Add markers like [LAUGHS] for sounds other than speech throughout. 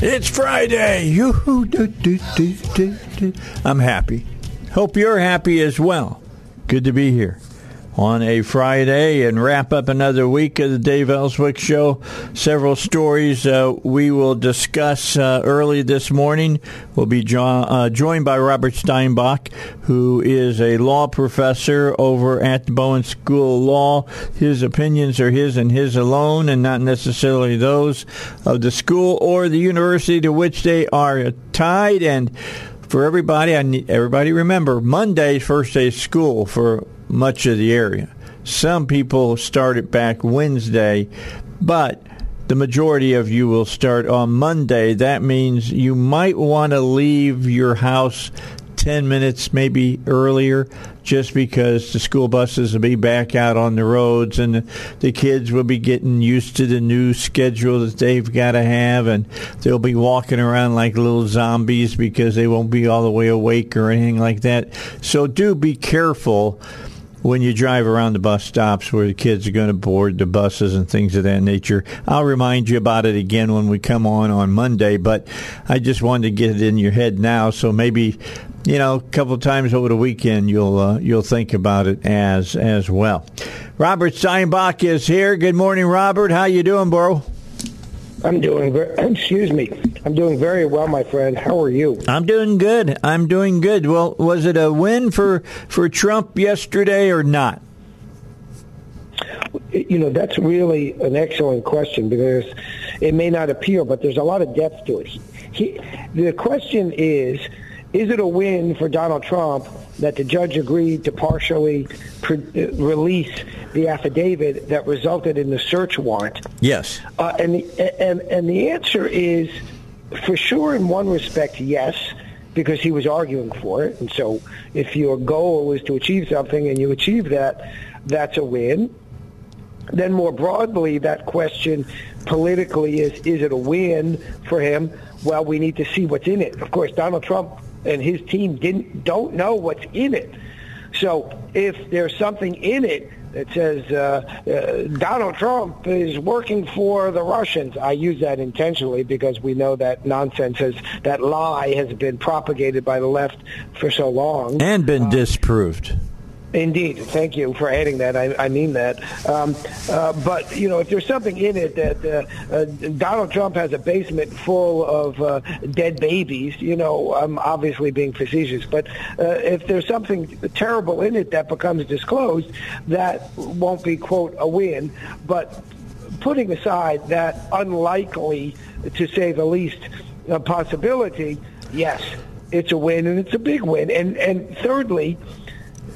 It's Friday. I'm happy. Hope you're happy as well. Good to be here on a Friday and wrap up another week of the Dave Elswick Show. Several stories uh, we will discuss uh, early this morning. We'll be jo- uh, joined by Robert Steinbuch, who is a law professor over at the Bowen School of Law. His opinions are his and his alone, and not necessarily those of the school or the university to which they are tied. And for everybody, I need, everybody remember Monday's first day of school for much of the area. Some people started back Wednesday, but the majority of you will start on Monday. That means you might want to leave your house 10 minutes maybe earlier just because the school buses will be back out on the roads and the kids will be getting used to the new schedule that they've got to have and they'll be walking around like little zombies because they won't be all the way awake or anything like that. So do be careful when you drive around the bus stops where the kids are going to board the buses and things of that nature. I'll remind you about it again when we come on on Monday, but I just wanted to get it in your head now so maybe you know a couple of times over the weekend you'll uh, you'll think about it as as well. Robert Steinbuch is here. Good morning, Robert. How you doing, bro? I'm doing very, [CLEARS THROAT] excuse me. I'm doing very well, my friend. How are you? I'm doing good. I'm doing good. Well, was it a win for for Trump yesterday or not? You know, that's really an excellent question because it may not appear, but there's a lot of depth to it. He, he, the question is, is it a win for Donald Trump that the judge agreed to partially pre- release the affidavit that resulted in the search warrant? Yes. Uh, and, the, and, and the answer is, for sure, in one respect, yes, because he was arguing for it. And so if your goal was to achieve something and you achieve that, that's a win. Then more broadly, that question politically is, is it a win for him? Well, we need to see what's in it. Of course, Donald Trump and his team didn't don't know what's in it. So if there's something in it that says uh, uh, Donald Trump is working for the Russians, I use that intentionally because we know that nonsense has that lie has been propagated by the left for so long and been disproved. Indeed. Thank you for adding that. I, I mean that. Um, uh, but, you know, if there's something in it that uh, uh, Donald Trump has a basement full of uh, dead babies, you know, I'm obviously being facetious. But uh, if there's something terrible in it that becomes disclosed, that won't be, quote, a win. But putting aside that unlikely, to say the least, uh, possibility, yes, it's a win, and it's a big win. And, and thirdly,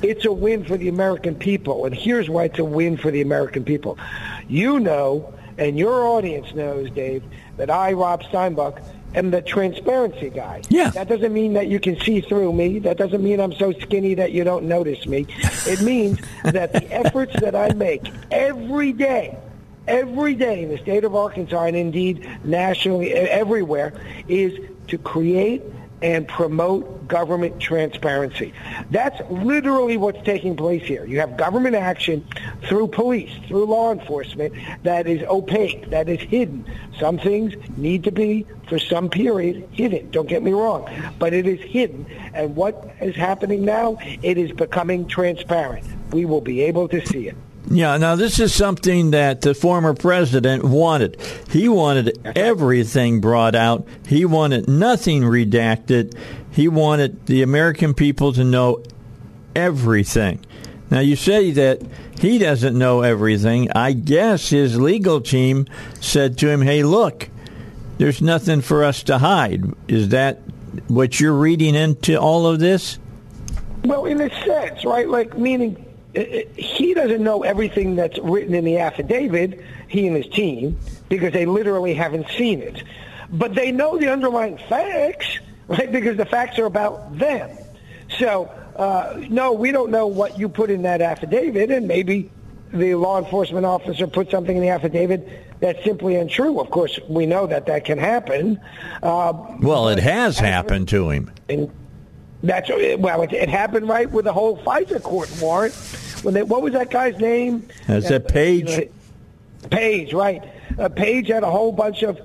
it's a win for the American people. And here's why it's a win for the American people. You know, and your audience knows, Dave, that I, Rob Steinbuch, am the transparency guy. Yeah. That doesn't mean that you can see through me. That doesn't mean I'm so skinny that you don't notice me. It means that the [LAUGHS] efforts that I make every day, every day in the state of Arkansas and indeed nationally, everywhere, is to create and promote government transparency. That's literally what's taking place here. You have government action through police, through law enforcement that is opaque, that is hidden. Some things need to be, for some period, hidden. Don't get me wrong. But it is hidden. And what is happening now? It is becoming transparent. We will be able to see it. Yeah, now this is something that the former president wanted. He wanted everything brought out. He wanted nothing redacted. He wanted the American people to know everything. Now you say that he doesn't know everything. I guess his legal team said to him, "Hey, look, there's nothing for us to hide." Is that what you're reading into all of this? Well, in a sense, right? Like meaning he doesn't know everything that's written in the affidavit, he and his team, because they literally haven't seen it. But they know the underlying facts, right? Because the facts are about them. So, uh, no, we don't know what you put in that affidavit, and maybe the law enforcement officer put something in the affidavit that's simply untrue. Of course, we know that that can happen. Uh, well, it has happened to him. That's well, it, it, happened right with the whole FISA court warrant. When they, what was that guy's name? Is that Page? You know, Page, right? Uh, Page had a whole bunch of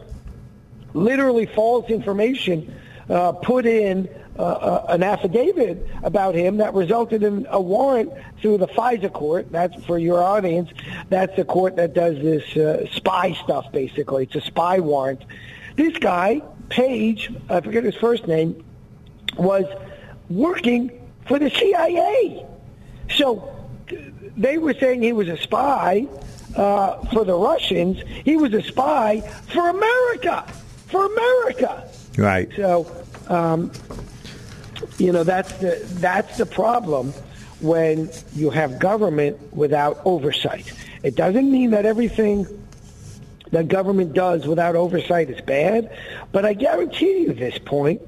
literally false information uh, put in uh, uh, an affidavit about him that resulted in a warrant through the FISA court. That's for your audience. That's the court that does this uh, spy stuff. Basically, it's a spy warrant. This guy, Page, I forget his first name, was working for the CIA. So they were saying he was a spy uh, for the Russians. He was a spy for America. For America. Right. So, um, you know, that's the that's the problem when you have government without oversight. It doesn't mean that everything that government does without oversight is bad, but I guarantee you this point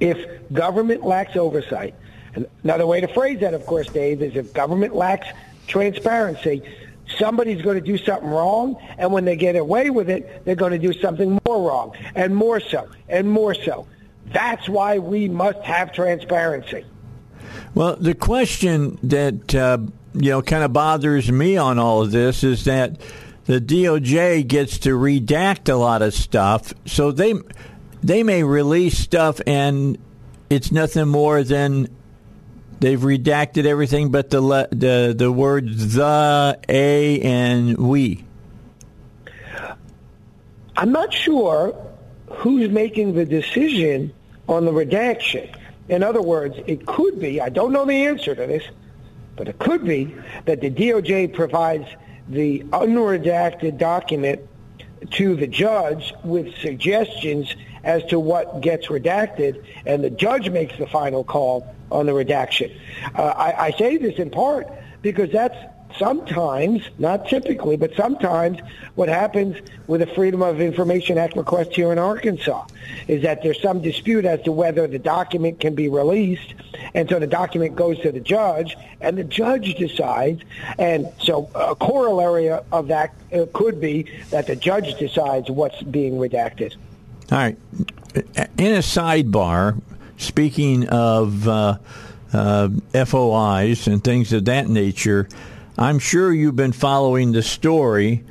if government lacks oversight, another way to phrase that, of course, Dave, is if government lacks transparency, somebody's going to do something wrong, and when they get away with it, they're going to do something more wrong, and more so, and more so. That's why we must have transparency. Well, the question that uh, you know kind of bothers me on all of this is that the DOJ gets to redact a lot of stuff, so they they may release stuff and it's nothing more than they've redacted everything but the le- the the words the a and we. I'm not sure who's making the decision on the redaction. In other words, it could be, I don't know the answer to this, but it could be that the DOJ provides the unredacted document to the judge with suggestions as to what gets redacted, and the judge makes the final call on the redaction. Uh, I, I say this in part because that's sometimes, not typically, but sometimes what happens with a Freedom of Information Act request here in Arkansas is that there's some dispute as to whether the document can be released. And so the document goes to the judge and the judge decides. And so a corollary of that uh, could be that the judge decides what's being redacted. All right. In a sidebar, speaking of uh, uh, FOIs and things of that nature, I'm sure you've been following the story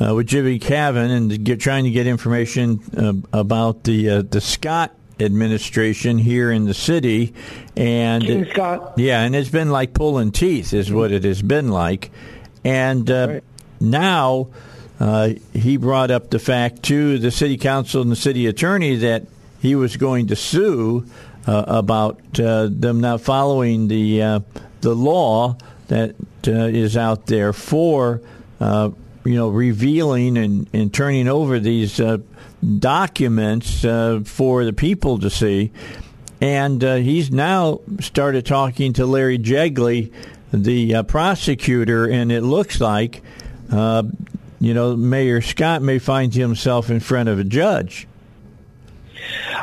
uh, with Jimmy Cavin and get, trying to get information uh, about the uh, the Scott administration here in the city, and King Scott. yeah, and it's been like pulling teeth, is what it has been like, and uh, right. now uh, he brought up the fact to the city council and the city attorney that he was going to sue uh, about uh, them not following the uh, the law that uh, is out there for uh, you know revealing and, and turning over these documents for the people to see. And he's now started talking to Larry Jegley, the prosecutor, and it looks like you know, Mayor Scott may find himself in front of a judge.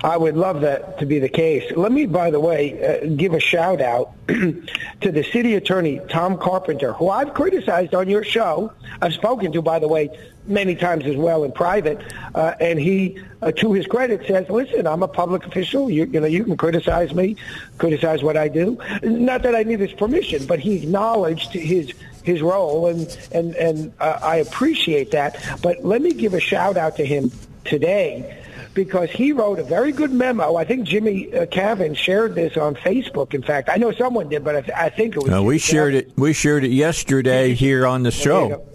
I would love that to be the case. Let me, by the way, uh, give a shout out [CLEARS THROAT] to the city attorney, Tom Carpenter, who I've criticized on your show. I've spoken to, by the way, many times as well in private. Uh, and he, uh, to his credit, says, listen, I'm a public official. You, you know, you can criticize me, criticize what I do. Not that I need his permission, but he acknowledged his his role, and and and uh, I appreciate that. But let me give a shout out to him today because he wrote a very good memo. I think Jimmy uh, Cavin shared this on Facebook. In fact, I know someone did, but I, th- I think it was. Uh, we shared it. We shared it yesterday here on the show.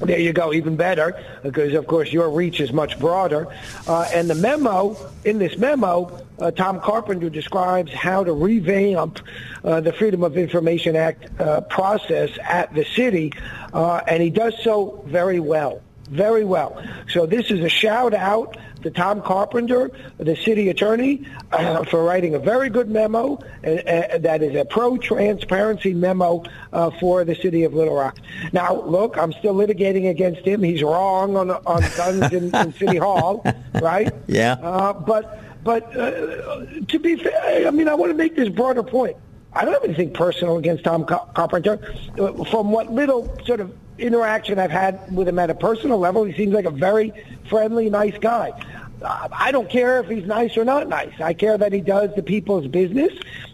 There you go, even better, because of course your reach is much broader. Uh, and the memo, in this memo, uh, Tom Carpenter describes how to revamp uh, the Freedom of Information Act uh, process at the city, uh, and he does so very well very well. So this is a shout out to Tom Carpenter, the city attorney, uh, for writing a very good memo uh, uh, that is a pro-transparency memo uh, for the city of Little Rock. Now, look, I'm still litigating against him. He's wrong on on guns in, in City Hall, [LAUGHS] right? Yeah. Uh, but but uh, to be fair, I mean, I want to make this broader point. I don't have anything personal against Tom Carpenter. From what little sort of interaction I've had with him at a personal level, he seems like a very friendly, nice guy. I don't care if he's nice or not nice. I care that he does the people's business.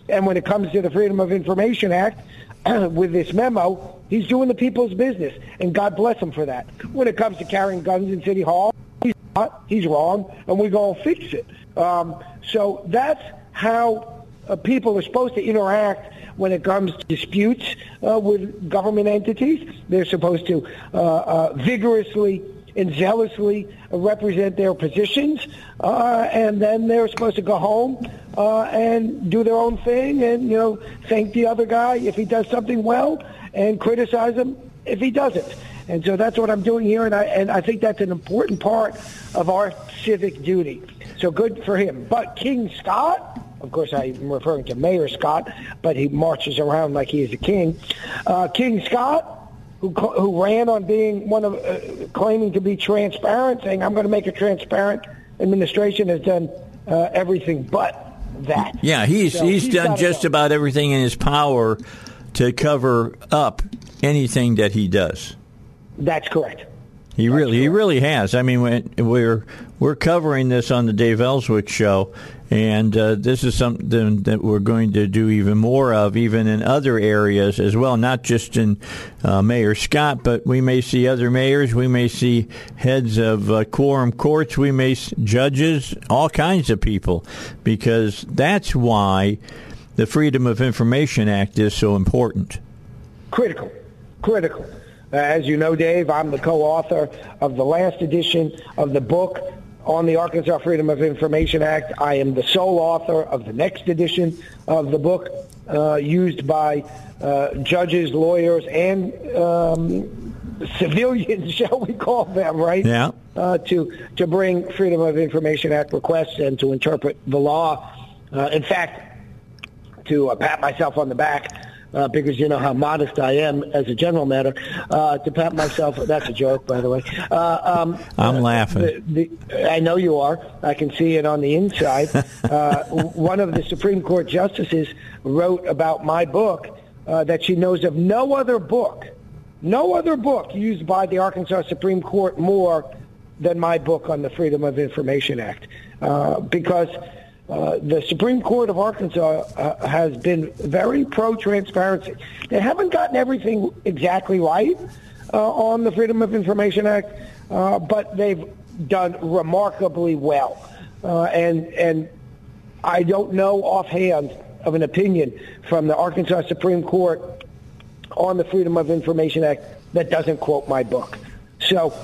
And when it comes to the Freedom of Information Act, [CLEARS THROAT] with this memo, he's doing the people's business. And God bless him for that. When it comes to carrying guns in City Hall, he's not. He's wrong. And we're going to fix it. Um, so that's how uh, people are supposed to interact when it comes to disputes uh, with government entities. They're supposed to uh, uh vigorously and zealously represent their positions, uh, and then they're supposed to go home uh, and do their own thing, and you know thank the other guy if he does something well, and criticize him if he doesn't. And so that's what I'm doing here, and I and I think that's an important part of our civic duty. So good for him. But King Scott of course, I'm referring to Mayor Scott, but he marches around like he is a king. Uh, king Scott, who who ran on being one of uh, claiming to be transparent, saying I'm going to make a transparent administration, has done uh, everything but that. Yeah, he's so he's, he's done just go. about everything in his power to cover up anything that he does. That's correct. He really, he really has. I mean, we're we're covering this on the Dave Elswick show, and uh, this is something that we're going to do even more of, even in other areas as well, not just in uh, Mayor Scott, but we may see other mayors, we may see heads of uh, quorum courts, we may judges, all kinds of people, because that's why the Freedom of Information Act is so important. Critical, critical. Uh, as you know, Dave, I'm the co-author of the last edition of the book on the Arkansas Freedom of Information Act. I am the sole author of the next edition of the book, uh, used by uh, judges, lawyers, and um, civilians, [LAUGHS] shall we call them, right? Yeah. Uh, to to bring Freedom of Information Act requests and to interpret the law. Uh, in fact, to uh, pat myself on the back uh, because you know how modest I am as a general matter. Uh, to pat myself, that's a joke, by the way. Uh, um, I'm laughing. The, the, I know you are. I can see it on the inside. [LAUGHS] Uh, one of the Supreme Court justices wrote about my book uh, that she knows of no other book, no other book used by the Arkansas Supreme Court more than my book on the Freedom of Information Act, uh, because uh, the Supreme Court of Arkansas uh, has been very pro-transparency. They haven't gotten everything exactly right uh, on the Freedom of Information Act, uh, but they've done remarkably well. Uh, and and I don't know offhand of an opinion from the Arkansas Supreme Court on the Freedom of Information Act that doesn't quote my book. So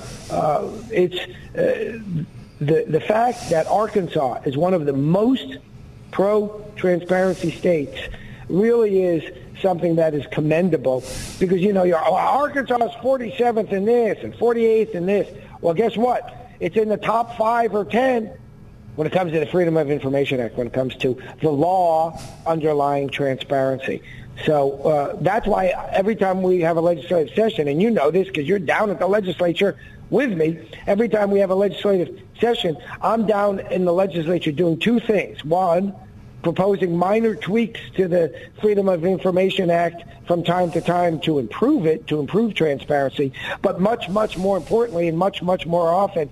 it's the, the fact that Arkansas is one of the most pro-transparency states really is something that is commendable because, you know, you're, oh, Arkansas is 47th in this and 48th in this. Well, guess what? It's in the top five or 10 when it comes to the Freedom of Information Act, when it comes to the law underlying transparency. So uh, that's why every time we have a legislative session, and you know this because you're down at the legislature with me, every time we have a legislative session, I'm down in the legislature doing two things. One, proposing minor tweaks to the Freedom of Information Act from time to time to improve it, to improve transparency, but much, much more importantly and much, much more often,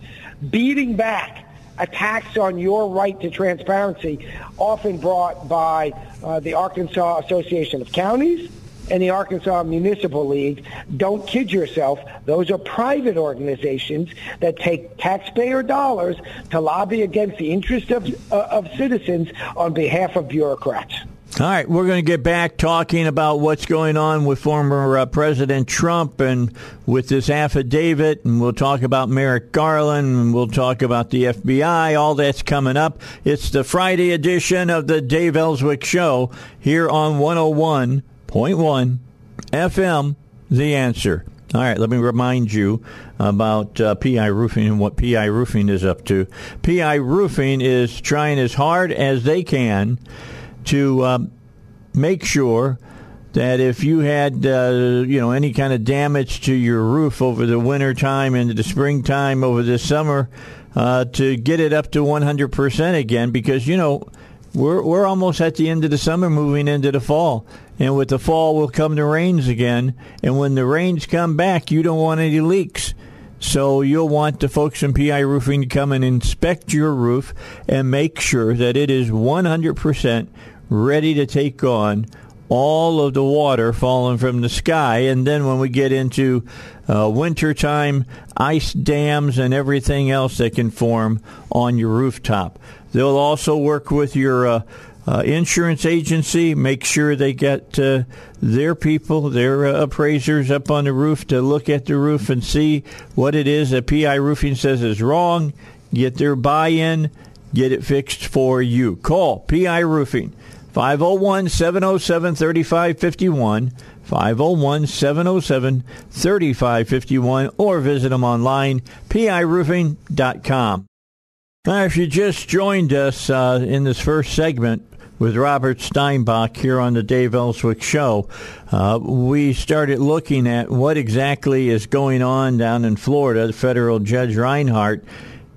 beating back attacks on your right to transparency, often brought by uh, the Arkansas Association of Counties and the Arkansas Municipal League. Don't kid yourself. Those are private organizations that take taxpayer dollars to lobby against the interest of, uh, of citizens on behalf of bureaucrats. All right, we're going to get back talking about what's going on with former uh, President Trump and with this affidavit, and we'll talk about Merrick Garland, and we'll talk about the FBI. All that's coming up. It's the Friday edition of the Dave Elswick Show here on 101.1 FM, The Answer. All right, let me remind you about uh, PI Roofing and what PI Roofing is up to. PI Roofing is trying as hard as they can to um, make sure that if you had uh, you know any kind of damage to your roof over the winter time into the springtime over the summer uh, to get it up to 100% again because you know we're we're almost at the end of the summer moving into the fall and with the fall will come the rains again and when the rains come back you don't want any leaks so you'll want the folks from PI Roofing to come and inspect your roof and make sure that it is 100% ready to take on all of the water falling from the sky. And then when we get into uh, wintertime, ice dams and everything else that can form on your rooftop. They'll also work with your uh, uh, insurance agency, make sure they get uh, their people, their uh, appraisers up on the roof to look at the roof and see what it is that PI Roofing says is wrong, get their buy in, get it fixed for you. Call PI Roofing. 501 707 3551. 501 707 3551 or visit them online, piroofing.com. Now, if you just joined us uh, in this first segment with Robert Steinbuch here on the Dave Elswick Show, uh, we started looking at what exactly is going on down in Florida. Federal judge Reinhart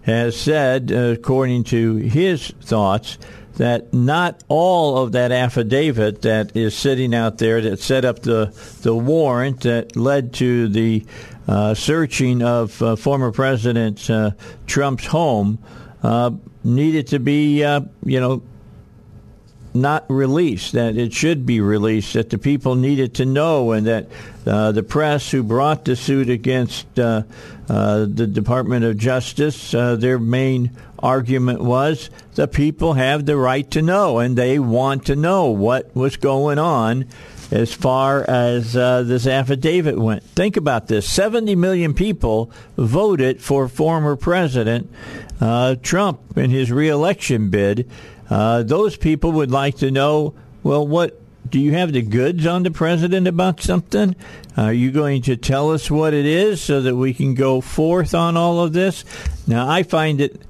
has said, uh, according to his thoughts, that not all of that affidavit that is sitting out there that set up the the warrant that led to the uh, searching of uh, former President uh, Trump's home uh, needed to be, uh, you know, not released, that it should be released, that the people needed to know, and that uh, the press who brought the suit against uh, uh, the Department of Justice, uh, their main argument was the people have the right to know, and they want to know what was going on as far as uh, this affidavit went. Think about this 70 million people voted for former President uh, Trump in his reelection bid. Uh, those people would like to know well, what do you have the goods on the president about something? Are you going to tell us what it is so that we can go forth on all of this? Now, I find it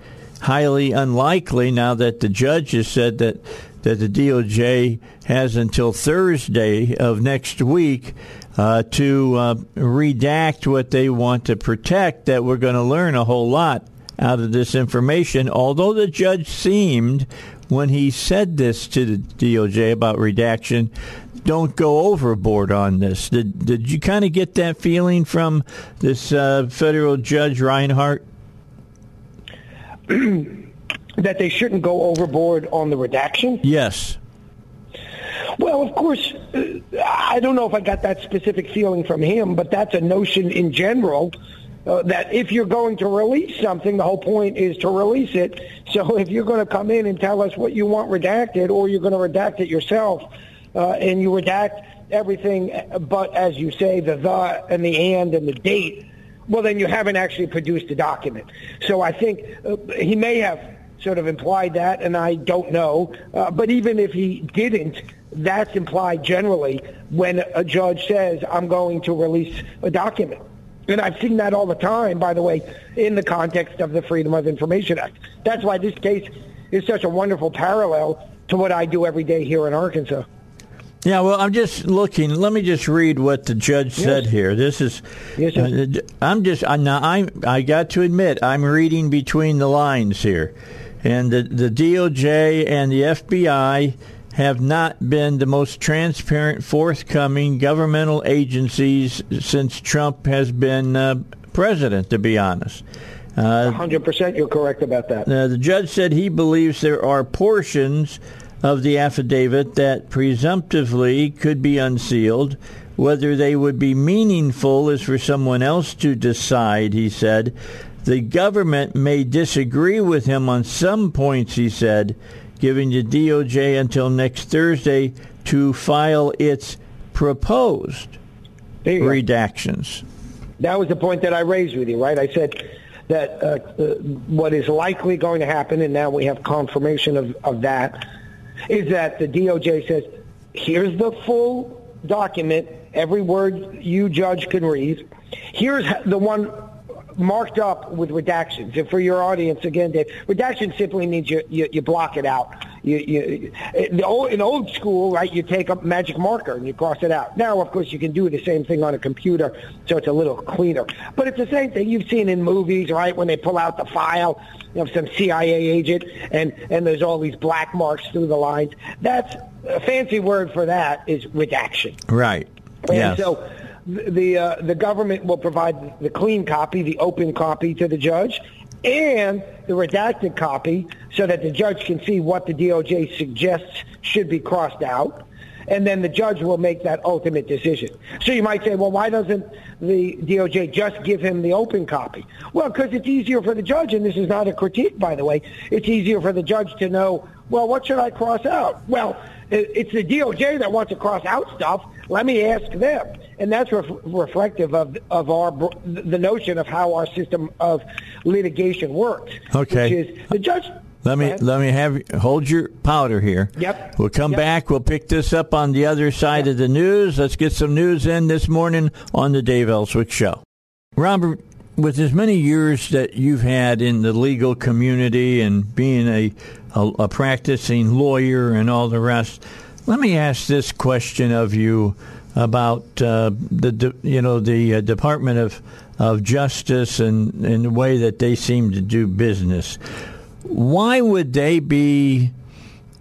highly unlikely now that the judge has said that that the DOJ has until Thursday of next week uh, to uh, redact what they want to protect, that we're going to learn a whole lot out of this information. Although the judge seemed, when he said this to the DOJ about redaction, don't go overboard on this. Did, did you kind of get that feeling from this uh, federal judge Reinhart? [CLEARS THROAT] that they shouldn't go overboard on the redaction? Yes. Well, of course, uh, I don't know if I got that specific feeling from him, but that's a notion in general uh, that if you're going to release something, the whole point is to release it. So [LAUGHS] if you're going to come in and tell us what you want redacted, or you're going to redact it yourself, uh, and you redact everything but, as you say, the the and the and and the date, well, then you haven't actually produced a document. So I think uh, he may have sort of implied that, and I don't know. Uh, but even if he didn't, that's implied generally when a judge says, I'm going to release a document. And I've seen that all the time, by the way, in the context of the Freedom of Information Act. That's why this case is such a wonderful parallel to what I do every day here in Arkansas. Yeah, well, I'm just looking. Let me just read what the judge yes. said here. This is. Yes, uh, I'm just. I, now, I'm I got to admit, I'm reading between the lines here, and the the DOJ and the FBI have not been the most transparent, forthcoming governmental agencies since Trump has been uh, president. To be honest. Uh, 100%, you're correct about that. Uh, the judge said he believes there are portions of the affidavit that presumptively could be unsealed. Whether they would be meaningful is for someone else to decide, he said. The government may disagree with him on some points, he said, giving the DOJ until next Thursday to file its proposed redactions. Go. That was the point that I raised with you, right? I said that uh, uh, what is likely going to happen, and now we have confirmation of, of that, is that the DOJ says, here's the full document, every word you judge can read. Here's the one marked up with redactions. And for your audience, again, Dave, redaction simply means you, you, you block it out. You, you, in, old, in old school, right, you take a magic marker and you cross it out. Now, of course, you can do the same thing on a computer, so it's a little cleaner. But it's the same thing you've seen in movies, right, when they pull out the file of some CIA agent and, and there's all these black marks through the lines. That's a fancy word for that is redaction. Right. And yes. so the uh, the government will provide the clean copy, the open copy to the judge, and the redacted copy so that the judge can see what the DOJ suggests should be crossed out. And then the judge will make that ultimate decision. So you might say, well, why doesn't the DOJ just give him the open copy? Well, because it's easier for the judge, and this is not a critique, by the way. It's easier for the judge to know, well, what should I cross out? Well, it's the DOJ that wants to cross out stuff. Let me ask them and that's ref- reflective of of our the notion of how our system of litigation works. Okay, which is the judge. Let me let me have hold your powder here. Yep. We'll come yep. back. We'll pick this up on the other side yep. of the news. Let's get some news in this morning on the Dave Elswick Show. Robert, with as many years that you've had in the legal community and being a, a, a practicing lawyer and all the rest, let me ask this question of you about uh, the you know the uh, Department of of Justice and, and the way that they seem to do business. Why would they be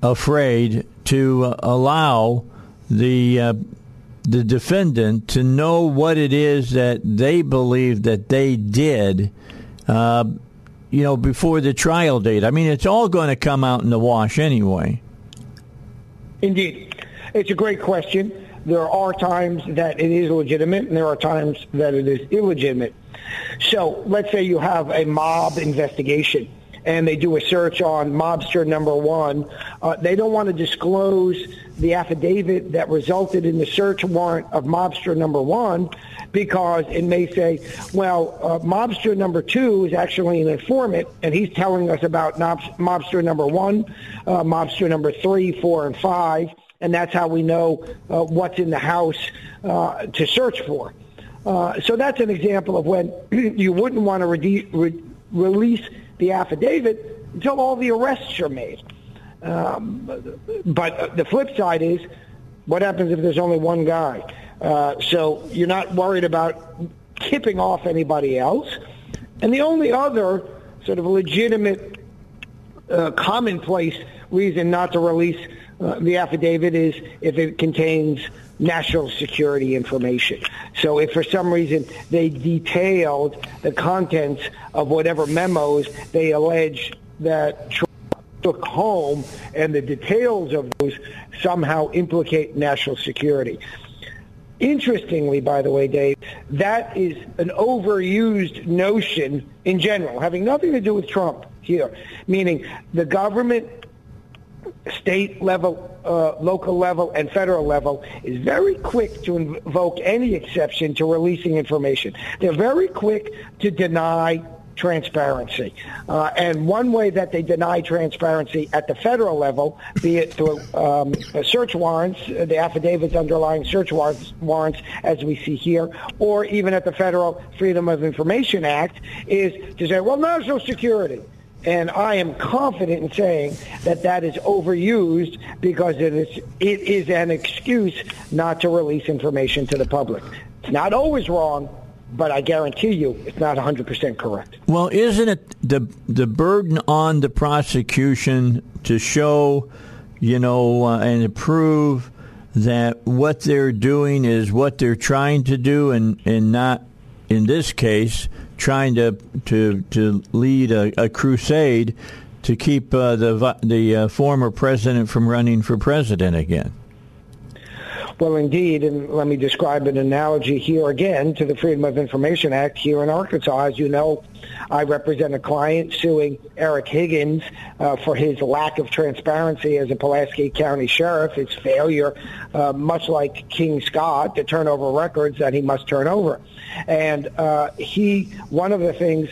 afraid to uh, allow the uh, the defendant to know what it is that they believe that they did? Uh, you know, before the trial date. I mean, it's all going to come out in the wash anyway. Indeed. It's a great question there are times that it is legitimate and there are times that it is illegitimate. So let's say you have a mob investigation and they do a search on mobster number one. Uh, they don't want to disclose the affidavit that resulted in the search warrant of mobster number one because it may say, well, uh, mobster number two is actually an informant and he's telling us about mobster number one, uh, mobster number three, four, and five and that's how we know uh, what's in the house uh, to search for. Uh, so that's an example of when [CLEARS THROAT] you wouldn't want to re- re- release the affidavit until all the arrests are made. Um, but the flip side is, what happens if there's only one guy? Uh, so you're not worried about tipping off anybody else. And the only other sort of legitimate, uh, commonplace reason not to release uh, the affidavit is if it contains national security information. So if for some reason they detailed the contents of whatever memos they allege that took home and the details of those somehow implicate national security. Interestingly, by the way, Dave, that is an overused notion in general, having nothing to do with Trump here, meaning the government state level, uh, local level, and federal level is very quick to invoke any exception to releasing information. They're very quick to deny transparency. Uh, and one way that they deny transparency at the federal level, be it through um, search warrants, the affidavits underlying search warrants, warrants, as we see here, or even at the Federal Freedom of Information Act, is to say, well, national security. And I am confident in saying that that is overused because it is, it is an excuse not to release information to the public. It's not always wrong, but I guarantee you it's not 100% correct. Well, isn't it the, the burden on the prosecution to show, you know, uh, and to prove that what they're doing is what they're trying to do and, and not, in this case, trying to to to lead a, a crusade to keep uh, the the uh, former president from running for president again. Well, indeed, and let me describe an analogy here again to the Freedom of Information Act here in Arkansas. As you know, I represent a client suing Eric Higgins uh, for his lack of transparency as a Pulaski County sheriff, his failure, uh, much like King Scott, to turn over records that he must turn over. And uh, he, one of the things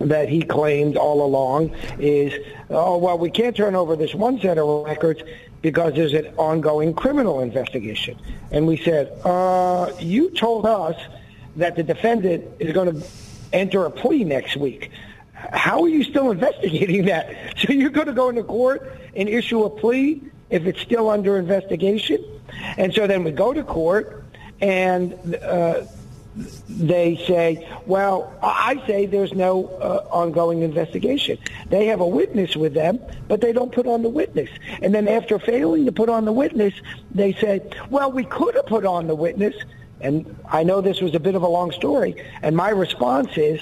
that he claimed all along is, oh, well, we can't turn over this one set of records because there's an ongoing criminal investigation. And we said, uh, you told us that the defendant is going to enter a plea next week. How are you still [LAUGHS] investigating that? So you're going to go into court and issue a plea if it's still under investigation? And so then we go to court and uh, they say, well, I say there's no uh, ongoing investigation. They have a witness with them, but they don't put on the witness. And then after failing to put on the witness, they say, well, we could have put on the witness. And I know this was a bit of a long story. And my response is,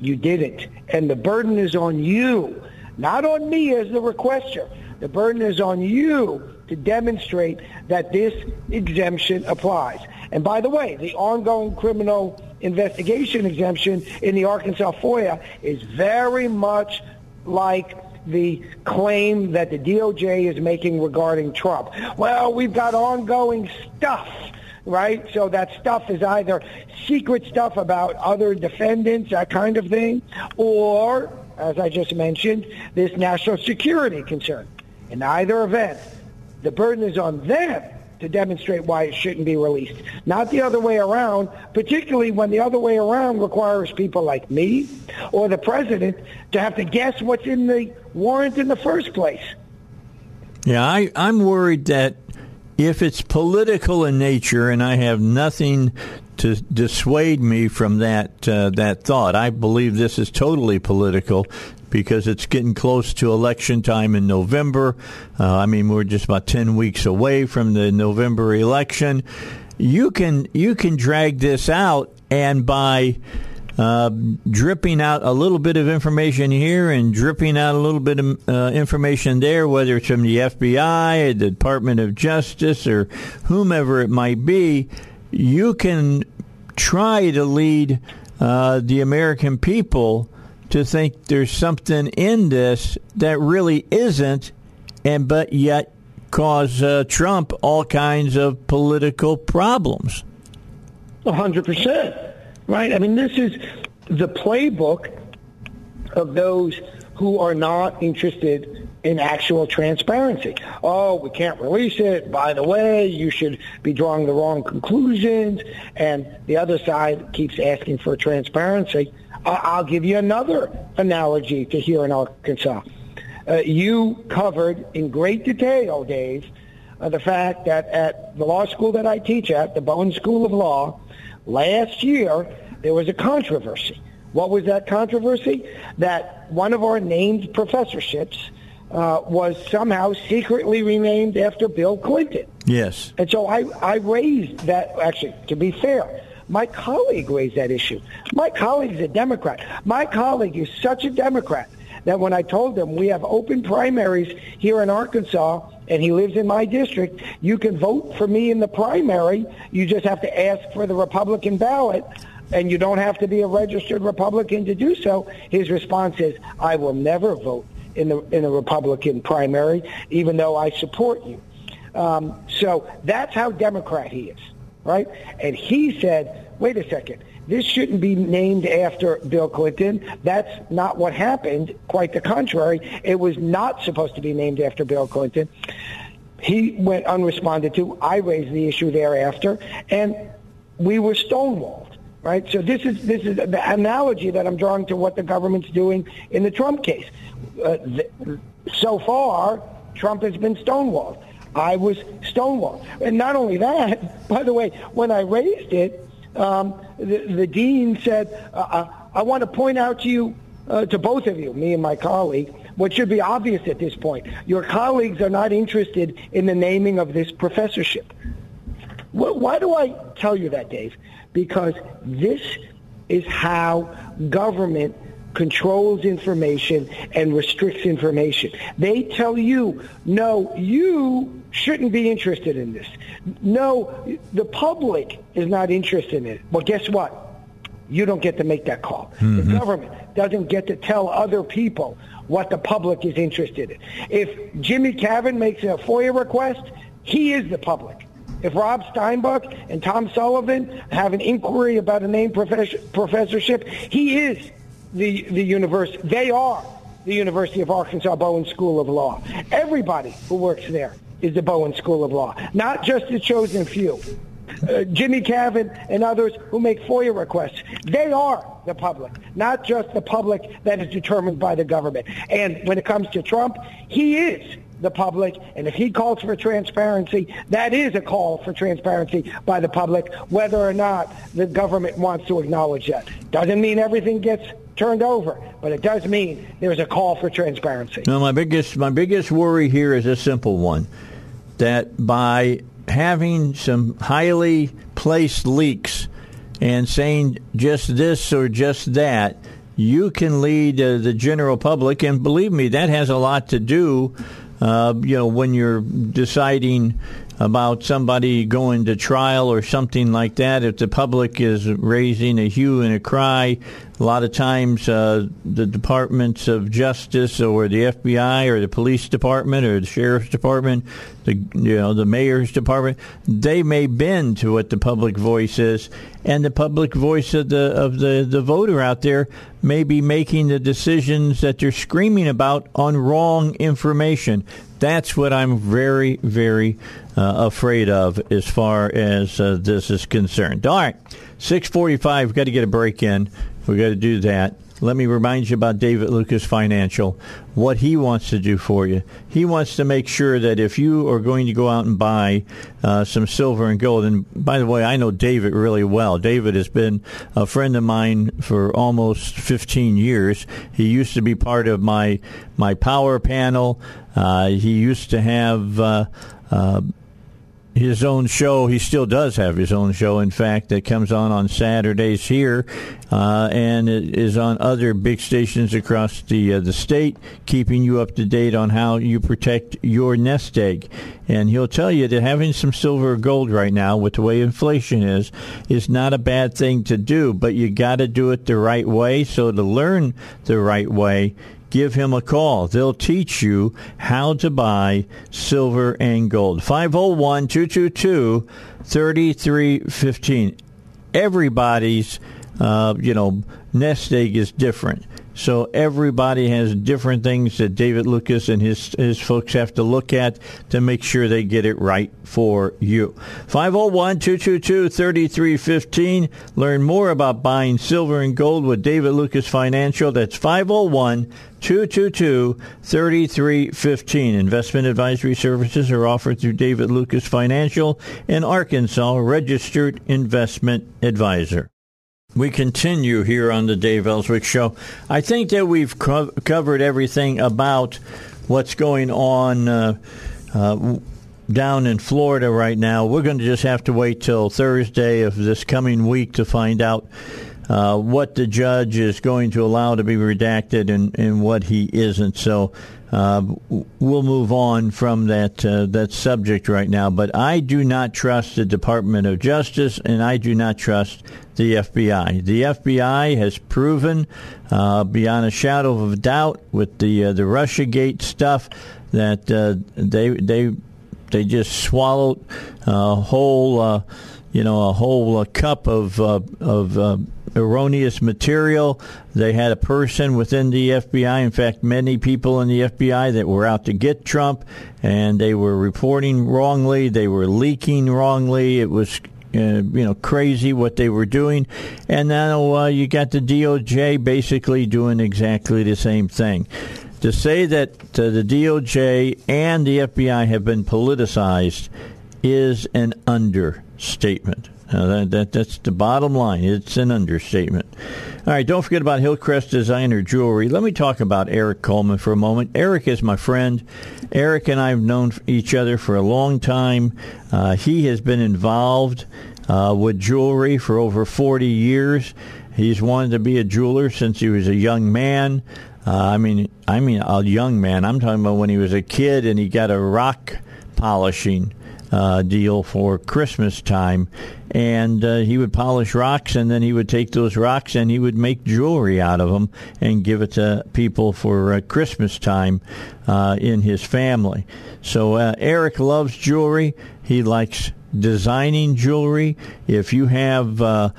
you didn't. And the burden is on you, not on me as the requester. The burden is on you to demonstrate that this exemption applies. And by the way, the ongoing criminal investigation exemption in the Arkansas FOIA is very much like the claim that the DOJ is making regarding Trump. Well, we've got ongoing stuff right? So that stuff is either secret stuff about other defendants, that kind of thing, or, as I just mentioned, this national security concern. In either event, the burden is on them to demonstrate why it shouldn't be released. Not the other way around, particularly when the other way around requires people like me or the president to have to guess what's in the warrant in the first place. Yeah, I, I'm worried that if it's political in nature, and I have nothing to dissuade me from that uh, that thought. I believe this is totally political because it's getting close to election time in November. Uh, I mean, we're just about ten weeks away from the November election. You can you can drag this out, and by uh, dripping out a little bit of information here and dripping out a little bit of uh, information there, whether it's from the FBI, the Department of Justice, or whomever it might be, you can try to lead uh, the American people to think there's something in this that really isn't, and but yet cause uh, Trump all kinds of political problems. A hundred percent, right? I mean, this is the playbook of those who are not interested in actual transparency. Oh, we can't release it. By the way, you should be drawing the wrong conclusions. And the other side keeps asking for transparency. I'll give you another analogy to here in Arkansas. Uh, you covered in great detail, Dave, uh, the fact that at the law school that I teach at, the Bowen School of Law, last year there was a controversy. What was that controversy? That one of our named professorships uh, was somehow secretly renamed after Bill Clinton. Yes. And so I, I raised that, actually, to be fair, my colleague raised that issue. My colleague is a Democrat. My colleague is such a Democrat that when I told him we have open primaries here in Arkansas and he lives in my district, you can vote for me in the primary. You just have to ask for the Republican ballot and you don't have to be a registered Republican to do so. His response is, I will never vote in the in a Republican primary, even though I support you. Um, so that's how Democrat he is, right? And he said, wait a second, this shouldn't be named after Bill Clinton. That's not what happened. Quite the contrary. It was not supposed to be named after Bill Clinton. He went unresponded to. I raised the issue thereafter, and we were stonewalled right? So this is this is the analogy that I'm drawing to what the government's doing in the Trump case. Uh, so far, Trump has been stonewalled. I was stonewalled, and not only that. [LAUGHS] By the way, when I raised it, um, the, dean said, uh, uh, "I want to point out to you, uh, to both of you, me and my colleague." What should be obvious at this point, your colleagues are not interested in the naming of this professorship. Why do I tell you that, Dave? because this is how government controls information and restricts information. They tell you, no, you shouldn't be interested in this. No, the public is not interested in it. Well, guess what? You don't get to make that call. Mm-hmm. The government doesn't get to tell other people what the public is interested in. If Jimmy Cavin makes a FOIA request, he is the public. If Rob Steinbuch and Tom Sullivan have an inquiry about a name professor, professorship, he is the, the university. They are the University of Arkansas Bowen School of Law. Everybody who works there is the Bowen School of Law, not just the chosen few. Uh, Jimmy Cavin and others who make FOIA requests. They are the public, not just the public that is determined by the government. And when it comes to Trump, he is the public, and if he calls for transparency, that is a call for transparency by the public, whether or not the government wants to acknowledge that. Doesn't mean everything gets turned over, but it does mean there's a call for transparency. No, my biggest my biggest worry here is a simple one, that by having some highly placed leaks and saying just this or just that, you can lead uh, the general public, and believe me, that has a lot to do uh, you know, when you're deciding about somebody going to trial or something like that, if the public is raising a hue and a cry, a lot of times uh, the departments of justice or the FBI or the police department or the sheriff's department, the you know the mayor's department, they may bend to what the public voice is, and the public voice of the of the the voter out there may be making the decisions that they're screaming about on wrong information. That's what I'm very, very uh, afraid of as far as uh, this is concerned. All right, 645, got to get a break in. We got to do that. Let me remind you about David Lucas Financial, what he wants to do for you. He wants to make sure that if you are going to go out and buy uh, some silver and gold, and by the way, I know David really well. David has been a friend of mine for almost 15 years. He used to be part of my my power panel. Uh, he used to have. Uh, uh his own show. He still does have his own show, in fact, that comes on on Saturdays here, uh, and it is on other big stations across the uh, the state, keeping you up to date on how you protect your nest egg. And he'll tell you that having some silver or gold right now, with the way inflation is, is not a bad thing to do, but you got to do it the right way. So to learn the right way, give him a call. They'll teach you how to buy silver and gold. 501 222 3315. Everybody's, uh, you know, nest egg is different. So everybody has different things that David Lucas and his his folks have to look at to make sure they get it right for you. 501-222-3315. Learn more about buying silver and gold with David Lucas Financial. That's 501 222 3315. Investment advisory services are offered through David Lucas Financial, an Arkansas registered investment advisor. We continue here on the Dave Elswick Show. I think that we've co- covered everything about what's going on uh, uh, down in Florida right now. We're going to just have to wait till Thursday of this coming week to find out uh, what the judge is going to allow to be redacted and, and what he isn't. So uh, we'll move on from that uh, that subject right now. But I do not trust the Department of Justice, and I do not trust the FBI. The FBI has proven, uh, beyond a shadow of a doubt, with the uh, the RussiaGate stuff, that uh, they they they just swallowed a whole uh, you know a whole cup of of erroneous material. They had a person within the FBI, in fact, many people in the FBI that were out to get Trump, and they were reporting wrongly. They were leaking wrongly. It was uh, you know, crazy what they were doing. And now uh, you got the DOJ basically doing exactly the same thing. To say that uh, the DOJ and the FBI have been politicized is an understatement. That, that, that's the bottom line. It's an understatement. All right, don't forget about Hillcrest Designer Jewelry. Let me talk about Eric Coleman for a moment. Eric is my friend. Eric and I have known each other for a long time. Uh, he has been involved uh, with jewelry for over 40 years. He's wanted to be a jeweler since he was a young man. Uh, I mean, I mean a young man. I'm talking about when he was a kid and he got a rock polishing uh, deal for Christmas time, and uh, he would polish rocks, and then he would take those rocks and he would make jewelry out of them and give it to people for uh, Christmas time uh, in his family. So uh, Eric loves jewelry. He likes designing jewelry. If you have uh,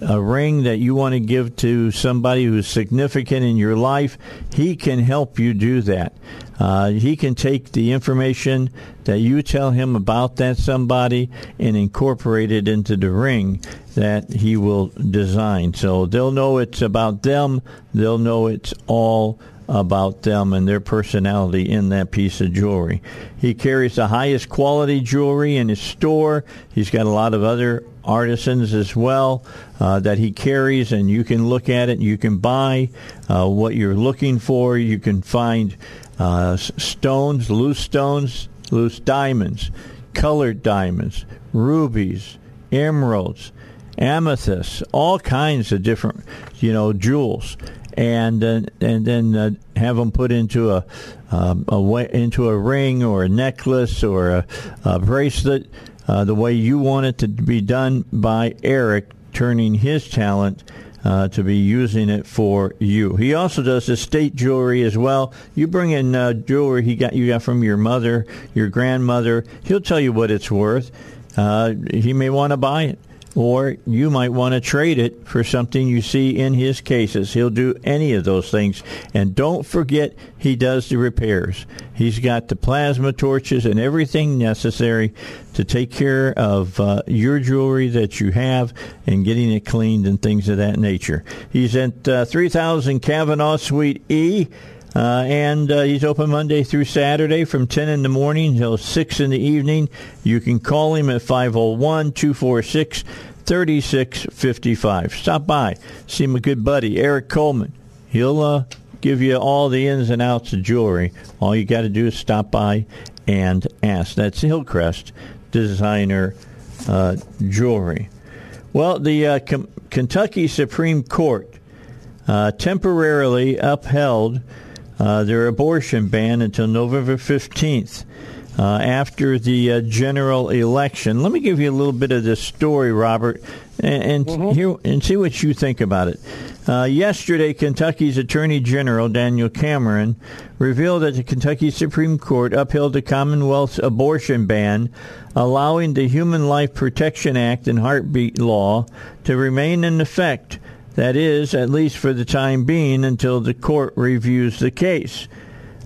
a ring that you want to give to somebody who's significant in your life, he can help you do that. Uh, he can take the information that you tell him about that somebody and incorporate it into the ring that he will design. So they'll know it's about them. They'll know it's all about them and their personality in that piece of jewelry. He carries the highest quality jewelry in his store. He's got a lot of other artisans as well uh, that he carries, and you can look at it. You can buy uh, what you're looking for. You can find uh, stones, loose stones, loose diamonds, colored diamonds, rubies, emeralds, amethysts, all kinds of different, you know, jewels, and uh, and then uh, have them put into a, um, a way, into a ring or a necklace or a, a bracelet, uh, the way you want it to be done by Eric, turning his talent uh, to be using it for you. He also does estate jewelry as well. You bring in uh, jewelry he got you got from your mother, your grandmother. He'll tell you what it's worth. Uh, he may want to buy it or you might want to trade it for something you see in his cases. He'll do any of those things. And don't forget, he does the repairs. He's got the plasma torches and everything necessary to take care of uh, your jewelry that you have and getting it cleaned and things of that nature. He's at uh, 3000 Kavanaugh Suite E. Uh, and uh, he's open Monday through Saturday from 10 in the morning till 6 in the evening. You can call him at 501 246 3655. Stop by. See my good buddy, Eric Coleman. He'll uh, give you all the ins and outs of jewelry. All you got to do is stop by and ask. That's Hillcrest Designer uh, Jewelry. Well, the uh, Kentucky Supreme Court uh, temporarily upheld uh, their abortion ban until November 15th. Uh, after the uh, general election. Let me give you a little bit of this story, Robert, and, and mm-hmm. hear, and see what you think about it. Uh, yesterday, Kentucky's Attorney General Daniel Cameron revealed that the Kentucky Supreme Court upheld the Commonwealth's abortion ban, allowing the Human Life Protection Act and heartbeat law to remain in effect that is, at least for the time being, until the court reviews the case.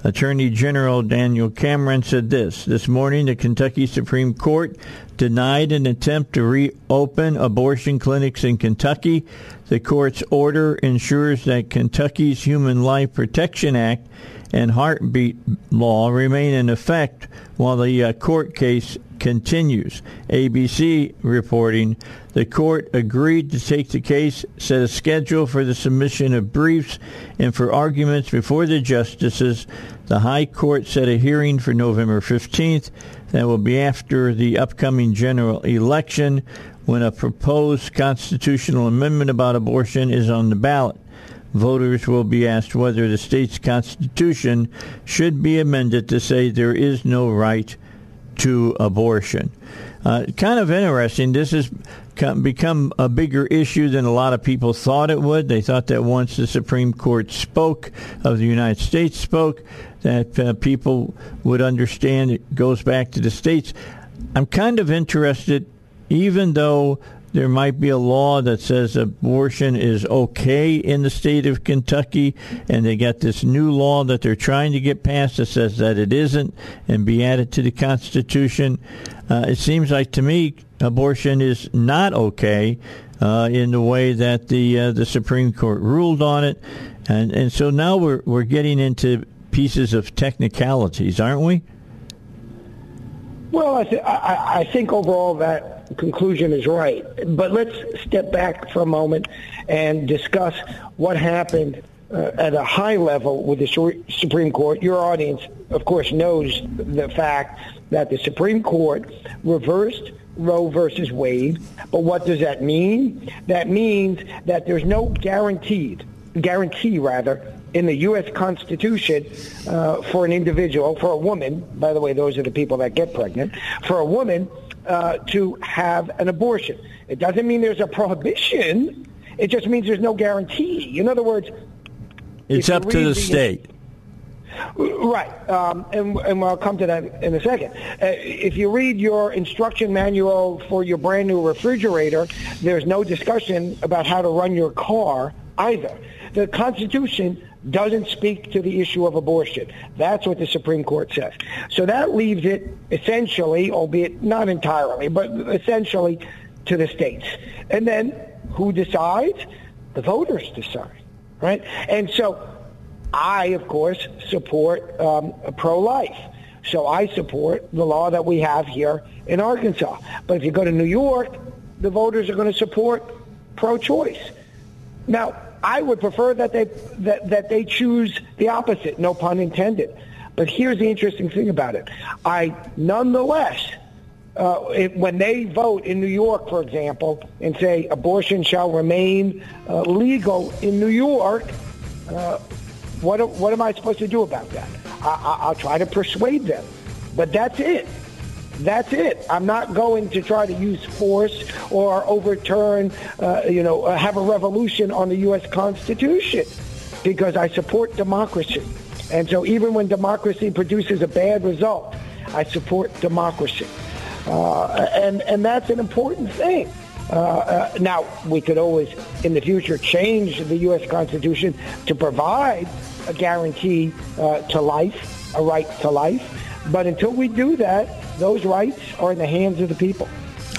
Attorney General Daniel Cameron said this This morning, the Kentucky Supreme Court denied an attempt to reopen abortion clinics in Kentucky. The court's order ensures that Kentucky's Human Life Protection Act and heartbeat law remain in effect while the uh, court case continues. ABC reporting the court agreed to take the case, set a schedule for the submission of briefs, and for arguments before the justices. The High Court set a hearing for November 15th. That will be after the upcoming general election when a proposed constitutional amendment about abortion is on the ballot. Voters will be asked whether the state's constitution should be amended to say there is no right to abortion. Uh, kind of interesting. This has become a bigger issue than a lot of people thought it would. They thought that once the Supreme Court spoke, of the United States spoke, that uh, people would understand it goes back to the states. I'm kind of interested, even though there might be a law that says abortion is okay in the state of Kentucky, and they got this new law that they're trying to get passed that says that it isn't and be added to the Constitution. Uh, it seems like to me abortion is not okay uh, in the way that the uh, the Supreme Court ruled on it, and and so now we're we're getting into pieces of technicalities, aren't we? Well, I, th- I, I think overall that conclusion is right. But let's step back for a moment and discuss what happened uh, at a high level with the Supreme Court. Your audience, of course, knows the fact that the Supreme Court reversed Roe versus Wade But what does that mean? That means that there's no guaranteed guarantee rather in the U.S. Constitution uh, for an individual, for a woman. By the way, those are the people that get pregnant. For a woman uh, to have an abortion. It doesn't mean there's a prohibition. It just means there's no guarantee. In other words, it's up to the, the state. Right, um, and, and I'll come to that in a second. Uh, if you read your instruction manual for your brand new refrigerator, there's no discussion about how to run your car either. The Constitution doesn't speak to the issue of abortion. That's what the Supreme Court says. So that leaves it essentially, albeit not entirely, but essentially to the states. And then who decides? The voters decide, right? And so I, of course, support um, pro-life. So I support the law that we have here in Arkansas. But if you go to New York, the voters are going to support pro-choice. Now, I would prefer that they that, that they choose the opposite, no pun intended. But here's the interesting thing about it. I nonetheless uh, it, when they vote in New York, for example, and say abortion shall remain uh, legal in New York, uh, what, what am I supposed to do about that? I, I'll try to persuade them. But that's it. That's it. I'm not going to try to use force or overturn, uh, you know, uh, have a revolution on the U.S. Constitution because I support democracy. And so even when democracy produces a bad result, I support democracy. Uh, and, and that's an important thing. Uh, uh, now, we could always, in the future, change the U.S. Constitution to provide a guarantee uh, to life, a right to life. But until we do that, those rights are in the hands of the people.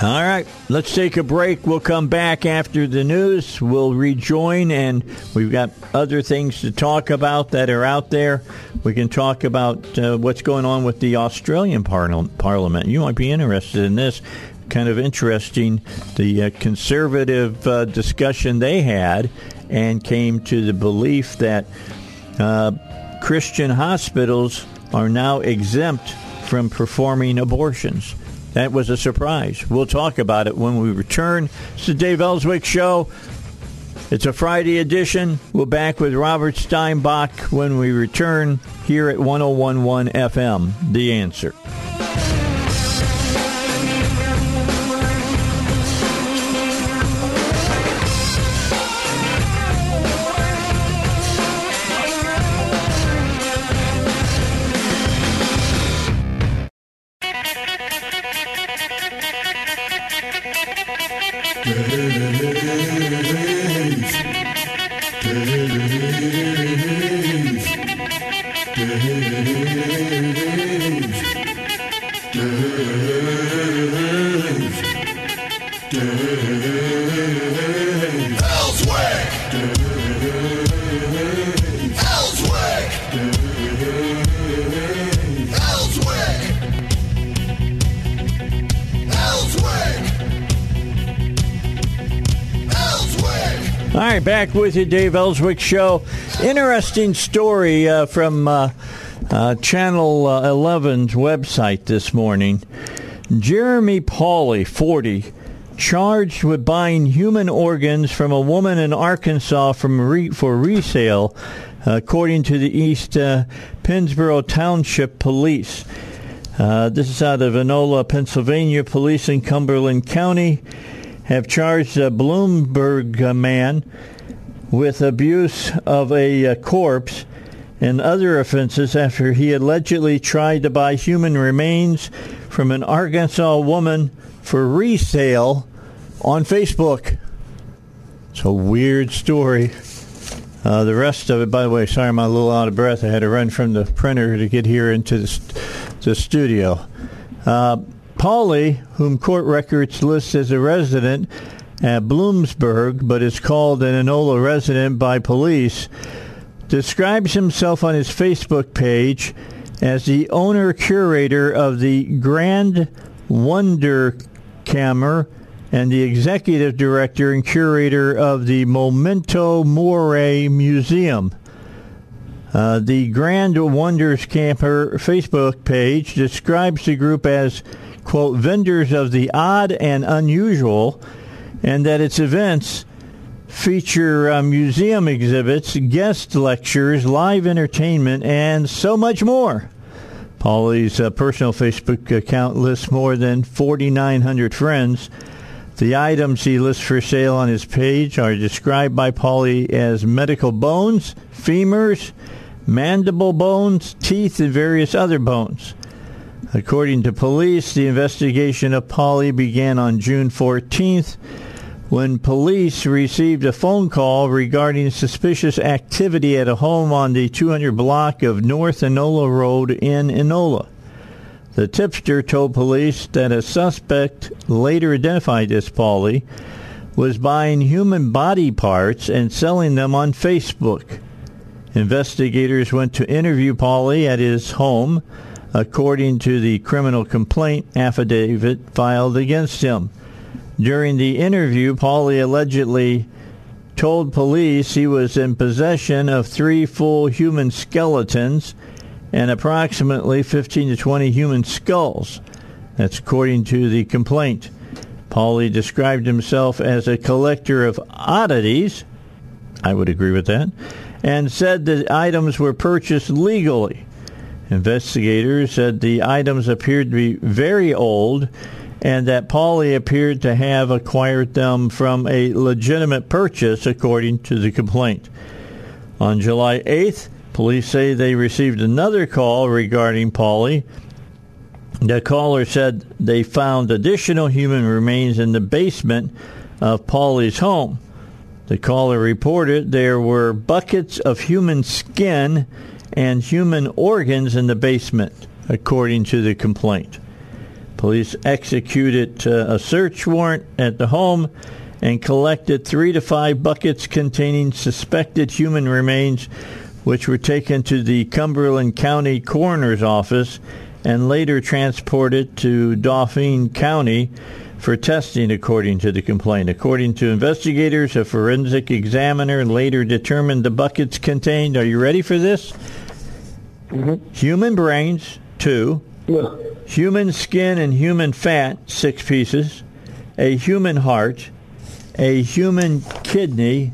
All right, let's take a break. We'll come back after the news. We'll rejoin, and we've got other things to talk about that are out there. We can talk about uh, what's going on with the Australian par- Parliament. You might be interested in this. Kind of interesting, the uh, conservative uh, discussion they had and came to the belief that uh, Christian hospitals are now exempt from performing abortions. That was a surprise. We'll talk about it when we return. It's the Dave Elswick Show. It's a Friday edition. We're back with Robert Steinbuch when we return here at 1011 FM. The answer. You, Dave Elswick Show. Interesting story uh, from uh, uh, Channel 11's uh, website this morning. Jeremy Pauley, 40, charged with buying human organs from a woman in Arkansas from re- for resale, according to the East uh, Pennsboro Township Police. Uh, this is out of Enola, Pennsylvania. Police in Cumberland County have charged a Bloomsburg man with abuse of a uh, corpse and other offenses after he allegedly tried to buy human remains from an Arkansas woman for resale on Facebook. It's a weird story. Uh, the rest of it, by the way, sorry I'm a little out of breath. I had to run from the printer to get here into the, st- the studio. Uh, whom court records list as a resident at Bloomsburg, but is called an Enola resident by police, describes himself on his Facebook page as the owner curator of the Grand Wonder Kammer and the executive director and curator of the Memento Mori Museum. Uh, the Grand Wonders Camper Facebook page describes the group as, quote, vendors of the odd and unusual and that its events feature uh, museum exhibits, guest lectures, live entertainment, and so much more. Pauley's uh, personal Facebook account lists more than 4,900 friends. The items he lists for sale on his page are described by Pauley as medical bones, femurs, mandible bones, teeth, and various other bones. According to police, the investigation of Pauley began on June 14th when police received a phone call regarding suspicious activity at a home on the 200 block of North Enola Road in Enola. The tipster told police that a suspect, later identified as Pauley, was buying human body parts and selling them on Facebook. Investigators went to interview Pauley at his home, according to the criminal complaint affidavit filed against him. During the interview, Pauley allegedly told police he was in possession of three full human skeletons and approximately 15 to 20 human skulls. That's according to the complaint. Pauley described himself as a collector of oddities. I would agree with that. And said the items were purchased legally. Investigators said the items appeared to be very old and that Pauley appeared to have acquired them from a legitimate purchase, according to the complaint. On July 8th, police say they received another call regarding Pauley. The caller said they found additional human remains in the basement of Pauley's home. The caller reported there were buckets of human skin and human organs in the basement, according to the complaint. Police executed uh, a search warrant at the home and collected three to five buckets containing suspected human remains, which were taken to the Cumberland County Coroner's Office and later transported to Dauphin County for testing, according to the complaint. According to investigators, a forensic examiner later determined the buckets contained, are you ready for this? Mm-hmm. Human brains, two, yeah. Human skin and human fat, six pieces, a human heart, a human kidney,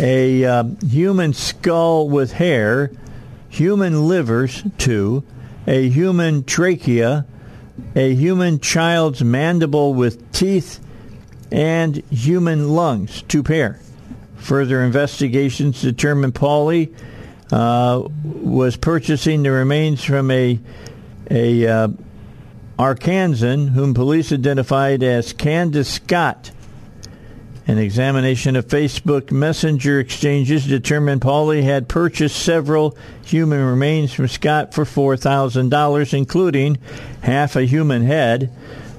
a uh, human skull with hair, human livers, two, a human trachea, a human child's mandible with teeth, and human lungs, two pair. Further investigations determined Pauley uh, was purchasing the remains from a a uh, Arkansan whom police identified as Candace Scott. An examination of Facebook Messenger exchanges determined Pauley had purchased several human remains from Scott for $4,000, including half a human head,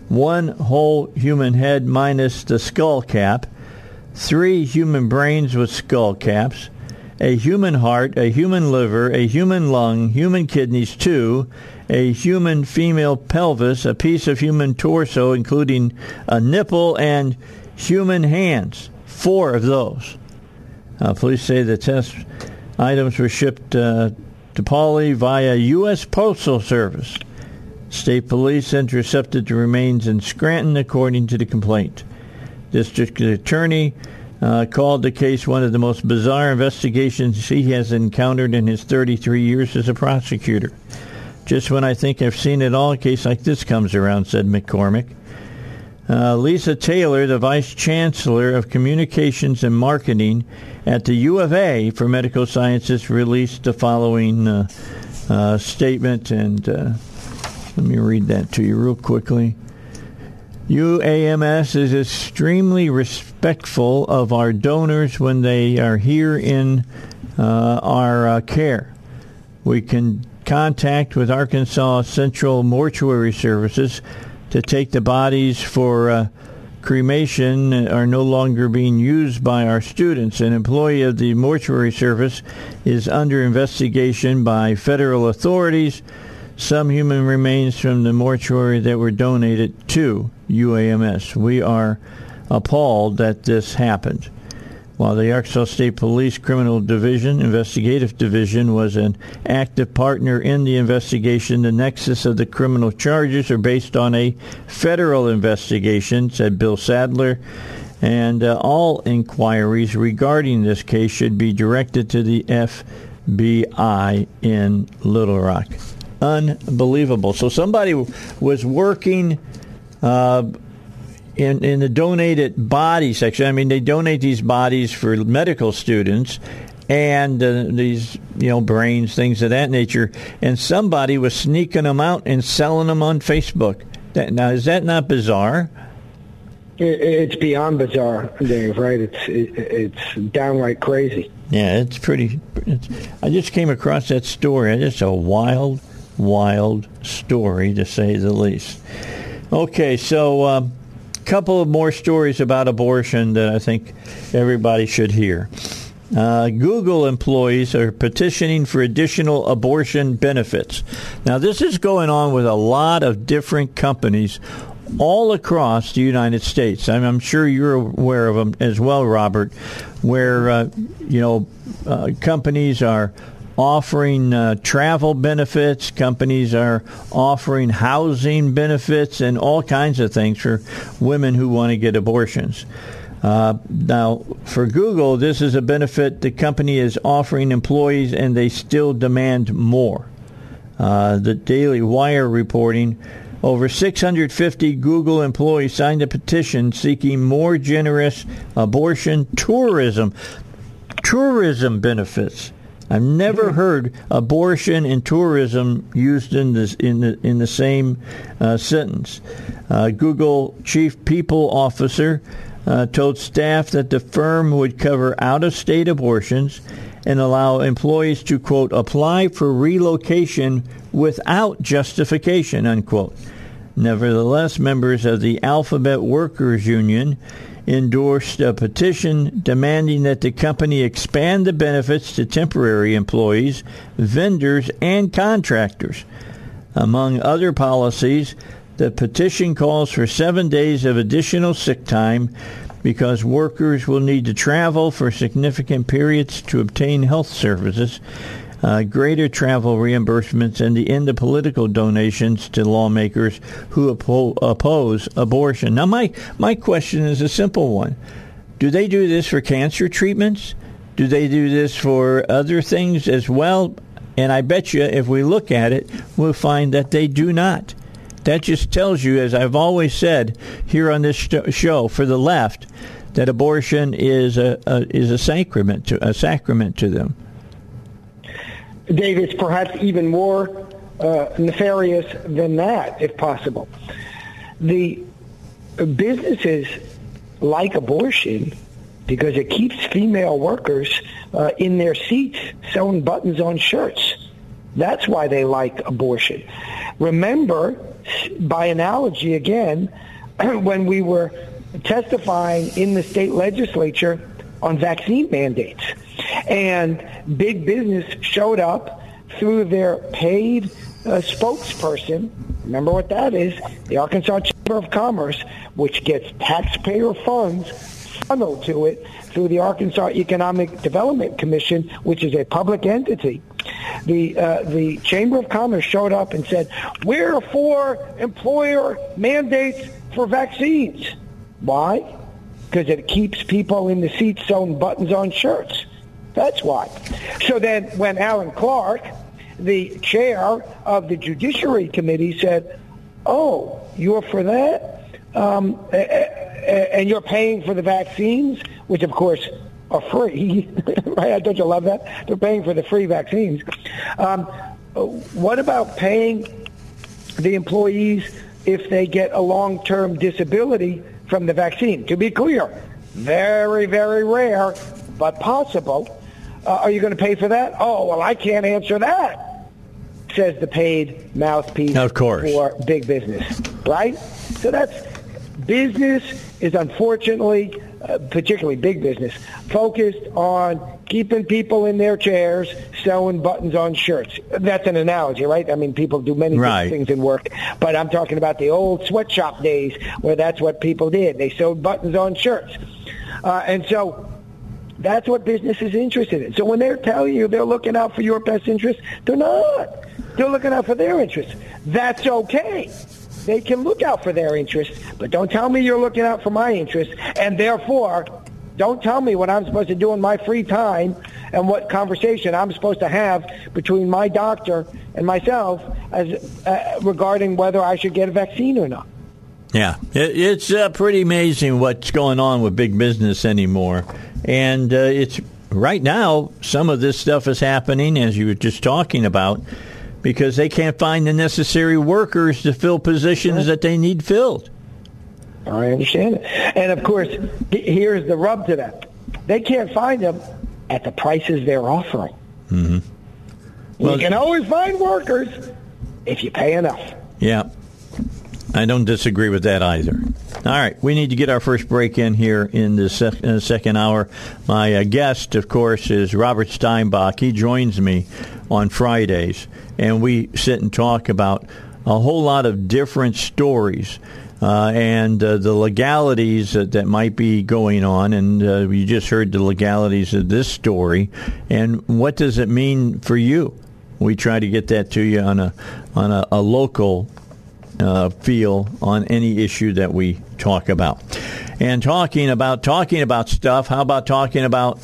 one whole human head minus the skull cap, three human brains with skull caps, a human heart, a human liver, a human lung, human kidneys, two, a human female pelvis, a piece of human torso, including a nipple and human hands. Four of those. Uh, police say the test items were shipped uh, to Pauley via U.S. Postal Service. State police intercepted the remains in Scranton, according to the complaint. District Attorney uh, called the case one of the most bizarre investigations he has encountered in his 33 years as a prosecutor. Just when I think I've seen it all, a case like this comes around, said McCormick. Uh, Lisa Taylor, the Vice Chancellor of Communications and Marketing at the U of A for Medical Sciences, released the following uh, uh, statement, and uh, let me read that to you real quickly. UAMS is extremely respectful of our donors when they are here in uh, our uh, care. We can contact with Arkansas Central Mortuary Services to take the bodies for uh, cremation are no longer being used by our students. An employee of the mortuary service is under investigation by federal authorities. Some human remains from the mortuary that were donated to UAMS. We are appalled that this happened. While the Arkansas State Police Criminal Division, Investigative Division, was an active partner in the investigation, the nexus of the criminal charges are based on a federal investigation, said Bill Sadler, And uh, all inquiries regarding this case should be directed to the FBI in Little Rock. Unbelievable. So somebody was working uh, in in the donated body section. I mean, they donate these bodies for medical students and uh, these you know brains, things of that nature. And somebody was sneaking them out and selling them on Facebook. That, now, is that not bizarre? It's beyond bizarre, Dave. Right? It's it's downright crazy. Yeah, it's pretty. It's, I just came across that story. It's a wild, wild story to say the least. Okay, so um, couple of more stories about abortion that I think everybody should hear. Uh, Google employees are petitioning for additional abortion benefits. Now, this is going on with a lot of different companies all across the United States. I'm, I'm sure you're aware of them as well, Robert, where uh, you know uh, companies are offering uh, travel benefits, companies are offering housing benefits, and all kinds of things for women who want to get abortions. Uh, now, for Google, this is a benefit the company is offering employees, and they still demand more. Uh, the Daily Wire reporting over 650 Google employees signed a petition seeking more generous abortion tourism tourism benefits. I've never heard abortion and tourism used in this in the in the same uh, sentence. Uh, Google chief people officer uh, told staff that the firm would cover out-of-state abortions and allow employees to quote apply for relocation without justification unquote. Nevertheless, members of the Alphabet Workers Union endorsed a petition demanding that the company expand the benefits to temporary employees, vendors, and contractors. Among other policies, the petition calls for seven days of additional sick time because workers will need to travel for significant periods to obtain health services uh, greater travel reimbursements, and the end of political donations to lawmakers who oppo- oppose abortion. Now, my, my question is a simple one. Do they do this for cancer treatments? Do they do this for other things as well? And I bet you if we look at it, we'll find that they do not. That just tells you, as I've always said here on this show, for the left, that abortion is a, a is a sacrament to a sacrament to them. Dave, it's perhaps even more uh, nefarious than that, if possible. The businesses like abortion because it keeps female workers uh, in their seats sewing buttons on shirts. That's why they like abortion. Remember, by analogy again, [CLEARS THROAT] when we were testifying in the state legislature on vaccine mandates. And big business showed up through their paid uh, spokesperson. Remember what that is? The Arkansas Chamber of Commerce, which gets taxpayer funds funneled to it through the Arkansas Economic Development Commission, which is a public entity. The uh, the Chamber of Commerce showed up and said, "We're for employer mandates for vaccines." Why? Because it keeps people in the seats sewing buttons on shirts. That's why. So then when Alan Clark, the chair of the Judiciary Committee, said, oh, you're for that? Um, and you're paying for the vaccines, which of course are free, [LAUGHS] right? Don't you love that? They're paying for the free vaccines. Um, what about paying the employees if they get a long-term disability from the vaccine? To be clear, very, very rare, but possible. Uh, are you going to pay for that? Oh, well, I can't answer that, says the paid mouthpiece of course. for big business, right? So that's business is unfortunately, uh, particularly big business, focused on keeping people in their chairs, sewing buttons on shirts. That's an analogy, right? I mean, people do many right. things in work, but I'm talking about the old sweatshop days where that's what people did. They sewed buttons on shirts. Uh, and so that's what business is interested in. So when they're telling you they're looking out for your best interest, they're not. They're looking out for their interests. That's okay. They can look out for their interests, but don't tell me you're looking out for my interests, and therefore, don't tell me what I'm supposed to do in my free time and what conversation I'm supposed to have between my doctor and myself as uh, regarding whether I should get a vaccine or not. Yeah, it's uh, pretty amazing what's going on with big business anymore, and uh, it's right now some of this stuff is happening as you were just talking about because they can't find the necessary workers to fill positions that they need filled. I understand it, and of course, here's the rub to that: they can't find them at the prices they're offering. Mm-hmm. Well, you can always find workers if you pay enough. Yeah. I don't disagree with that either. All right, we need to get our first break in here in the, sec- in the second hour. My uh, guest, of course, is Robert Steinbuch. He joins me on Fridays, and we sit and talk about a whole lot of different stories. Uh, and uh, the legalities that, that, might be going on, and uh, you just heard the legalities of this story, and what does it mean for you? We try to get that to you on a on a, a local uh, feel on any issue that we talk about. And talking about talking about stuff, how about talking about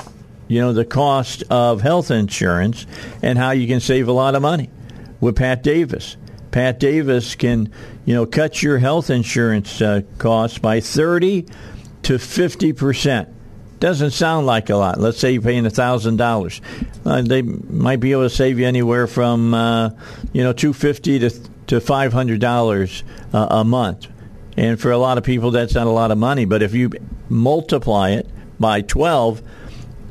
you know the cost of health insurance and how you can save a lot of money with Pat Davis. Pat Davis can you know cut your health insurance uh, costs by 30 to 50 percent doesn't sound like a lot. Let's say you're paying thousand dollars, uh, they might be able to save you anywhere from uh, you know two fifty to to five hundred dollars uh, a month. And for a lot of people, that's not a lot of money. But if you multiply it by twelve,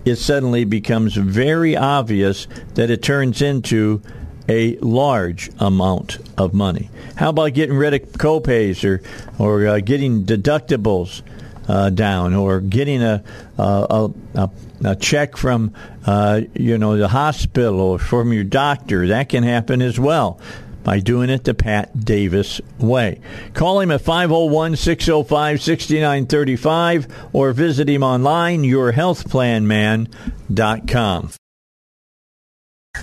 it suddenly becomes very obvious that it turns into a large amount of money. How about getting rid of copays or or uh, getting deductibles? uh, down, or getting a a, a, a check from uh, you know the hospital or from your doctor. That can happen as well by doing it the Pat Davis way. Call him at 501 605 6935 or visit him online, yourhealthplanman.com.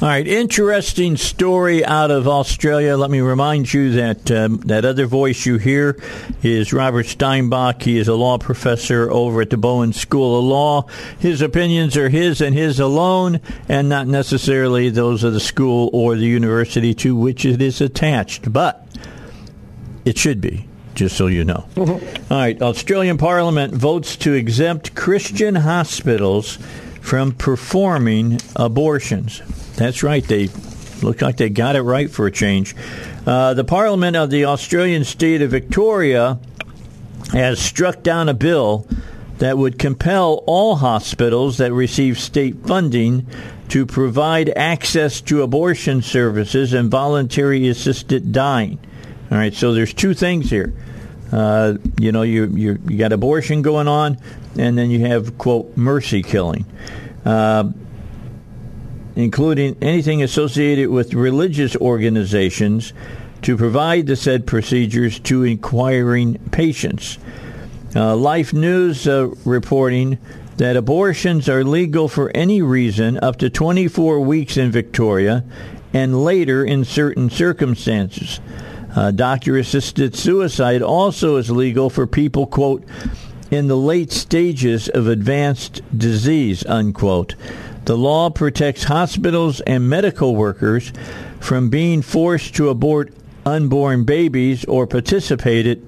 All right, interesting story out of Australia. Let me remind you that um, that other voice you hear is Robert Steinbuch. He is a law professor over at the Bowen School of Law. His opinions are his and his alone, and not necessarily those of the school or the university to which it is attached. But it should be just so you know. Mm-hmm. All right, Australian Parliament votes to exempt Christian hospitals from performing abortions. That's right. They look like they got it right for a change. Uh, the Parliament of the Australian state of Victoria has struck down a bill that would compel all hospitals that receive state funding to provide access to abortion services and voluntary assisted dying. All right, so there's two things here. Uh, you know, you, you you got abortion going on, and then you have quote mercy killing. Uh, including anything associated with religious organizations, to provide the said procedures to inquiring patients. Uh, Life News uh, reporting that abortions are legal for any reason up to 24 weeks in Victoria and later in certain circumstances. Uh, Doctor assisted suicide also is legal for people, quote, in the late stages of advanced disease, unquote. The law protects hospitals and medical workers from being forced to abort unborn babies or participate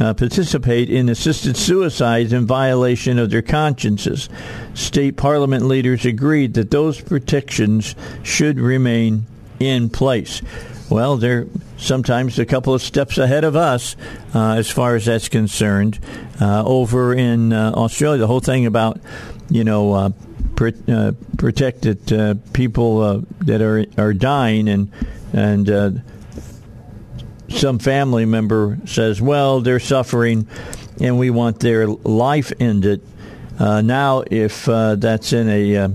uh, participate in assisted suicides in violation of their consciences. State parliament leaders agreed that those protections should remain in place. Well, they're sometimes a couple of steps ahead of us uh, as far as that's concerned. Uh, over in uh, Australia, the whole thing about you know uh, protected uh, people uh, that are are dying, and and uh, some family member says, "Well, they're suffering, and we want their life ended." Uh, now, if that's in a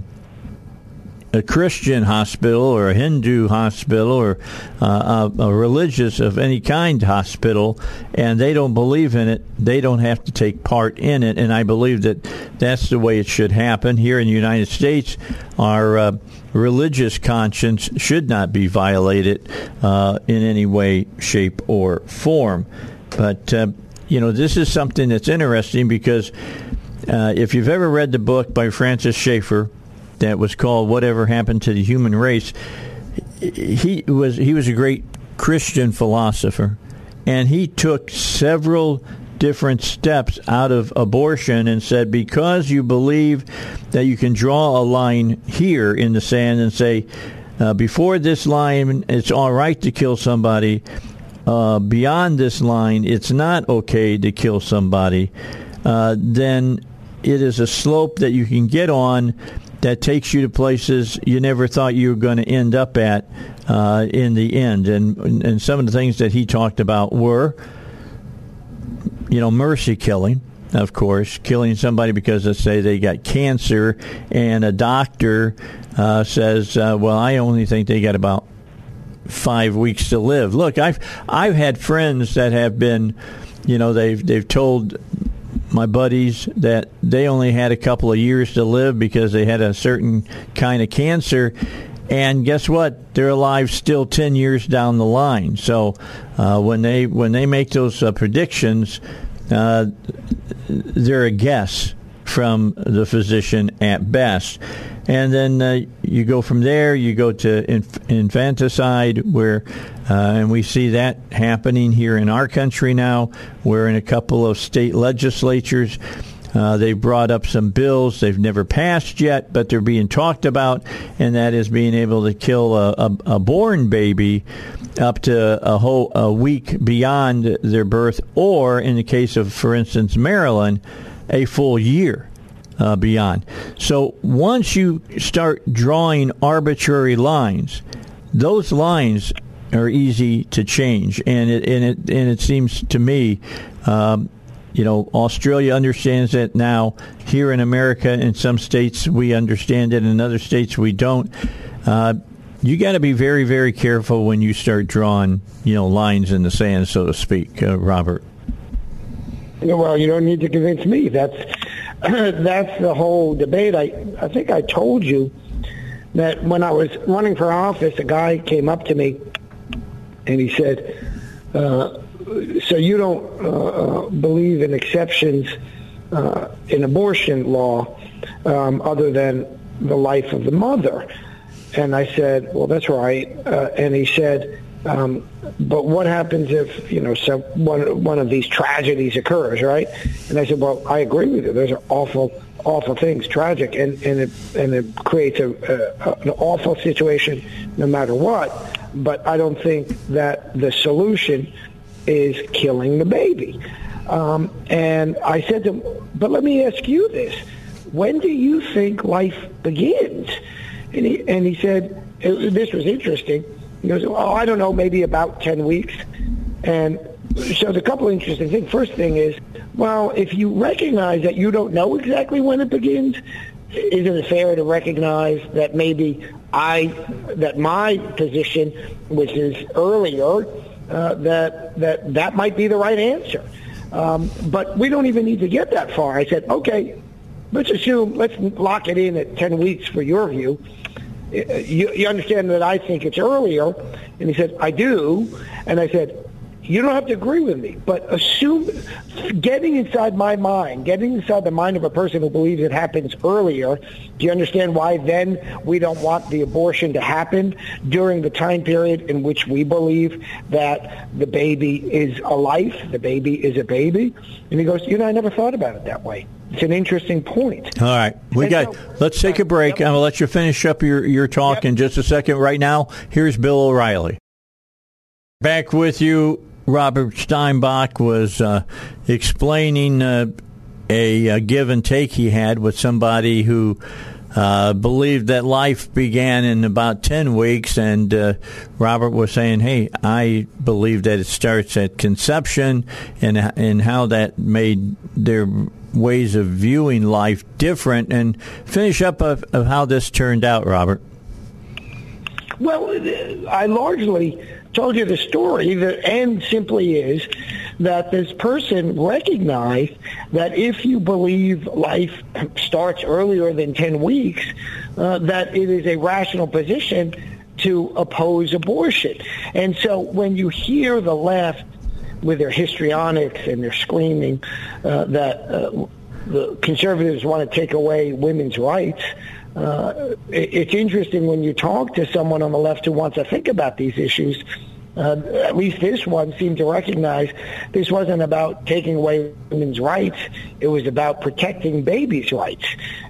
a Christian hospital or a Hindu hospital or uh, a, a, religious of any kind hospital, and they don't believe in it, they don't have to take part in it. And I believe that that's the way it should happen here in the United States. Our uh, religious conscience should not be violated uh, in any way, shape, or form. But uh, you know, this is something that's interesting because. Uh, if you've ever read the book by Francis Schaeffer, that was called "Whatever Happened to the Human Race." He was he was a great Christian philosopher, and he took several different steps out of abortion and said because you believe that you can draw a line here in the sand and say uh, before this line it's all right to kill somebody uh, beyond this line it's not okay to kill somebody uh, then it is a slope that you can get on that takes you to places you never thought you were going to end up at uh, in the end. And and some of the things that he talked about were, you know, mercy killing. Of course, killing somebody because let's say they got cancer, and a doctor uh, says, uh, "Well, I only think they got about five weeks to live." Look, I've I've had friends that have been, you know, they've they've told my buddies that they only had a couple of years to live because they had a certain kind of cancer. And guess what? They're alive still ten years down the line. So uh, when they when they make those uh, predictions, uh, they're a guess from the physician at best. And then uh, you go from there, you go to inf- infanticide, where, uh, and we see that happening here in our country now, where in a couple of state legislatures, uh, they've brought up some bills they've never passed yet, but they're being talked about, and that is being able to kill a, a, a born baby up to a whole a week beyond their birth, or in the case of, for instance, Maryland, a full year uh, beyond. So once you start drawing arbitrary lines, those lines are easy to change, and it and it and it seems to me. Um, you know, Australia understands that now. Here in America, in some states, we understand it. In other states, we don't. Uh, you got to be very, very careful when you start drawing, you know, lines in the sand, so to speak, uh, Robert. Well, you don't need to convince me. That's [LAUGHS] that's the whole debate. I I think I told you that when I was running for office, a guy came up to me and he said, uh, "So you don't uh, uh, believe in exceptions uh, in abortion law, um, other than the life of the mother?" And I said, "Well, that's right." Uh, and he said. Um, but what happens if you know some one one of these tragedies occurs, right? And I said, well, I agree with you. Those are awful, awful things, tragic, and and it and it creates a, a an awful situation no matter what. But I don't think that the solution is killing the baby. Um, and I said to him, but let me ask you this: When do you think life begins? And he and he said, this was interesting he goes, oh, I don't know, maybe about 10 weeks. And so a couple interesting things. First thing is, well, if you recognize that you don't know exactly when it begins, isn't it fair to recognize that maybe I, that my position, which is earlier, uh, that that that might be the right answer. Um, but we don't even need to get that far. I said, okay, let's assume, let's lock it in at 10 weeks for your view you, you understand that I think it's earlier? And he said, I do. And I said, you don't have to agree with me, but assume getting inside my mind, getting inside the mind of a person who believes it happens earlier, do you understand why then we don't want the abortion to happen during the time period in which we believe that the baby is a life, the baby is a baby? And he goes, you know, I never thought about it that way. It's an interesting point. All right, we and got. So, let's take a break. Yep. I'm gonna let you finish up your your talk yep. in just a second. Right now, here's Bill O'Reilly. Back with you. Robert Steinbuch was uh, explaining uh, a, a, give and take he had with somebody who uh, believed that life began in about 10 weeks, and uh, Robert was saying, Hey, I believe that it starts at conception, and, and how that made their ways of viewing life different. And finish up of, of how this turned out, Robert. Well, I largely told you the story. The end simply is that this person recognized that if you believe life starts earlier than 10 weeks, uh, that it is a rational position to oppose abortion. And so when you hear the left with their histrionics and their screaming uh, that uh, the conservatives want to take away women's rights, uh, it's interesting when you talk to someone on the left who wants to think about these issues. Uh, at least this one seemed to recognize this wasn't about taking away women's rights. It was about protecting babies' rights.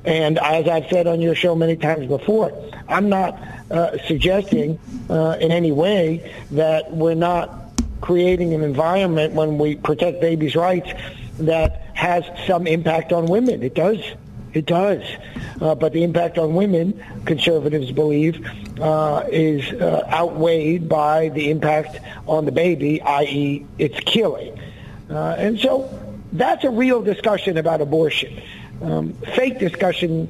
And as I've said on your show many times before, I'm not uh, suggesting uh, in any way that we're not creating an environment when we protect babies' rights that has some impact on women. It does. It does. Uh, but the impact on women, conservatives believe, uh, is uh, outweighed by the impact on the baby, i.e., it's killing. Uh, and so that's a real discussion about abortion. Um, fake discussion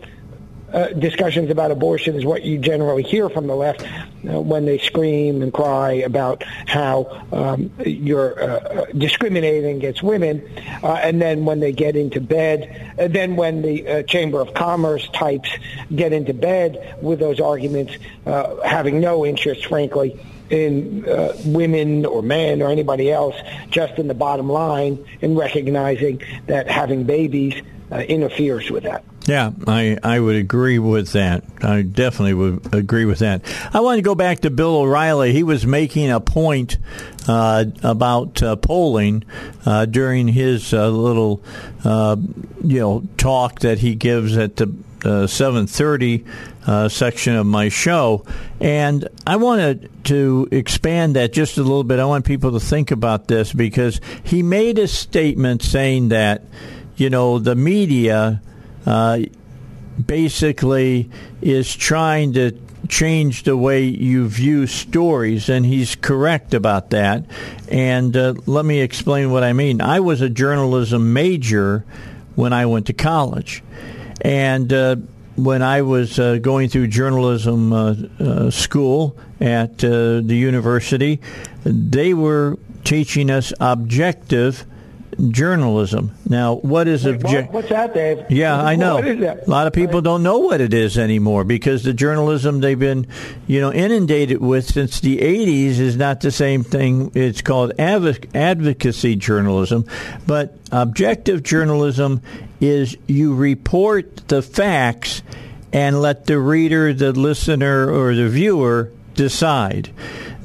uh, discussions about abortion is what you generally hear from the left uh, when they scream and cry about how um, you're uh, discriminating against women, uh, and then when they get into bed, uh, then when the Chamber of Commerce types get into bed with those arguments, having no interest, frankly, in uh, women or men or anybody else, just in the bottom line, in recognizing that having babies uh, interferes with that. Yeah, I, I would agree with that. I definitely would agree with that. I want to go back to Bill O'Reilly. He was making a point uh, about uh, polling uh, during his uh, little, uh, you know, talk that he gives at the uh, 7:30 section of my show, and I wanted to expand that just a little bit. I want people to think about this because he made a statement saying that you know, the media uh, basically is trying to change the way you view stories, and he's correct about that. And uh, let me explain what I mean. I was a journalism major when I went to college, and uh, when I was uh, going through journalism uh, uh, school at the university, they were teaching us objective journalism. Now, what is object? What's that, Dave? Yeah, I know. A lot of people don't know what it is anymore because the journalism they've been, you know, inundated with since the '80s is not the same thing. It's called advocacy journalism, but objective journalism is you report the facts and let the reader, the listener, or the viewer decide.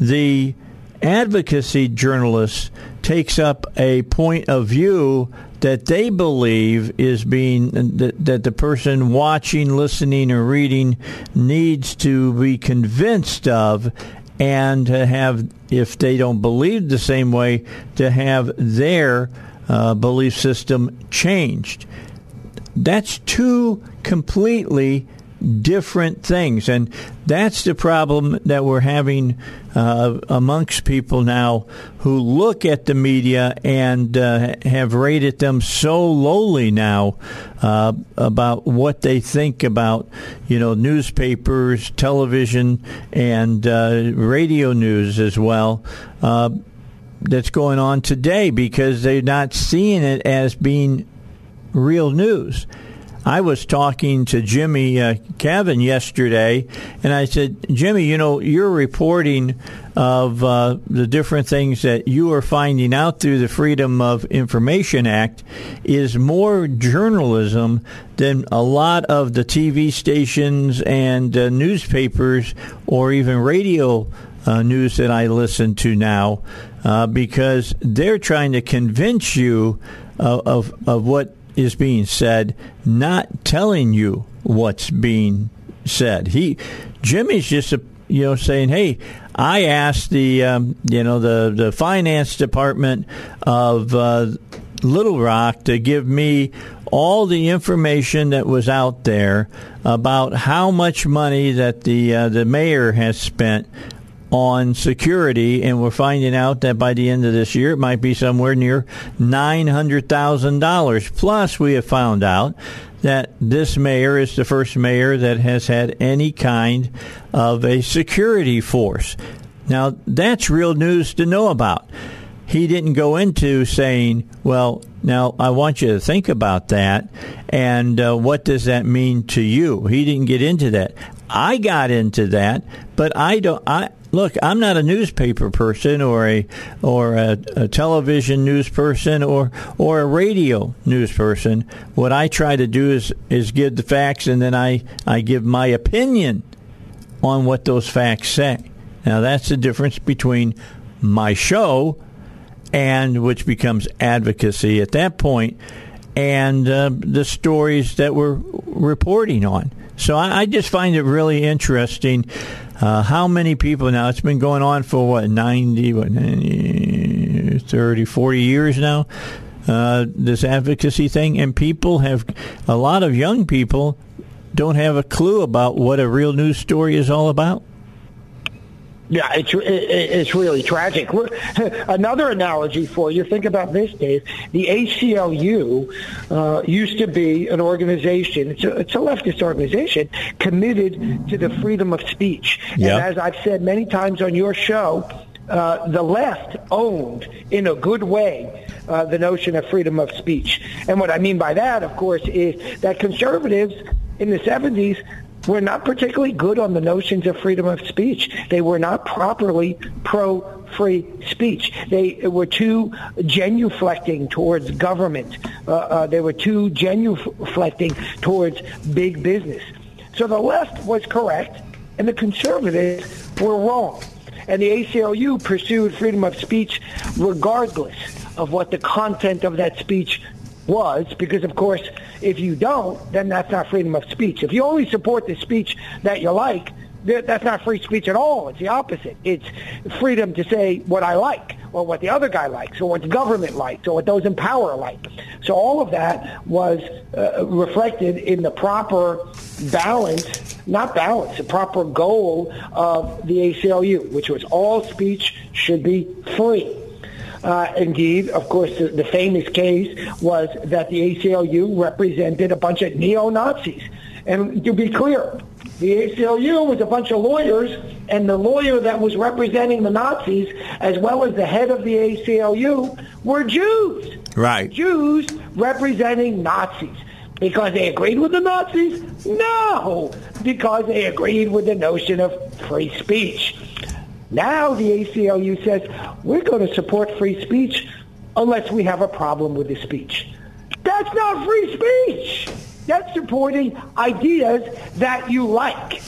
The advocacy journalists takes up a point of view that they believe is being that, that the person watching, listening, or reading needs to be convinced of and to have, if they don't believe the same way, to have their uh, belief system changed. That's two completely different things. And that's the problem that we're having uh, amongst people now who look at the media and uh, have rated them so lowly now uh, about what they think about, you know, newspapers, television, and uh, radio news as well uh, that's going on today because they're not seeing it as being real news. I was talking to Jimmy uh, Cavin yesterday, and I said, Jimmy, you know, you're reporting of uh, the different things that you are finding out through the Freedom of Information Act is more journalism than a lot of the TV stations and uh, newspapers or even radio uh, news that I listen to now, uh, because they're trying to convince you of, of, of what is being said, not telling you what's being said. He, Jimmy's just a, you know saying, "Hey, I asked the um, you know the the finance department of uh, Little Rock to give me all the information that was out there about how much money that the uh, the mayor has spent on security, and we're finding out that by the end of this year, it might be somewhere near $900,000. Plus, we have found out that this mayor is the first mayor that has had any kind of a security force. Now, that's real news to know about. He didn't go into saying, well, now I want you to think about that, and uh, what does that mean to you? He didn't get into that. I got into that, but I don't. I look. I'm not a newspaper person or a or a, a television news person or or a radio news person. What I try to do is is give the facts, and then I I give my opinion on what those facts say. Now that's the difference between my show and which becomes advocacy at that point and uh, the stories that we're reporting on. So I, I just find it really interesting uh, how many people now, it's been going on for what, 90, what, 30, 40 years now, uh, this advocacy thing, and people have, a lot of young people don't have a clue about what a real news story is all about. Yeah, it's it's really tragic. [LAUGHS] Another analogy for you. Think about this, Dave. The ACLU uh, used to be an organization. It's a, it's a leftist organization committed to the freedom of speech. Yep. And as I've said many times on your show, uh, the left owned, in a good way, uh, the notion of freedom of speech. And what I mean by that, of course, is that conservatives in the 70s were not particularly good on the notions of freedom of speech. They were not properly pro-free speech. They were too genuflecting towards government. Uh, uh, they were too genuflecting towards big business. So the left was correct, and the conservatives were wrong. And the ACLU pursued freedom of speech regardless of what the content of that speech was because, of course, if you don't, then that's not freedom of speech. If you only support the speech that you like, that's not free speech at all. It's the opposite. It's freedom to say what I like or what the other guy likes or what the government likes or what those in power like. So all of that was uh, reflected in the proper balance, not balance, the proper goal of the ACLU, which was all speech should be free. Uh, indeed, of course, the, the, famous case was that the ACLU represented a bunch of neo-Nazis. And to be clear, the ACLU was a bunch of lawyers, and the lawyer that was representing the Nazis, as well as the head of the ACLU, were Jews. Right. Jews representing Nazis. Because they agreed with the Nazis? No, because they agreed with the notion of free speech. Now the ACLU says, we're going to support free speech unless we have a problem with the speech. That's not free speech. That's supporting ideas that you like.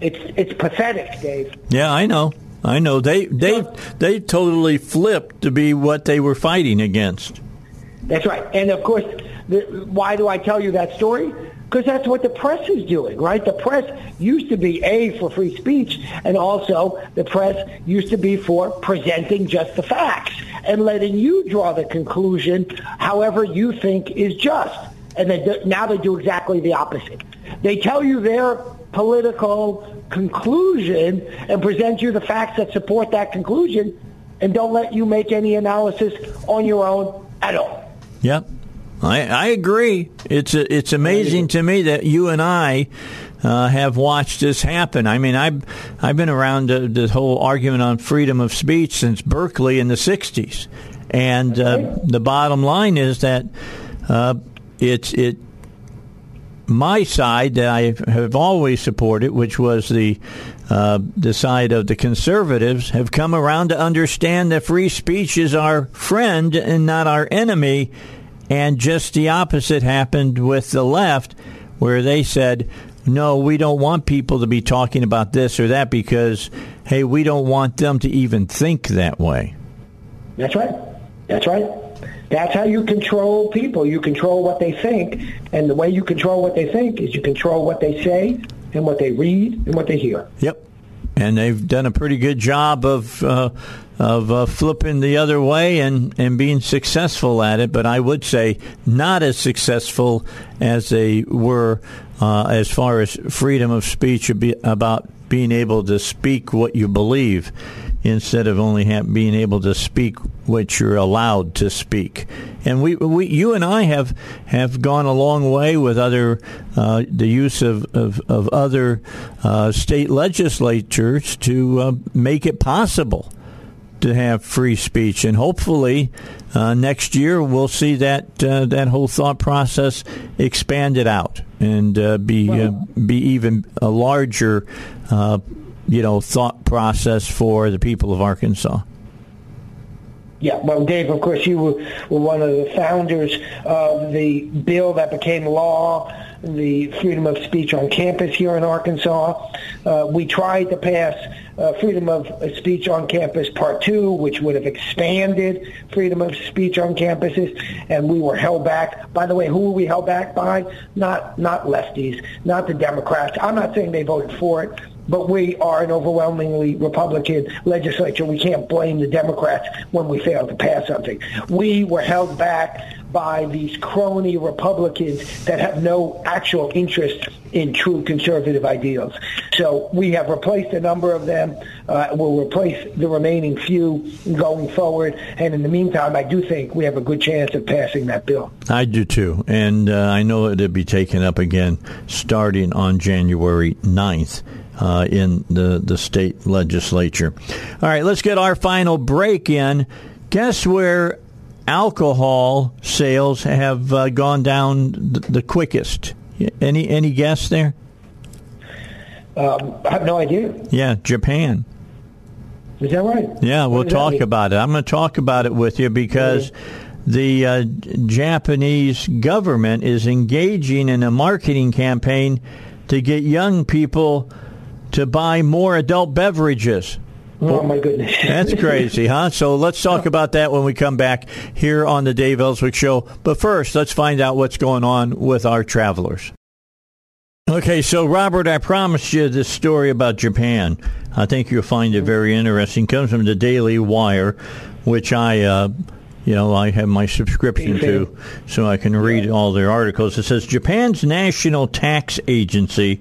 It's it's pathetic, Dave. Yeah, I know. I know. They they they totally flipped to be what they were fighting against. That's right. And of course, the, why do I tell you that story? Because that's what the press is doing, right? The press used to be A, for free speech, and also the press used to be for presenting just the facts and letting you draw the conclusion however you think is just. And they do, now they do exactly the opposite. They tell you their political conclusion and present you the facts that support that conclusion and don't let you make any analysis on your own at all. Yep. I, I agree. It's a, it's amazing to me that you and I uh, have watched this happen. I mean, I've I've been around the, the whole argument on freedom of speech since Berkeley in the '60s, and uh, the bottom line is that uh, it's it. My side that I have always supported, which was the uh, the side of the conservatives, have come around to understand that free speech is our friend and not our enemy and just the opposite happened with the left, where they said, no, we don't want people to be talking about this or that because, hey, we don't want them to even think that way. That's right. That's right. That's how you control people. You control what they think. And the way you control what they think is you control what they say and what they read and what they hear. Yep. And they've done a pretty good job of uh, of uh, flipping the other way and, and being successful at it, but I would say not as successful as they were uh, as far as freedom of speech about being able to speak what you believe. Instead of only ha- being able to speak what you're allowed to speak. And we, we, you and I have have gone a long way with other uh, the use of of, of other uh, state legislatures to uh, make it possible to have free speech, and hopefully uh, next year we'll see that uh, that whole thought process expanded out and uh, be uh, be even a larger, uh, you know, thought process for the people of Arkansas. Yeah, well, Dave, of course, you were, one of the founders of the bill that became law, the freedom of speech on campus here in Arkansas. Uh, we tried to pass uh, freedom of speech on campus part two, which would have expanded freedom of speech on campuses, and we were held back. By the way, who were we held back by? Not not lefties, not the Democrats. I'm not saying they voted for it but we are an overwhelmingly Republican legislature. We can't blame the Democrats when we fail to pass something. We were held back by these crony Republicans that have no actual interest in true conservative ideals. So we have replaced a number of them. Uh, we'll replace the remaining few going forward. And in the meantime, I do think we have a good chance of passing that bill. I do too. And uh, I know it'll be taken up again starting on January 9th uh, in the, the state legislature. All right, let's get our final break in. Guess where alcohol sales have uh, gone down the, the, quickest? Any any guess there? Um, I have no idea. Yeah, Japan. Is that right? Yeah, we'll talk about it. I'm going to talk about it with you because. The uh, Japanese government is engaging in a marketing campaign to get young people to buy more adult beverages. Oh my goodness. [LAUGHS] That's crazy, huh? So let's talk about that when we come back here on the Dave Elswick Show. But first, let's find out what's going on with our travelers. Okay, so Robert, I promised you this story about Japan. I think you'll find it very interesting. It comes from the Daily Wire, which I uh, you know, I have my subscription to, so I can read all their articles. It says Japan's National Tax Agency,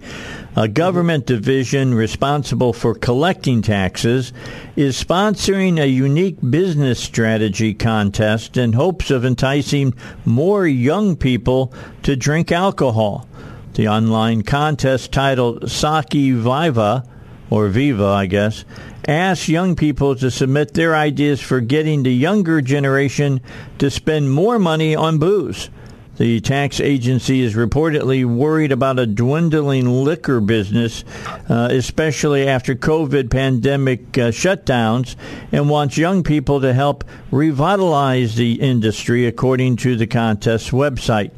a government division responsible for collecting taxes, is sponsoring a unique business strategy contest in hopes of enticing more young people to drink alcohol. The online contest titled Sake Viva, or Viva, I guess, Ask young people to submit their ideas for getting the younger generation to spend more money on booze. The tax agency is reportedly worried about a dwindling liquor business, uh, especially after COVID pandemic uh, shutdowns, and wants young people to help revitalize the industry, according to the contest website.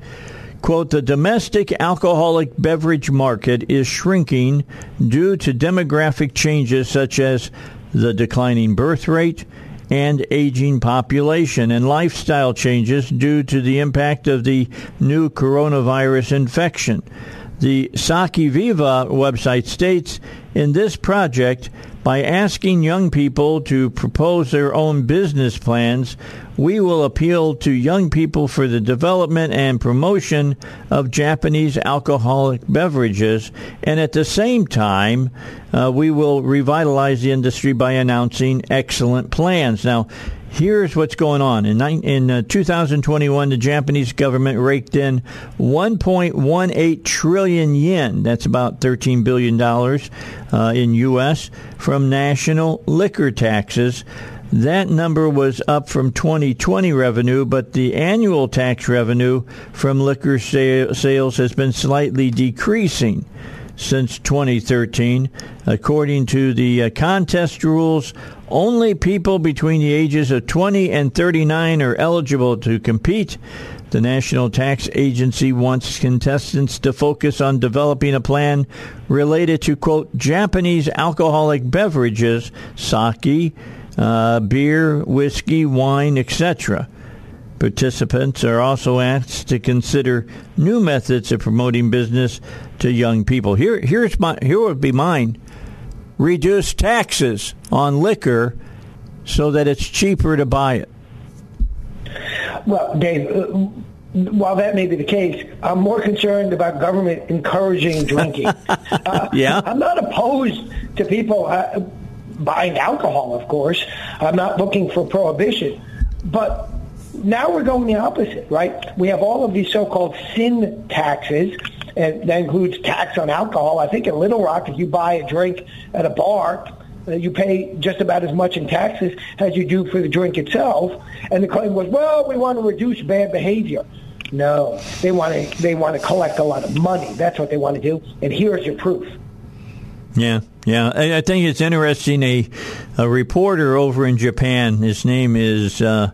Quote, the domestic alcoholic beverage market is shrinking due to demographic changes such as the declining birth rate and aging population and lifestyle changes due to the impact of the new coronavirus infection. The Sake Viva website states in this project, by asking young people to propose their own business plans, we will appeal to young people for the development and promotion of Japanese alcoholic beverages, and at the same time, uh, we will revitalize the industry by announcing excellent plans. Now, here's what's going on. In, in uh, 2021, the Japanese government raked in 1.18 trillion yen. That's about 13 billion dollars uh, in U.S. from national liquor taxes. That number was up from 2020 revenue, but the annual tax revenue from liquor sales has been slightly decreasing since 2013. According to the uh, contest rules, only people between the ages of 20 and 39 are eligible to compete. The National Tax Agency wants contestants to focus on developing a plan related to, quote, Japanese alcoholic beverages, sake, uh, beer, whiskey, wine, etc. Participants are also asked to consider new methods of promoting business to young people. Here, here's my, here would be mine: reduce taxes on liquor so that it's cheaper to buy it. Well, Dave, uh, while that may be the case, I'm more concerned about government encouraging drinking. [LAUGHS] uh, yeah, I'm not opposed to people. Uh, buying alcohol, of course. I'm not looking for prohibition. But now we're going the opposite, right? We have all of these so-called sin taxes, and that includes tax on alcohol. I think in Little Rock, if you buy a drink at a bar, uh, you pay just about as much in taxes as you do for the drink itself. And the claim was, well, we want to reduce bad behavior. No, they want to they want to collect a lot of money. That's what they want to do. And here's your proof. Yeah, yeah. I, I think it's interesting. A a reporter over in Japan. His name is uh,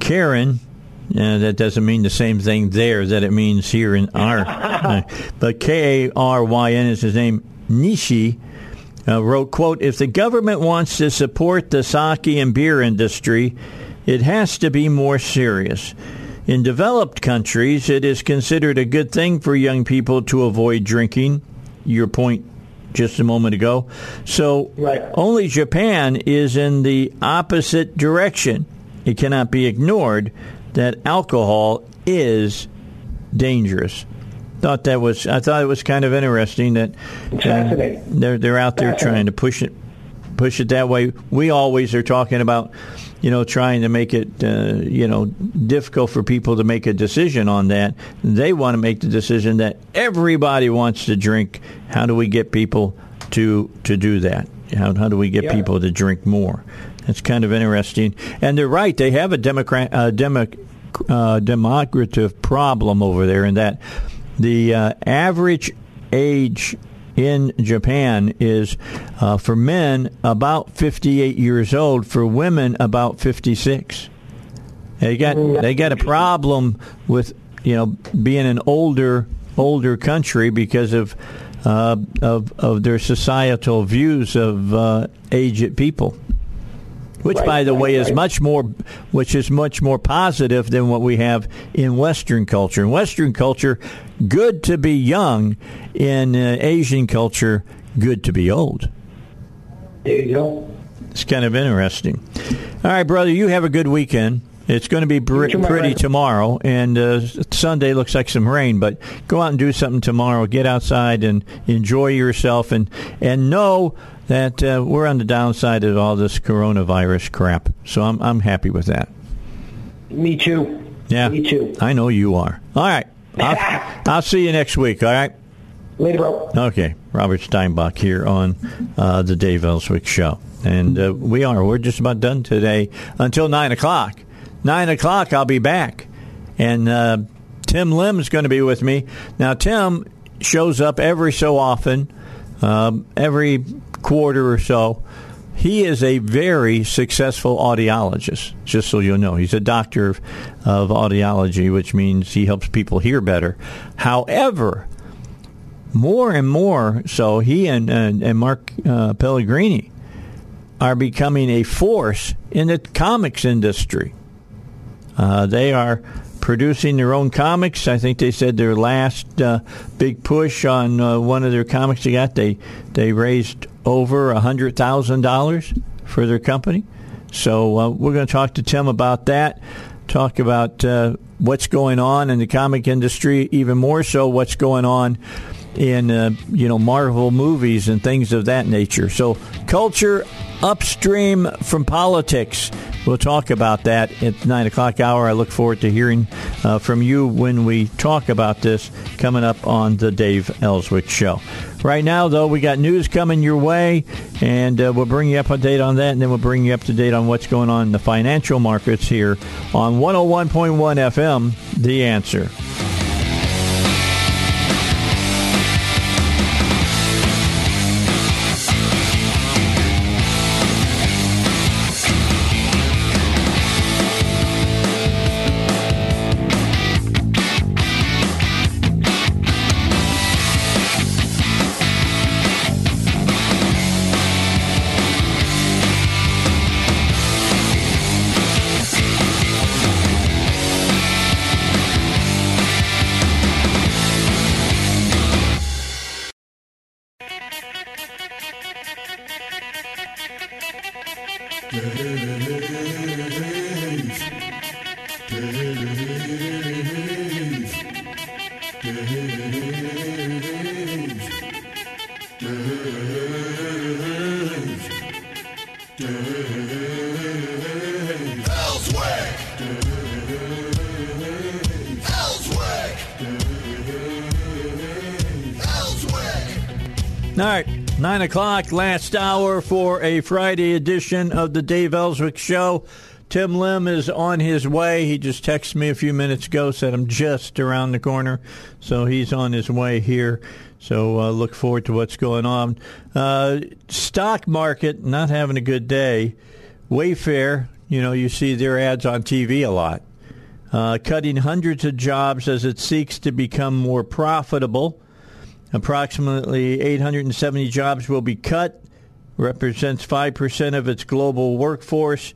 Karen. Uh, that doesn't mean the same thing there that it means here in our. uh, [LAUGHS] [LAUGHS] but K A R Y N is his name. Nishi uh, wrote, "quote If the government wants to support the sake and beer industry, it has to be more serious." In developed countries, it is considered a good thing for young people to avoid drinking. Your point just a moment ago. So right. only Japan is in the opposite direction. It cannot be ignored that alcohol is dangerous. Thought that was I thought it was kind of interesting that uh, they're they're out there trying to push it push it that way. We always are talking about you know, trying to make it, uh, you know, difficult for people to make a decision on that. They want to make the decision that everybody wants to drink. How do we get people to to do that? How how do we get yeah. people to drink more? That's kind of interesting. And they're right. They have a democrat uh, uh, problem over there in that the uh, average age in Japan is uh, for men about 58 years old, for women about 56. They got they got a problem with you know being an older older country because of uh, of of their societal views of uh, aged people which right, by the right, way is much more which is much more positive than what we have in western culture. In western culture good to be young. In uh, asian culture good to be old. There you go. It's kind of interesting. All right brother you have a good weekend. It's going to be br- pretty tomorrow, and uh, Sunday looks like some rain. But go out and do something tomorrow. Get outside and enjoy yourself, and and know that uh, we're on the downside of all this coronavirus crap. So I'm I'm happy with that. Me too. Yeah, me too. I know you are. All right, I'll, [LAUGHS] I'll see you next week. All right. Later, bro. Okay, Robert Steinbuch here on uh, the Dave Elswick Show, and uh, we are we're just about done today until nine o'clock. Nine o'clock, I'll be back, and uh, Tim Lim is going to be with me. Now, Tim shows up every so often, um, every quarter or so. He is a very successful audiologist, just so you'll know. He's a doctor of, of audiology, which means he helps people hear better. However, more and more so, he and, and, and Mark uh, Pellegrini are becoming a force in the comics industry. Uh, they are producing their own comics. I think they said their last uh, big push on uh, one of their comics they got, they they raised over a hundred thousand dollars for their company. So uh, we're going to talk to Tim about that. Talk about uh, what's going on in the comic industry, even more so what's going on in uh, you know Marvel movies and things of that nature. So culture upstream from politics. We'll talk about that at nine o'clock hour. I look forward to hearing uh, from you when we talk about this coming up on the Dave Elswick Show. Right now, though, we got news coming your way, and uh, we'll bring you up to date on that, and then we'll bring you up to date on what's going on in the financial markets here on 101.1 FM, The Answer. O'clock, last hour for a Friday edition of the Dave Elswick Show. Tim Lim is on his way. He just texted me a few minutes ago, said I'm just around the corner. So he's on his way here. So uh, look forward to what's going on. Uh, stock market not having a good day. Wayfair, you know, you see their ads on TV a lot. Uh, cutting hundreds of jobs as it seeks to become more profitable. Approximately 870 jobs will be cut, represents 5% of its global workforce,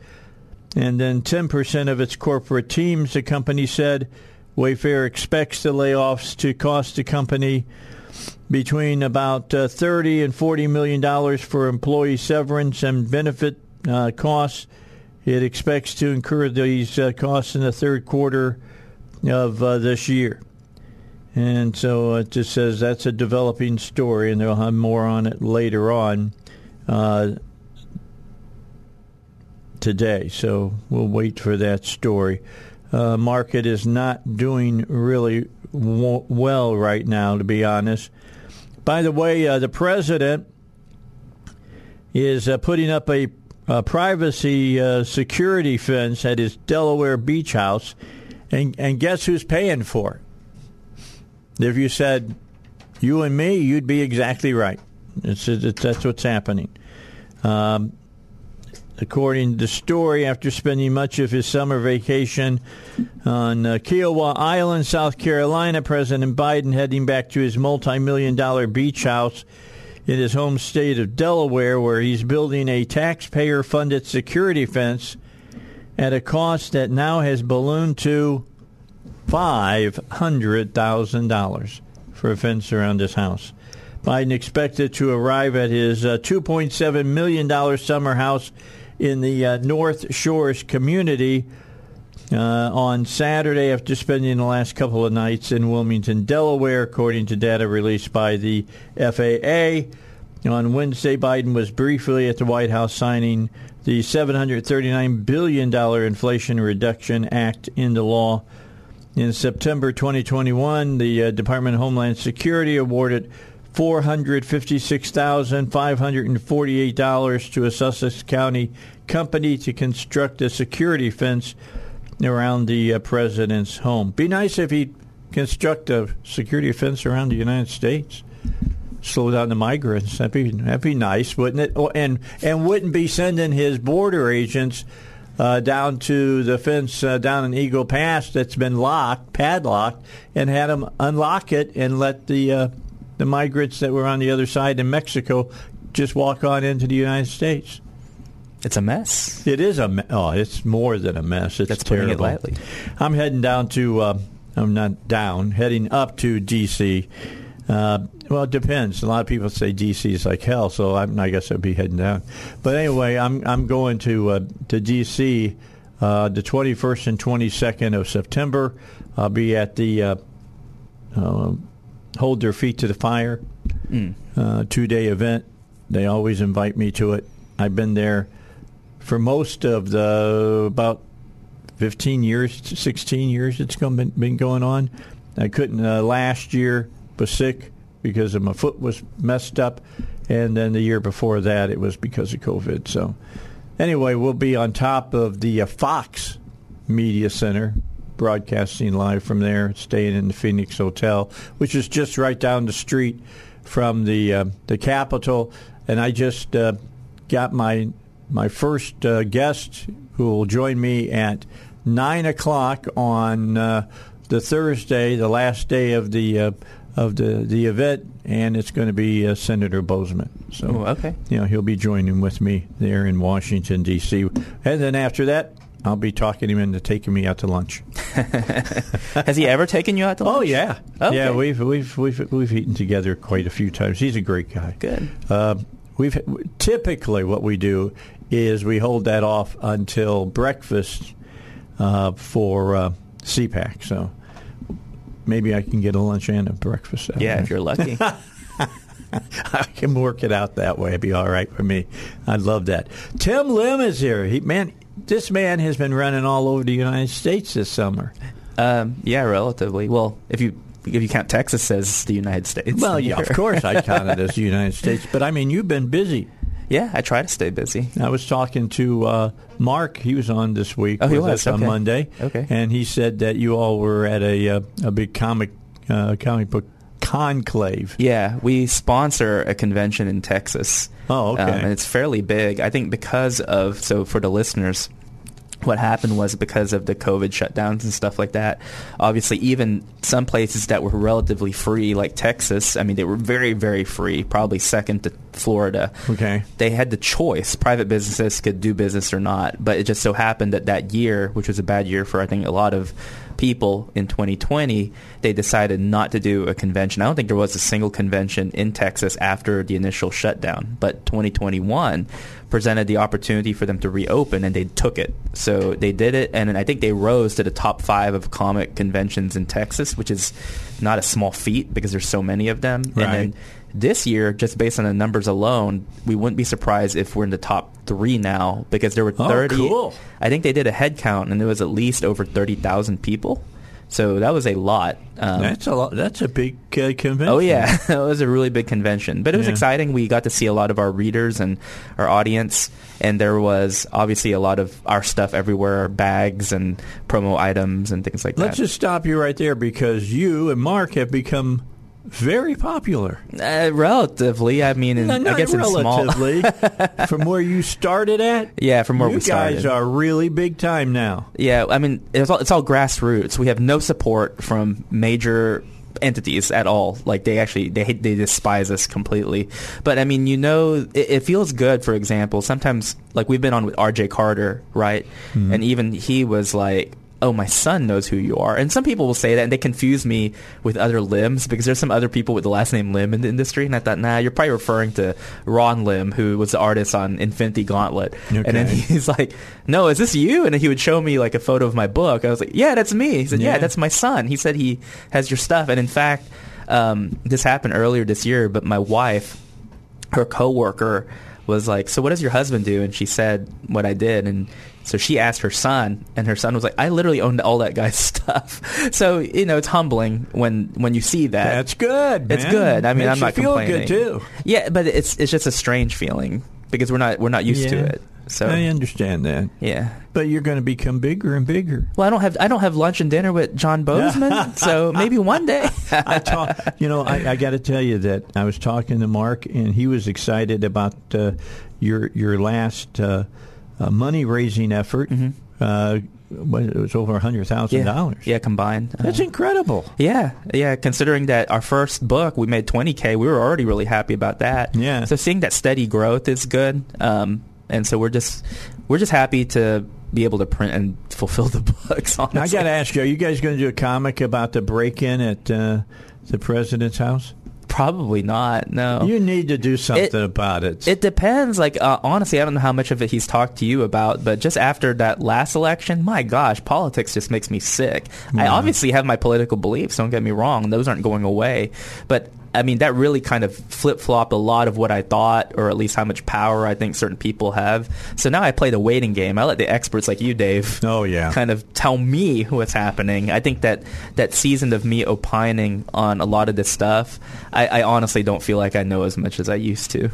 and then 10% of its corporate teams, the company said. Wayfair expects the layoffs to cost the company between about uh, 30 and 40 million dollars for employee severance and benefit uh, costs. It expects to incur these uh, costs in the third quarter of uh, this year. And so it just says that's a developing story, and they'll have more on it later on uh, today. So we'll wait for that story. Uh, market is not doing really w- well right now, to be honest. By the way, uh, the president is uh, putting up a, a privacy uh, security fence at his Delaware beach house, and, and guess who's paying for it? If you said you and me, you'd be exactly right. It's, it's that's what's happening. Um, according to the story, after spending much of his summer vacation on uh, Kiawah Island, South Carolina, President Biden heading back to his multi-million dollar beach house in his home state of Delaware, where he's building a taxpayer-funded security fence at a cost that now has ballooned to $500,000 for a fence around his house. Biden expected to arrive at his uh, $2.7 million summer house in the uh, North Shores community uh, on Saturday after spending the last couple of nights in Wilmington, Delaware, according to data released by the FAA. On Wednesday, Biden was briefly at the White House signing the $739 billion Inflation Reduction Act into law. In September 2021, the uh, Department of Homeland Security awarded $456,548 to a Sussex County company to construct a security fence around the uh, president's home. Be nice if he'd construct a security fence around the United States. Slow down the migrants. That'd be that'd be nice, wouldn't it? Oh, and and wouldn't be sending his border agents uh, down to the fence uh, down in Eagle Pass that's been locked, padlocked, and had them unlock it and let the uh, the migrants that were on the other side in Mexico just walk on into the United States. It's a mess. It is a me- oh, it's more than a mess. It's That's putting terrible. it lightly. I'm heading down to uh, I'm not down, heading up to D.C. Uh, well, it depends. A lot of people say D.C. is like hell, so I'm, I guess I'd be heading down. But anyway, I'm I'm going to uh, to D.C. Uh, the 21st and 22nd of September. I'll be at the uh, uh, Hold Their Feet to the Fire uh, two day event. They always invite me to it. I've been there for most of the about 15 years, 16 years it's been, been going on. I couldn't uh, last year, was sick because my foot was messed up, and then the year before that it was because of COVID. So anyway, we'll be on top of the uh, Fox Media Center, broadcasting live from there, staying in the Phoenix Hotel, which is just right down the street from the uh, the Capitol. And I just uh, got my my first uh, guest who will join me at nine o'clock on uh, the Thursday, the last day of the uh, of the the event, and it's going to be uh, Senator Boozman. So Oh, okay. you know he'll be joining with me there in Washington D.C. And then after that, I'll be talking him into taking me out to lunch. [LAUGHS] [LAUGHS] Has he ever taken you out to lunch? Oh yeah, Okay. yeah. We've we've we've we've eaten together quite a few times. He's a great guy. Good. Uh, we've typically what we do is we hold that off until breakfast uh, for uh, CPAC. So maybe I can get a lunch and a breakfast. out Yeah, there. if you're lucky. [LAUGHS] I can work it out that way. It'd be all right for me. I'd love that. Tim Lim is here. He man, this man has been running all over the United States this summer. um, yeah, relatively. Well, if you if you count Texas as the United States. Well, yeah, of [LAUGHS] course I count it as the United States, but I mean you've been busy. Yeah, I try to stay busy. I was talking to uh, Mark. He was on this week Oh, he was? us on Monday. Okay. and he said that you all were at a uh, a big comic uh, comic book conclave. Yeah, we sponsor a convention in Texas. Oh, okay. Um, and it's fairly big. I think because of so for the listeners, what happened was because of the COVID shutdowns and stuff like that. Obviously, even some places that were relatively free, like Texas, I mean, they were very, very free, probably second to Florida. Okay. They had the choice. Private businesses could do business or not, but it just so happened that that year, which was a bad year for I think a lot of people in 2020, they decided not to do a convention. I don't think there was a single convention in Texas after the initial shutdown, but 2021 presented the opportunity for them to reopen and they took it. So they did it and I think they rose to the top 5 of comic conventions in Texas, which is not a small feat because there's so many of them. Right. And then this year, just based on the numbers alone, we wouldn't be surprised if we're in the top three now because there were Oh, 30. cool. I think they did a head count and there was at least over 30,000 people. So that was a lot. Um, That's a lot. That's a big uh, convention. Oh yeah, [LAUGHS] it was a really big convention, but it was Yeah. exciting. We got to see a lot of our readers and our audience, and there was obviously a lot of our stuff everywhere, our bags and promo items and things like that. Let's just stop you right there because you and Mark have become very popular. uh, relatively, I mean, in, No, I guess in small. relatively. [LAUGHS] from where you started at. Yeah, from where you we started. guys are really big time now. Yeah, I mean, it's all, it's all grassroots. We have no support from major entities at all. Like they actually they they despise us completely. But I mean, you know, it, it feels good. For example, sometimes like we've been on with R.J. Carter, right? And even he was like. Oh, my son knows who you are, and some people will say that, and they confuse me with other limbs because there's some other people with the last name Lim in the industry, and I thought, nah, you're probably referring to Ron Lim, who was the artist on Infinity Gauntlet, and then he's like, "No, is this you?" And he would show me like a photo of my book. I was like, "Yeah, that's me." He said, "Yeah, Yeah. that's my son." He said he has your stuff, and in fact, um, this happened earlier this year. But my wife, her coworker, was like, "So what does your husband do?" And she said what I did, and so she asked her son, and her son was like, "I literally owned all that guy's [LAUGHS] stuff." So you know, it's humbling when when you see that. That's good. It's good. I mean, Makes I'm not feel complaining. good too. Yeah, but it's it's just a strange feeling because we're not we're not used to it. So I understand that. yeah. But you're going to become bigger and bigger. Well, I don't have I don't have lunch and dinner with John Boozman, [LAUGHS] so maybe one day. I talk, you know, I, I got to tell you that I was talking to Mark, and he was excited about uh, your your last uh, uh, money raising effort. Uh, it was over a hundred thousand Mm-hmm. yeah, dollars. yeah, combined. that's Uh, incredible. yeah, yeah. Considering that our first book we made 20k, we were already really happy about that. Yeah. So seeing that steady growth is good, um, and so we're just we're just happy to be able to print and fulfill the [LAUGHS] books. Honestly. I got to ask you: Are you guys going to do a comic about the break-in at uh, the president's house? Probably not. No. You need to do something about it. It depends. Like uh, honestly, I don't know how much of it he's talked to you about, but just after that last election, my gosh, politics just makes me sick. I obviously have my political beliefs. Don't get me wrong; those aren't going away. But I mean, that really kind of flip flopped a lot of what I thought, or at least how much power I think certain people have. So now I play the waiting game. I let the experts like you, Dave, Oh, yeah. kind of tell me what's happening. I think that that season of me opining on a lot of this stuff, I, I honestly don't feel like I know as much as I used to.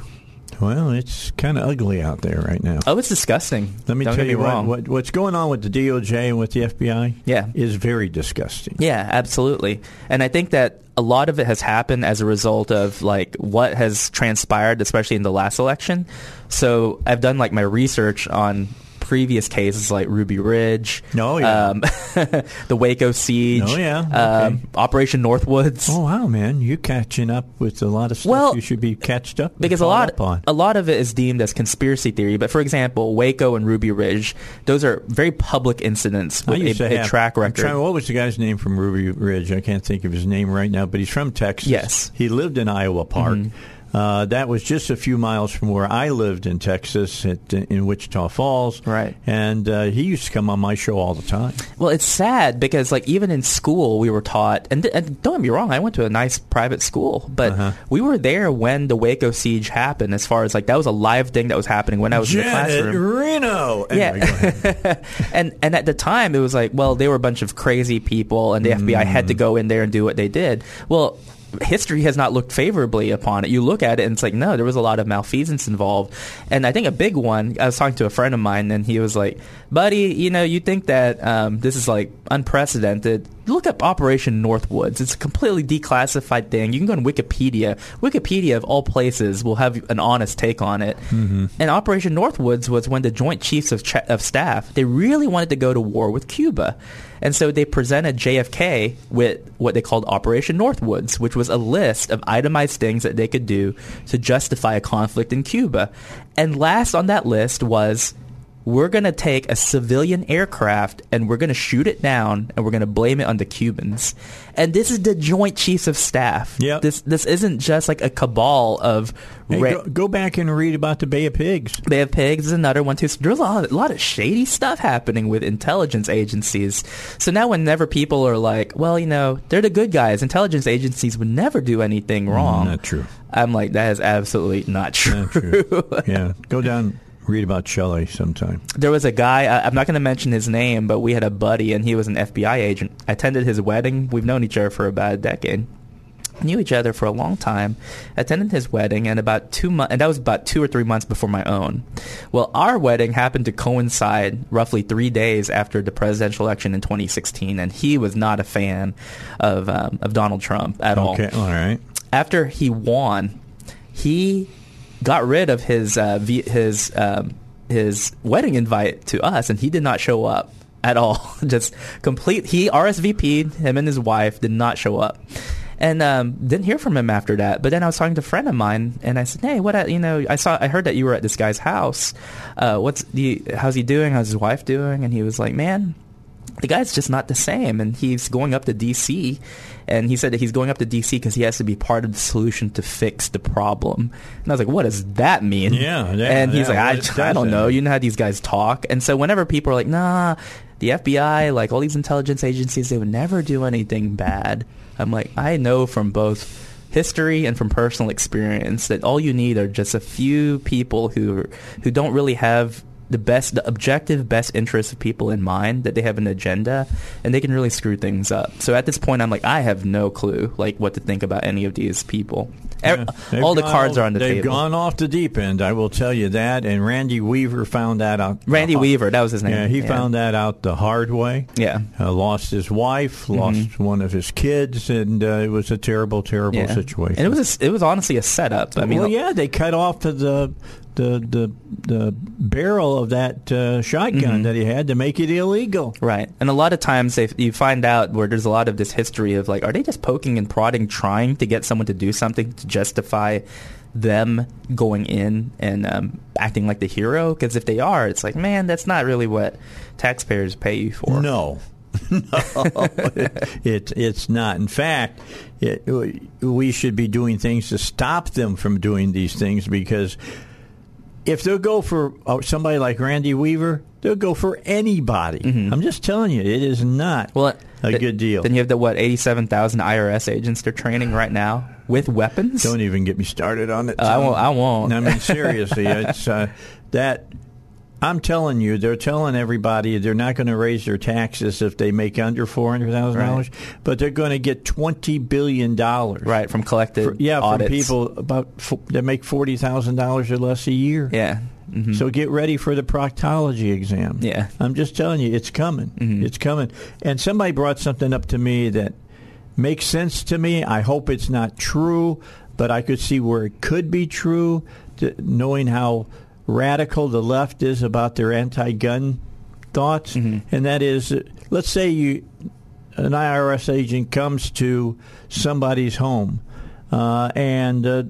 Well, it's kind of ugly out there right now. Oh, it's disgusting. Let me Don't tell get you me what, wrong. what what's going on with the DOJ and with the FBI. Yeah. is very disgusting. Yeah, absolutely. And I think that a lot of it has happened as a result of like what has transpired, especially in the last election. So I've done like my research on previous cases like Ruby Ridge, Oh, yeah. um, [LAUGHS] the Waco siege, Oh, yeah. um, Operation Northwoods. Oh wow, man, you catching up with a lot of stuff Well, you should be catched up because a lot a lot of it is deemed as conspiracy theory. But for example, Waco and Ruby Ridge, those are very public incidents with a, a have, track record. trying- what was the guy's name from Ruby Ridge? I can't think of his name right now, but he's from Texas. Yes. Mm-hmm. he lived in Iowa Park. Uh, that was just a few miles from where I lived in Texas, at, in Wichita Falls. Right. And uh, he used to come on my show all the time. Well, it's sad because like even in school we were taught, and, and don't get me wrong, I went to a nice private school, but Uh-huh. we were there when the Waco siege happened. As far as like that was a live thing that was happening when I was in the Janet classroom. Reno. Anyway. Yeah, [LAUGHS] and and at the time it was like, well, they were a bunch of crazy people, and the FBI had Mm. to go in there and do what they did. Well. History has not looked favorably upon it. You look at it and it's like, no, there was a lot of malfeasance involved. And I think a big one, I was talking to a friend of mine and he was like, buddy, you know, you think that um, this is like unprecedented. Look up Operation Northwoods. It's a completely declassified thing. You can go on Wikipedia. Wikipedia, of all places, will have an honest take on it. Mm-hmm. And Operation Northwoods was when the Joint Chiefs of, Ch- of Staff, they really wanted to go to war with Cuba. And so they presented JFK with what they called Operation Northwoods, which was a list of itemized things that they could do to justify a conflict in Cuba. And last on that list was we're going to take a civilian aircraft and we're going to shoot it down and we're going to blame it on the Cubans. And this is the Joint Chiefs of Staff. Yep. This this isn't just like a cabal of Hey, ra- go, go back and read about the Bay of Pigs. Bay of Pigs is another one too. So there's a lot, a lot of shady stuff happening with intelligence agencies. So now, whenever people are like, "Well, you know, they're the good guys," intelligence agencies would never do anything mm, wrong. not true. I'm like, that is absolutely not true. Not true. [LAUGHS] yeah, go down, read about Shelley sometime. there was a guy. I'm not going to mention his name, but we had a buddy, and he was an FBI agent. I attended his wedding. We've known each other for about a decade. Knew each other for a long time. Attended his wedding, and about two months, and that was about two or three months before my own. Well, our wedding happened to coincide roughly three days after the presidential election in 2016, and he was not a fan of um, of Donald Trump at all Okay, all right. after he won, he got rid of his uh, his um, his wedding invite to us, and he did not show up at all. [LAUGHS] Just complete. He RSVP'd him and his wife did not show up. And um, didn't hear from him after that. But then I was talking to a friend of mine, and I said, "Hey, what? uh, You know, I saw, I heard that you were at this guy's house. Uh, what's the? How's he doing? How's his wife doing?" And he was like, "Man, the guy's just not the same and he's going up to DC and he said that he's going up to DC because he has to be part of the solution to fix the problem. And I was like what does that mean? Yeah, yeah, and he's yeah, like I, I don't know. you know how these guys talk? And so whenever people are like nah the FBI like all these intelligence agencies they would never do anything bad. I'm like I know from both history and from personal experience that all you need are just a few people who who don't really have the best the objective best interests of people in mind that they have an agenda and they can really screw things up so at this point i'm like i have no clue like what to think about any of these people Yeah, all the cards are on the they've table gone off the deep end. I will tell you that. And Randy Weaver found that out. randy uh, weaver that was his name Yeah, he found that out the hard way. yeah Uh, lost his wife, lost one of his kids, and uh, it was a terrible, terrible yeah. situation. and it was a, it was honestly a setup i mean well, yeah, they cut off the the the the barrel of that uh, shotgun Mm-hmm. that he had to make it illegal. Right. And a lot of times they, you find out where there's a lot of this history of like, are they just poking and prodding, trying to get someone to do something to justify them going in and um, acting like the hero? Because if they are, it's like, man, that's not really what taxpayers pay you for. No. [LAUGHS] no, [LAUGHS] it, it's not. In fact, it, we should be doing things to stop them from doing these things because if they'll go for uh, somebody like Randy Weaver, they'll go for anybody. I'm just telling you, it is not Well, a th- good deal. Then you have the what, eighty-seven thousand IRS agents they're training right now with weapons. Don't even get me started on it. Uh, I won't- I won't. I mean, [LAUGHS] seriously, it's uh, that. I'm telling you, they're telling everybody they're not going to raise their taxes if they make under four hundred thousand dollars, but they're going to get twenty billion dollars. right from collected yeah, audits. from people about f- that make forty thousand dollars or less a year. Yeah. Mhm. So get ready for the proctology exam. Yeah. I'm just telling you, it's coming. Mhm. It's coming. And somebody brought something up to me that makes sense to me. I hope it's not true, but I could see where it could be true, knowing how radical the left is about their anti-gun thoughts. And that is, uh, let's say you an IRS agent comes to somebody's home, uh, and uh,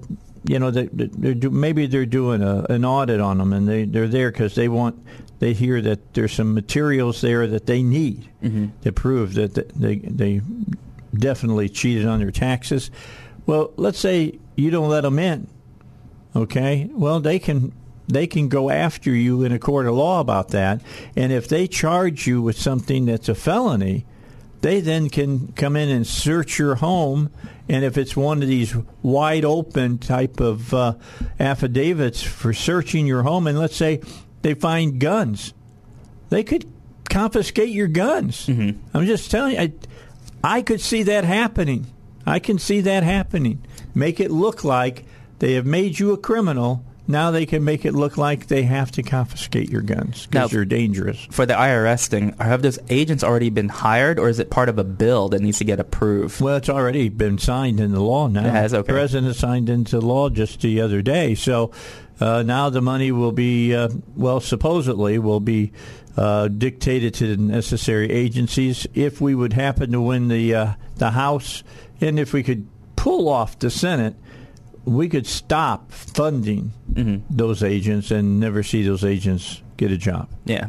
you know they, they're do, maybe they're doing a, an audit on them, and they they're there because they want they hear that there's some materials there that they need to prove that they they definitely cheated on their taxes. Well, let's say you don't let them in Okay, well they can they can go after you in a court of law about that, and if they charge you with something that's a felony, they then can come in and search your home, and if it's one of these wide open type of uh, affidavits for searching your home, and let's say they find guns, they could confiscate your guns. Mm-hmm. I'm just telling you, I, I could see that happening. I can see that happening. Make it look like they have made you a criminal. Now they can make it look like they have to confiscate your guns because you're dangerous. For the IRS thing, have those agents already been hired, or is it part of a bill that needs to get approved? Well, it's already been signed into law now. It has, okay. The president signed into law just the other day. So uh, now the money will be, uh, well, supposedly will be uh, dictated to the necessary agencies. If we would happen to win the uh, the House, and if we could pull off the Senate, we could stop funding Mm-hmm. those agents and never see those agents get a job. Yeah,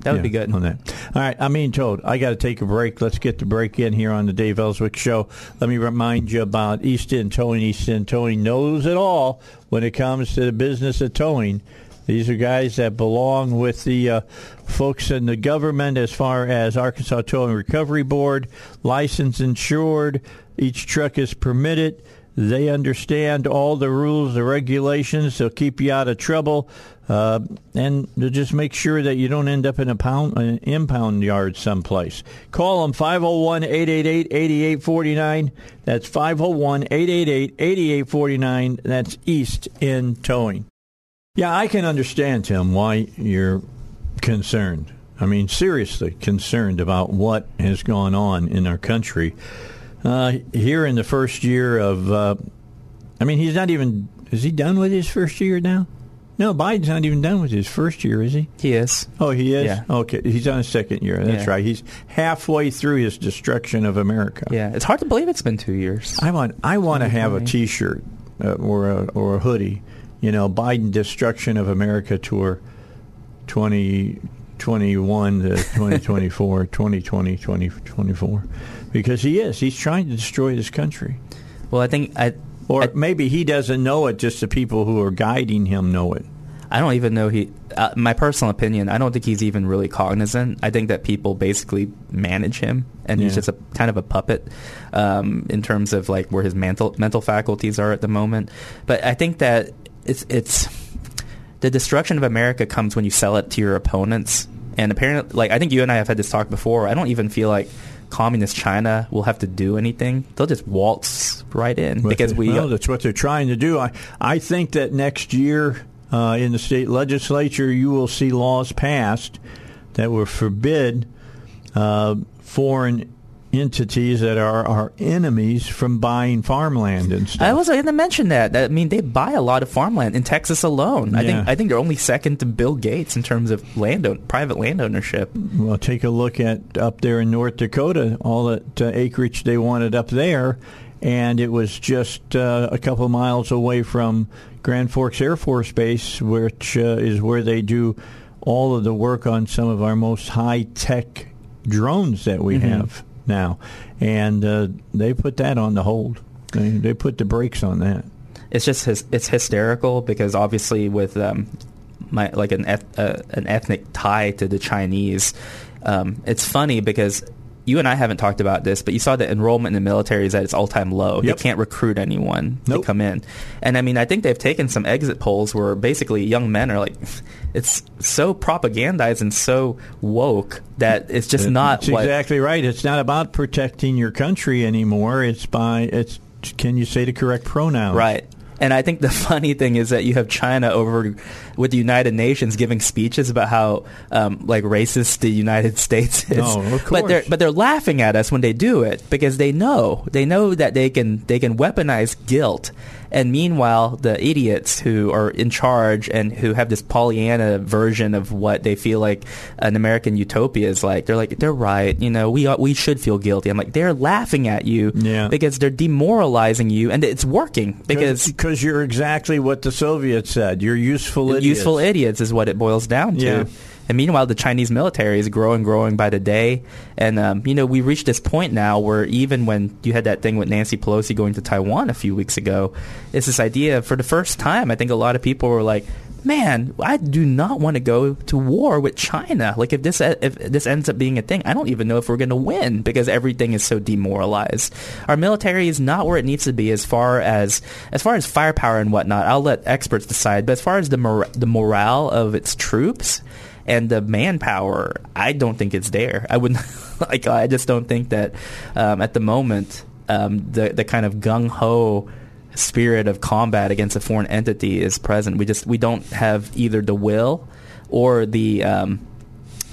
that would Yeah, be good. on that. All right, I mean, told I got to take a break. Let's get the break in here on the Dave Elswick Show. Let me remind you about East End Towing. East End Towing knows it all when it comes to the business of towing. These are guys that belong with the uh, folks in the government as far as Arkansas Towing Recovery Board, licensed, insured. Each truck is permitted. They understand all the rules, the regulations. They'll keep you out of trouble, uh, and they'll just make sure that you don't end up in a pound, an impound yard someplace. Call them 501-888-8849. That's 501-888-8849. That's East End Towing. Yeah, I can understand, Tim, why you're concerned. I mean, seriously concerned about what has gone on in our country. Uh, here in the first year of, uh, I mean, he's not even, is he done with his first year now? No, Biden's not even done with his first year, is he? He is. Oh, he is? Yeah. Okay, he's on his second year. That's Yeah. right. He's halfway through his destruction of America. Yeah, it's hard to believe it's been two years. I want I want to have a. T-shirt uh, or a, or a hoodie. You know, Biden Destruction of America tour, 2021 to 2024, 2020, [LAUGHS] 2024, because he is. He's trying to destroy this country. Well, I think I. Or I, maybe he doesn't know it. Just the people who are guiding him know it. I don't even know he. Uh, my personal opinion, I don't think he's even really cognizant. I think that people basically manage him, and he's just a kind of a puppet um, in terms of like where his mental mental faculties are at the moment. But I think that it's it's the destruction of America comes when you sell it to your opponents. And apparently, like I think you and I have had this talk before. I don't even feel like communist China will have to do anything. They'll just waltz right in because we. well, that's what they're trying to do. I I think that next year uh, in the state legislature, you will see laws passed that will forbid uh, foreign entities that are our enemies from buying farmland and stuff. I was going to mention that. I mean, they buy a lot of farmland in Texas alone. I think I think they're only second to Bill Gates in terms of land private land ownership. Well, take a look at up there in North Dakota, all that uh, acreage they wanted up there, and it was just uh, a couple of miles away from Grand Forks Air Force Base, which uh, is where they do all of the work on some of our most high tech drones that we have now, and uh, they put that on the hold. They, they put the brakes on that. It's just his, it's hysterical because obviously with um, my like an eth- uh, an ethnic tie to the Chinese, um, it's funny because. You and I haven't talked about this, but you saw that enrollment in the military is at its all-time low. Yep. They can't recruit anyone Nope. to come in, and I mean, I think they've taken some exit polls where basically young men are like, it's so propagandized and so woke that it's just not That's what exactly right. It's not about protecting your country anymore. It's by it's. Can you say the correct pronoun? Right. And I think the [LAUGHS] funny thing is that you have China over with the United Nations giving speeches about how um, like racist the United [LAUGHS] States is. Of But they're but they're laughing at us when they do it because they know they know that they can they can weaponize guilt. And meanwhile, the idiots who are in charge and who have this Pollyanna version of what they feel like an American utopia is like, they're like, they're right. You know, we ought, we should feel guilty. I'm like, they're laughing at you Yeah. because they're demoralizing you, and it's working because because you're exactly what the Soviets said. You're useful idiots. useful idiots is what it boils down to. Yeah. And meanwhile, the Chinese military is growing, growing by the day. And, um, you know, we reached this point now where even when you had that thing with Nancy Pelosi going to Taiwan a few weeks ago, it's this idea for the first time, I think a lot of people were like, man, I do not want to go to war with China. Like if this if this ends up being a thing, I don't even know if we're going to win because everything is so demoralized. Our military is not where it needs to be as far as as far as firepower and whatnot. I'll let experts decide. But as far as the mor- the morale of its troops and the manpower, I don't think it's there. I would [LAUGHS] like I just don't think that um, at the moment um, the the kind of gung ho spirit of combat against a foreign entity is present. We just we don't have either the will or the um,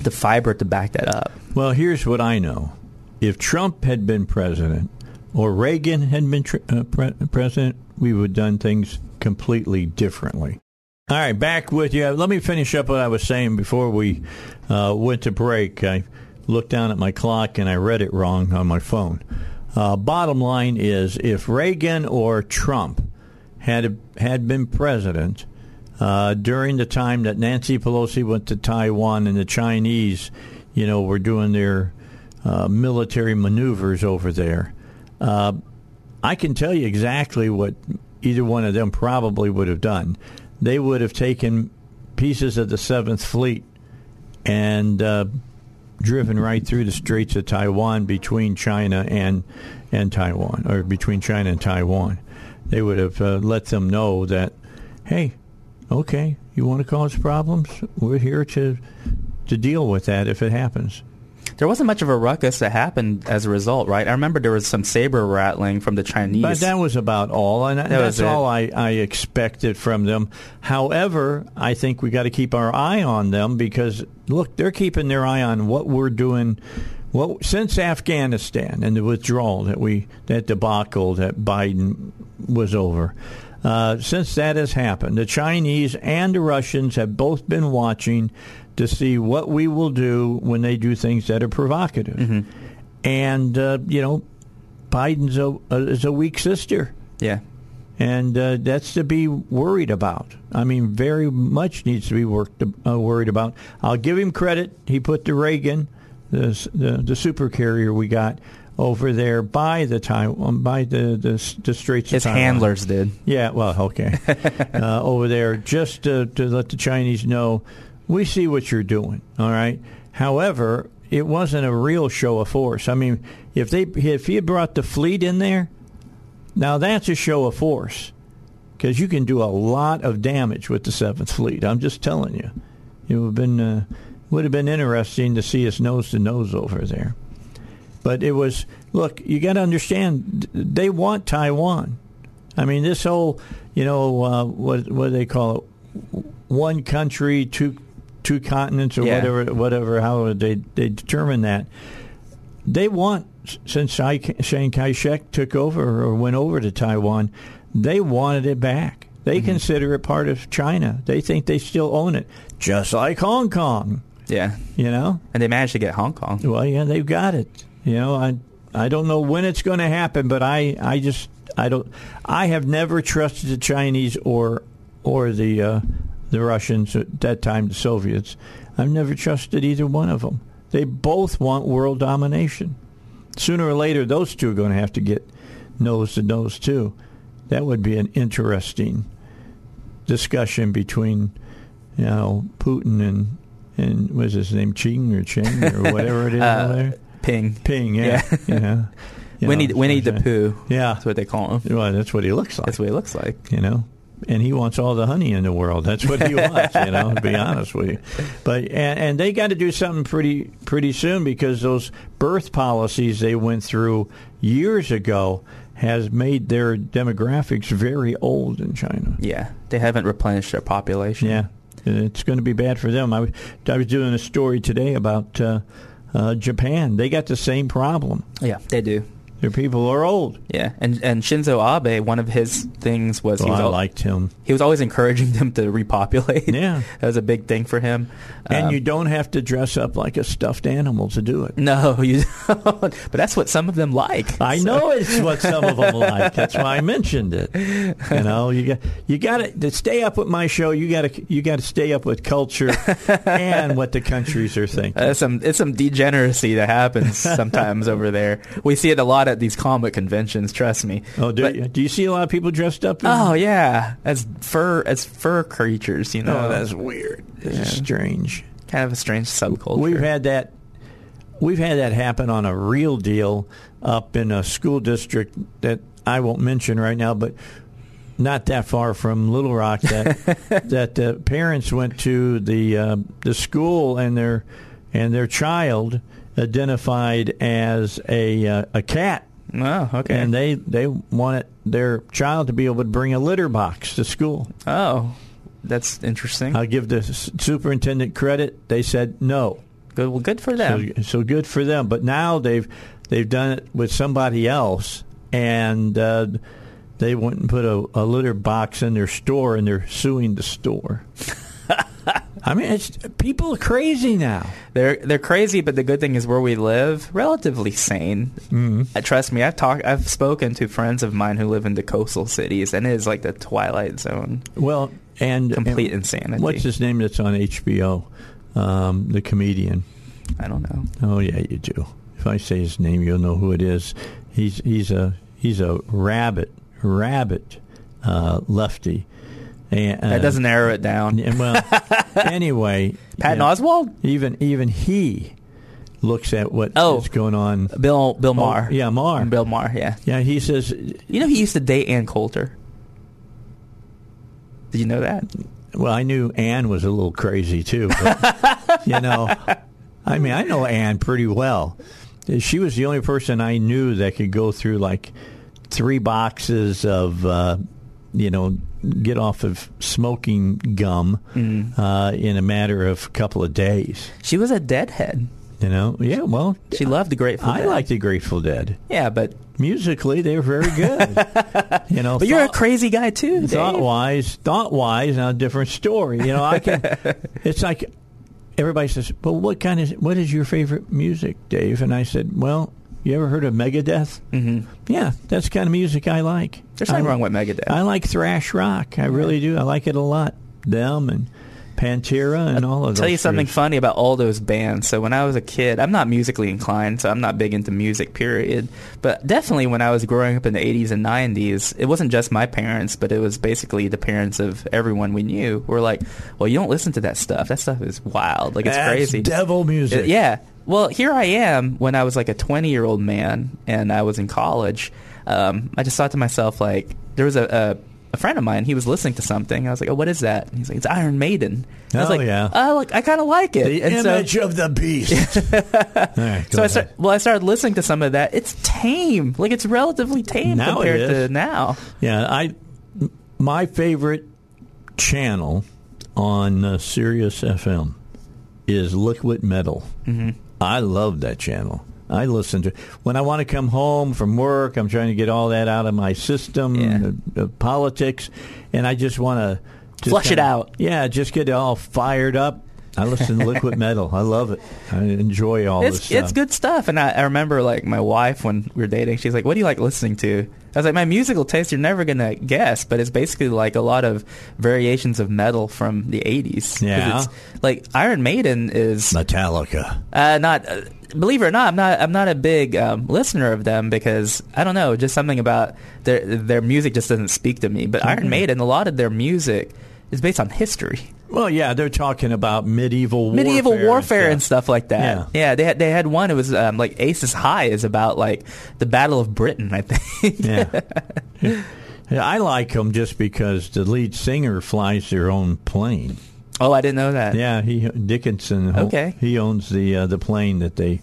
the fiber to back that up. Well, here's what I know: if Trump had been president or Reagan had been tr- uh, pre- president, we would have done things completely differently. All right, back with you. Let me finish up what I was saying before we uh, went to break. I looked down at my clock and I read it wrong on my phone. Uh, bottom line is, if Reagan or Trump had had been president uh, during the time that Nancy Pelosi went to Taiwan and the Chinese, you know, were doing their uh, military maneuvers over there, uh, I can tell you exactly what either one of them probably would have done. They would have taken pieces of the Seventh Fleet and uh, driven right through the Straits of Taiwan between China and and Taiwan, or between China and Taiwan. They would have uh, let them know that, hey, okay, you want to cause problems? We're here to to deal with that if it happens. There wasn't much of a ruckus that happened as a result, right? I remember there was some saber rattling from the Chinese. But that was about all, and That that's all I, I expected from them. However, I think we got to keep our eye on them because look, they're keeping their eye on what we're doing. What since Afghanistan and the withdrawal that we that debacle that Biden was over. Uh, since that has happened, the Chinese and the Russians have both been watching to see what we will do when they do things that are provocative. And uh, you know, Biden's a, a, is a weak sister, yeah. and uh, that's to be worried about. I mean, very much needs to be worked uh, worried about. I'll give him credit; he put the Reagan, the the, the super carrier we got over there by the Taiwan, by the the, the Straits His handlers did. Yeah, well, okay. [LAUGHS] uh, over there, just to, to let the Chinese know, we see what you're doing. All right. However, it wasn't a real show of force. I mean, if they if he had brought the fleet in there, now that's a show of force because you can do a lot of damage with the Seventh Fleet. I'm just telling you, it would have been uh, would have been interesting to see us nose to nose over there. But it was look, you got to understand, they want Taiwan. I mean, this whole, you know, uh, what what do they call it? One country, two two continents, or Yeah. whatever, whatever. How they they determine that? They want since Chi- Chiang Kai-shek took over or went over to Taiwan, they wanted it back. They Mm-hmm. consider it part of China. They think they still own it, just like Hong Kong. Yeah. You know. And they managed to get Hong Kong. Well, yeah, they've got it. You know, I I don't know when it's going to happen, but I I just I don't I have never trusted the Chinese or or the uh, the Russians at that time, the Soviets. I've never trusted either one of them. They both want world domination. Sooner or later, those two are going to have to get nose to nose too. That would be an interesting discussion between you know Putin and and was his name Ching or Cheng or [LAUGHS] whatever it is Uh. Ping. Ping, yeah, Yeah. [LAUGHS] you know, You Winnie, know, Winnie the Pooh. Yeah, That's what they call him. well, that's what he looks like. That's what he looks like. you know. And he wants all the honey in the world. That's what he [LAUGHS] wants, you know. To be honest with you, but and, and they got to do something pretty pretty soon because those birth policies they went through years ago has made their demographics very old in China. Yeah. They haven't replenished their population. Yeah, it's going to be bad for them. I was, I was doing a story today about uh, uh, Japan. They got the same problem. Yeah, they do. Their people are old. Yeah, and and Shinzo Abe, one of his things was Well, he was I al- liked him. he was always encouraging them to repopulate. Yeah. [LAUGHS] that was a big thing for him. And Um, you don't have to dress up like a stuffed animal to do it. no, [LAUGHS] you don't. But that's what some of them like. [LAUGHS] I So- know it's what some of them like. That's why I mentioned it. You know, you got you got to, stay up with my show. You got to you got to stay up with culture and what the countries are thinking. Uh, some it's some degeneracy that happens sometimes over there. We see it a lot at these comic conventions. Trust me. oh, do, But- you, do you see a lot of people dressed up? in- Oh yeah, as fur as fur creatures. You know, Oh, that's weird. It's Yeah. strange. kind of a strange subculture. We've had that. We've had that happen on a real deal up in a school district that I won't mention right now, but not that far from Little Rock. That [LAUGHS] that the parents went to the uh, the school and their and their child identified as a uh, a cat, oh okay. and they they wanted their child to be able to bring a litter box to school. oh, that's interesting. I'll give the superintendent credit. They said no. good. Well, good for them. So, so good for them. But now they've they've done it with somebody else, and uh, they went and put a, a litter box in their store, and they're suing the store. [LAUGHS] I mean, it's people are crazy now. They're they're crazy, but the good thing is where we live, relatively sane. Mm-hmm. Uh, trust me, I've talked, I've spoken to friends of mine who live in the coastal cities, and it is like the twilight zone. Well, and Complete and insanity. What's his name? That's on HBO, um, the comedian. I don't know. Oh yeah, you do. If I say his name, you'll know who it is. He's he's a he's a rabbit rabbit uh, lefty. And, uh, That doesn't narrow it down. And well, [LAUGHS] anyway, Patton yeah, Oswalt, Even even he looks at what is Oh. going on. Bill Bill Maher. yeah, Maher. Bill Maher. Yeah. Yeah, he says, You know he used to date Ann Coulter. Did you know that? well, I knew Anne was a little crazy too. But, [LAUGHS] you know, I mean, I know Anne pretty well. She was the only person I knew that could go through like three boxes of, uh, you know, get off of smoking gum Mm-hmm. uh, in a matter of a couple of days. She was a deadhead. You know, yeah. Well, She loved the Grateful I Dead. like the Grateful Dead. Yeah, but Musically, they were very good. [LAUGHS] you know, but you're a crazy guy too. Dave. thought wise, thought wise, now a different story. You know, I can. [LAUGHS] it's like everybody says, "Well, what kind of what is your favorite music, Dave?" And I said, "Well, you ever heard of Megadeth? Mm-hmm. Yeah, that's the kind of music I like. There's nothing I, wrong with Megadeth. I like thrash rock. I really do. I like it a lot. Them and Pantera and all of those. tell you something groups. funny about all those bands. So when I was a kid, I'm not musically inclined, so I'm not big into music. Period. But definitely when I was growing up in the 80s and 90s, it wasn't just my parents, but it was basically the parents of everyone we knew. Were like, "Well, you don't listen to that stuff. That stuff is wild. Like it's That's crazy." devil music. Uh, yeah. Well, here I am when I was like a 20 year old man and I was in college. Um, I just thought to myself, like, there was a, a, a friend of mine. He was listening to something. I was like, "Oh, what is that?" And he's like, "It's Iron Maiden." I was Oh, like, yeah. "Oh, like I kind of like it." The and so, image of the beast. [LAUGHS] All right, go so I ahead. start, well, I started listening to some of that. It's tame, like it's relatively tame Now compared to now. Yeah, I my favorite channel on uh, Sirius FM is Liquid Metal. Mm-hmm. I love that channel. I listen to when I want to come home from work. I'm trying to get all that out of my system, Yeah. the, the politics, and I just want to Flush it out. Yeah, just get it all fired up. I listen to Liquid Metal. I love it. I enjoy all this It's stuff. it's good stuff. And I, I remember like my wife when we were dating, she's like, "What do you like listening to?" I was like, "My musical taste, you're never gonna guess, but it's basically like a lot of variations of metal from the '80s." Yeah. it's, like Iron Maiden is Metallica. uh, not. Uh, believe it or not, I'm not. I'm not a big um, listener of them because I don't know, just something about their their music just doesn't speak to me. But Mm-hmm. Iron Maiden, a lot of their music is based on history. Well, yeah, they're talking about medieval warfare medieval warfare and stuff. like that. Yeah. they had they had one. It was um, like Aces High is about like the Battle of Britain, I think. Yeah. [LAUGHS] yeah, I like them just because the lead singer flies their own plane. oh, I didn't know that. Yeah, he Dickinson. Okay. He owns the uh, the plane that they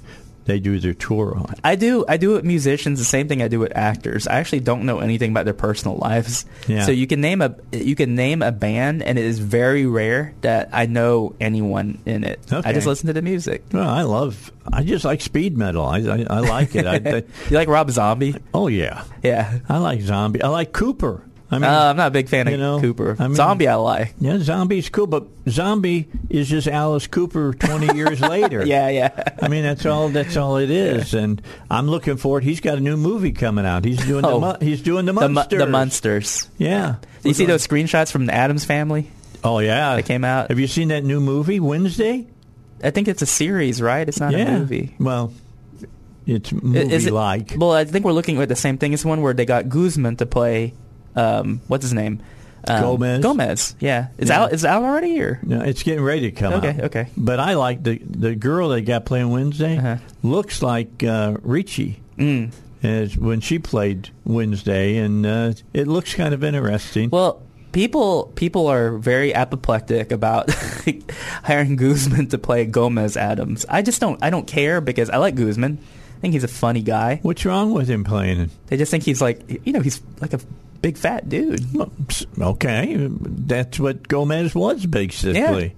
they do their tour on. I do. I do with musicians the same thing I do with actors. I actually don't know anything about their personal lives. Yeah. So you can name a you can name a band, and it is very rare that I know anyone in it. I just listen to the music. Well, I love. I just like speed metal. I I, I like it. I, [LAUGHS] I, You like Rob Zombie? oh yeah, Yeah. I like Zombie. I like Cooper. I mean, Uh, I'm not a big fan of know, Cooper. I mean- Zombie, I like. yeah, Zombie's cool, but Zombie is just Alice Cooper twenty [LAUGHS] years later. Yeah, yeah. I mean that's all. That's all it is, and I'm looking forward. He's got a new movie coming out. He's doing the. Oh. Mu- he's doing the The, Munsters. the Munsters. Yeah. You see those screenshots from the Addams family? Oh yeah, that came out? Have you seen that new movie Wednesday? I think it's a series, right? It's not yeah. a movie. Well, it's movie Is it like. Well, I think we're looking at the same thing. It's one where they got Guzman to play. Um, what's his name? Um, Gomez? Gomez. Yeah. Is Yeah. out? Is out already? Or No, it's getting ready to come Okay, out. okay. But I like the the girl they got playing Wednesday. Uh-huh. Looks like uh, Ricci Mm. as when she played Wednesday, and uh, it looks kind of interesting. well, people people are very apoplectic about [LAUGHS] hiring Guzman to play Gomez Addams. I just don't. I don't care because I like Guzman. I think he's a funny guy. What's wrong with him playing? They just think he's like you know he's like a big fat dude. Okay, that's what Gomez was basically.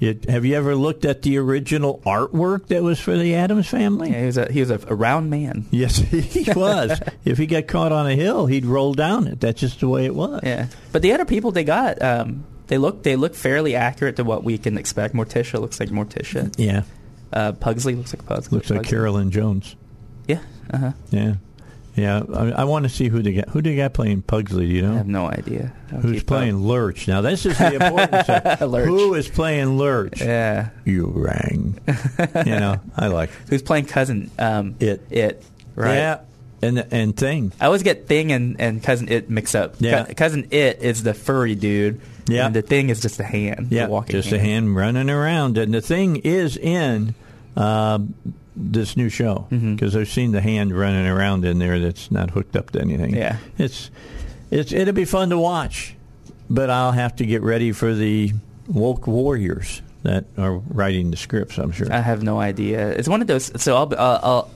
It, have you ever looked at the original artwork that was for the Addams family? Yeah, he was a he was a, a round man. Yes, [LAUGHS] he was. if he got caught on a hill, he'd roll down it. That's just the way it was. Yeah, but the other people they got, um, they look they look fairly accurate to what we can expect. Morticia looks like Morticia. Yeah. Uh, Pugsley looks like Pugsley. Looks like Pugsley. Carolyn Jones. Yeah. Uh huh. Yeah. Yeah. I, I want to see who they got. Who they got playing Pugsley, do you know? I have no idea. I don't Who's playing up. Lurch? Now, this is the important [LAUGHS] stuff. Lurch. Who is playing Lurch? Yeah. You rang. you know, I like Who's playing cousin? Um, It. It. Right. Yeah. And, and Thing. I always get Thing and, and cousin It mixed up. Yeah. Cou- cousin It is the furry dude. Yeah. And the Thing is just a hand. Yeah. Just a hand running around. And the Thing is in uh, this new show Mm-hmm. because I've seen the hand running around in there that's not hooked up to anything. Yeah. It's, it's, it'll be fun to watch, but I'll have to get ready for the woke warriors that are writing the scripts, I'm sure. I have no idea. It's one of those. So I'll, uh, I'll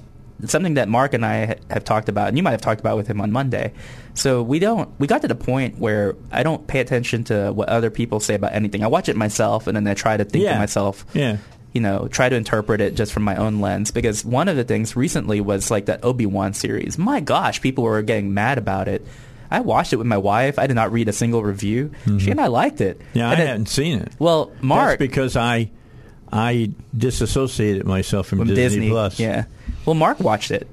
something that Mark and I have talked about, and you might have talked about with him on Monday. So we don't. We got to the point where I don't pay attention to what other people say about anything. I watch it myself, and then I try to think Yeah. to myself. Yeah. You know, try to interpret it just from my own lens. Because one of the things recently was like that Obi Wan series. My gosh, people were getting mad about it. I watched it with my wife. I did not read a single review. She and I liked it. Mm-hmm. Yeah, And I then- hadn't seen it. Well, Mark That's because I I disassociated myself from, from Disney, Disney. Plus. Yeah. Well, Mark watched it,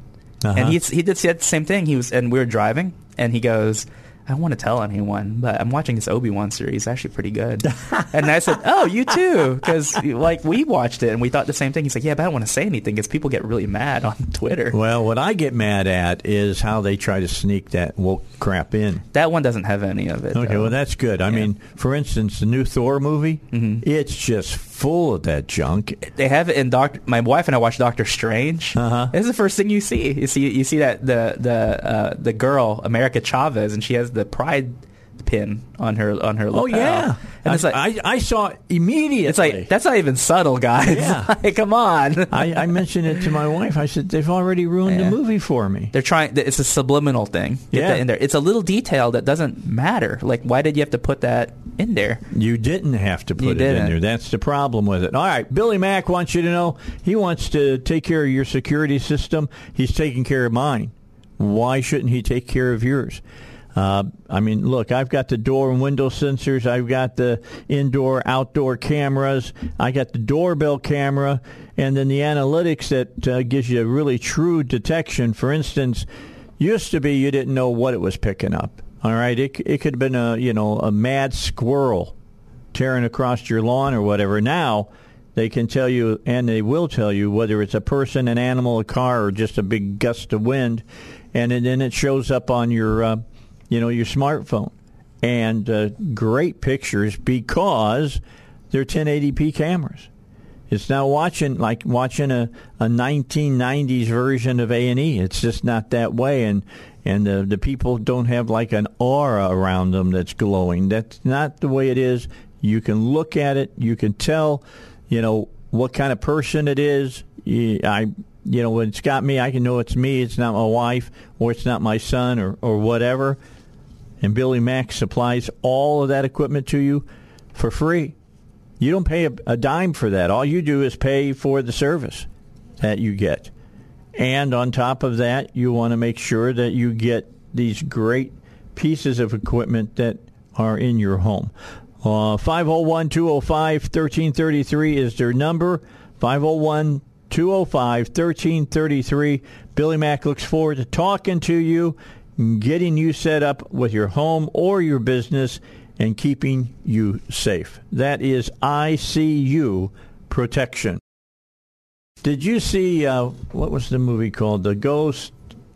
Uh-huh. and he he did say the same thing. He was, and we were driving, and he goes, "I don't want to tell anyone, but I'm watching this Obi Wan series. It's actually pretty good." [LAUGHS] and I said, "Oh, you too?" Because like we watched it, and we thought the same thing. He's like, "Yeah, but I don't want to say anything because people get really mad on [LAUGHS] Twitter." Well, what I get mad at is how they try to sneak that woke crap in. that one doesn't have any of it. Okay, though. well that's good. I Yeah. mean, for instance, the new Thor movie, Mm-hmm. it's just full of that junk. they have it in Doctor. My wife and I watched Doctor Strange. Uh-huh. This is the first thing you see. You see, you see that the the uh, the girl America Chavez, and she has the pride pin on her on her. Oh yeah, and it's I, like I, I saw it immediately. it's like that's not even subtle, guys. Yeah. [LAUGHS] like, come on. I, I mentioned it to my wife. I said they've already ruined Yeah. the movie for me. They're trying. It's a subliminal thing. Get Yeah. in there. It's a little detail that doesn't matter. Like, why did you have to put that in there? You didn't have to You put it in didn't. there. That's the problem with it. All right, Billy Mack wants you to know he wants to take care of your security system. He's taking care of mine. Why shouldn't he take care of yours? Uh, I mean, look, I've got the door and window sensors. I've got the indoor, outdoor cameras. I got the doorbell camera, and then the analytics that uh, gives you a really true detection. For instance, used to be you didn't know what it was picking up. All right, it it could have been a you know a mad squirrel tearing across your lawn or whatever. Now they can tell you, and they will tell you whether it's a person, an animal, a car, or just a big gust of wind, and then it shows up on your, uh, you know, your smartphone, and uh, great pictures because they're 1080p cameras. It's now watching like watching a, a 1990s version of A and E. It's just not that way, and and the the people don't have like an aura around them that's glowing. That's not the way it is. You can look at it. You can tell, you know, what kind of person it is. I you know, when it's got me, I can know it's me. It's not my wife, or it's not my son, or or whatever. And Billy Mack supplies all of that equipment to you for free. You don't pay a, a dime for that. All you do is pay for the service that you get. And on top of that, you want to make sure that you get these great pieces of equipment that are in your home. Uh, 501 205 1333 is their number. 501 205 1333. Billy Mack looks forward to talking to you, getting you set up with your home or your business, and keeping you safe. That is ICU protection. Did you see uh, what was the movie called? The Ghost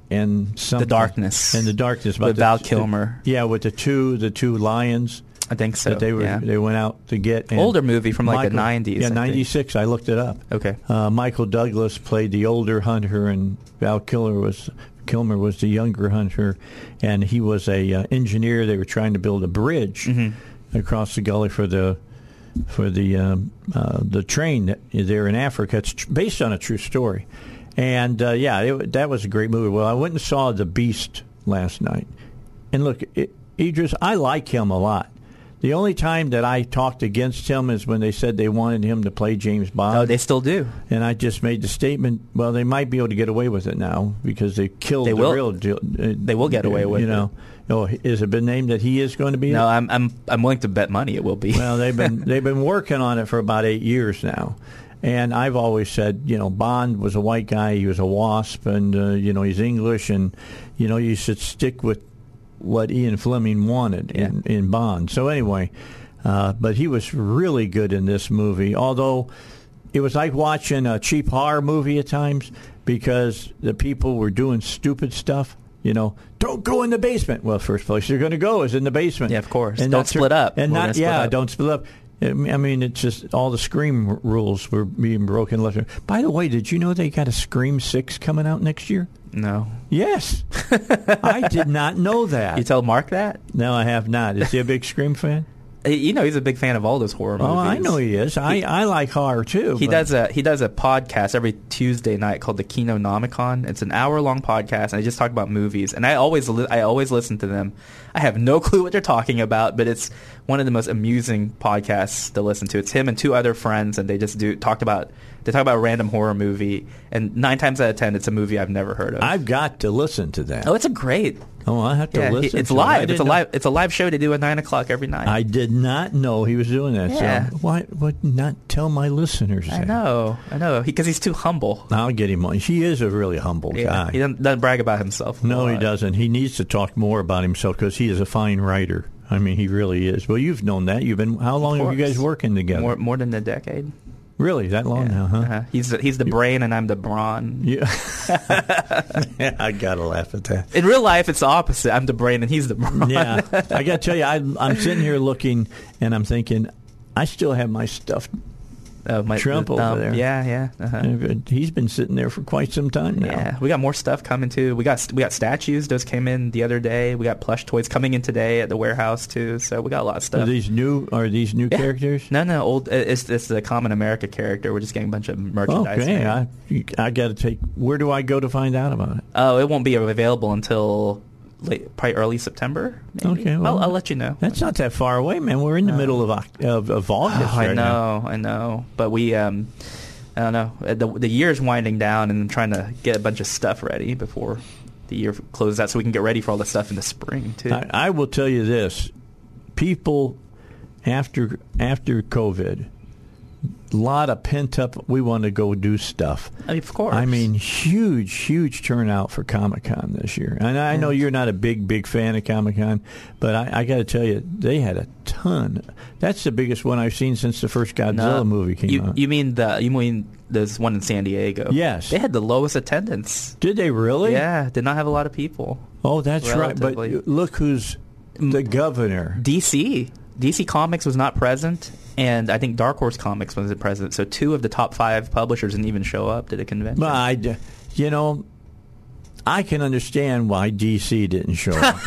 and something. The Darkness. And the Darkness. about With the- Val Kilmer. yeah, with the two the two lions I think so. that they were yeah. they went out to get. and Older movie from, like, the 90s, Yeah, ninety six. I looked it up. Okay. Uh, Michael Douglas played the older hunter, and Val Kilmer was Kilmer was the younger hunter, and he was a uh, engineer. They were trying to build a bridge Mm-hmm. across the gully for the for the um, uh, the train there in Africa. It's tr- based on a true story, and uh, yeah, it, that was a great movie. Well, I went and saw The Beast last night, and look, it, Idris, I like him a lot. The only time that I talked against him is when they said they wanted him to play James Bond. Oh, they still do. And I just made the statement. Well, they might be able to get away with it now because they killed They the will. real. deal- uh, They will get away with it. you know. Oh, is it been named that he is going to be? No. I'm I'm I'm willing to bet money it will be. Well, they've been [LAUGHS] they've been working on it for about eight years now, and I've always said, you know, Bond was a white guy, he was a wasp, and uh, you know he's English, and you know you should stick with what Ian Fleming wanted in, in Bond. So anyway, uh, but he was really good in this movie, although it was like watching a cheap horror movie at times because the people were doing stupid stuff. You know, don't go in the basement. Well, first place you're going to go is in the basement. Yeah, of course. And Don't split up. And We're not yeah, up. don't split up. I mean, it's just all the Scream rules were being broken left. By the way, did you know they got a Scream Six coming out next year? no. Yes, [LAUGHS] I did not know that. You tell Mark that? no, I have not. Is he a big Scream fan? You know he's a big fan of all those horror movies. Oh, I know he is. I, I like horror too. He but- does a he does a podcast every Tuesday night called the Kino Nomicon. It's an hour long podcast, and they just talk about movies. And I always li- I always listen to them. I have no [LAUGHS] clue what they're talking about, but it's one of the most amusing podcasts to listen to. It's him and two other friends, and they just do talk about they talk about a random horror movie. And nine times out of ten, it's a movie I've never heard of. I've got to listen to that. oh, it's a great. Oh, I have to Yeah, he- listen. it's to it. I live. It's a know- live. It's a live show they do at nine o'clock every night. I did not know he was doing that. Yeah. So why would not tell my listeners? I know, I know, because he's too humble. I'll get him on. He is a really humble Yeah, guy. he doesn't, doesn't brag about himself. No, he doesn't. He needs to talk more about himself because he is a fine writer. I mean, he really is. Well, you've known that. You've been. How long have you guys working together? More, more than a decade. really, that long Yeah. now, huh? Uh-huh. He's the, he's the brain and I'm the brawn. Yeah. [LAUGHS] [LAUGHS] I gotta laugh at that. In real life, it's the opposite. I'm the brain and he's the brawn. Yeah, [LAUGHS] I gotta tell you, I, I'm sitting here looking and I'm thinking, I still have my stuff. Uh, my, Trump over there. Yeah, yeah. Uh-huh. He's been sitting there for quite some time now. Yeah, we got more stuff coming too. We got we got statues. Those came in the other day. We got plush toys coming in today at the warehouse too. So we got a lot of Are stuff. these new? Are these new Yeah. characters? No, no, old. It's it's the common America character. We're just getting a bunch of merchandise. Okay. I, I got to take. Where do I go to find out about it? Oh, it won't be available until late, probably early September. Maybe. Okay, well, I'll, I'll let you know. That's not that far away, man. We're in the middle of of, of August Oh, I know, now. I know. But we, um, I don't know. Uh, The the year's winding down, and I'm trying to get a bunch of stuff ready before the year closes out, so we can get ready for all the stuff in the spring too. I, I will tell you this: people after after COVID, lot of pent up. We want to go do stuff. I mean, of course. I mean, huge, huge turnout for Comic Con this year. And I know mm. you're not a big, big fan of Comic Con, but I, I got to tell you, they had a ton. That's the biggest one I've seen since the first Godzilla No, movie came you, out. You mean the you mean there's one in San Diego? Yes. they had the lowest attendance. Did they really? Yeah, did not have a lot of people. Oh, that's right. But look who's the governor. DC DC Comics was not present, and I think Dark Horse Comics wasn't present. So two of the top five publishers didn't even show up to the convention. But I, you know, I can understand why DC didn't show up.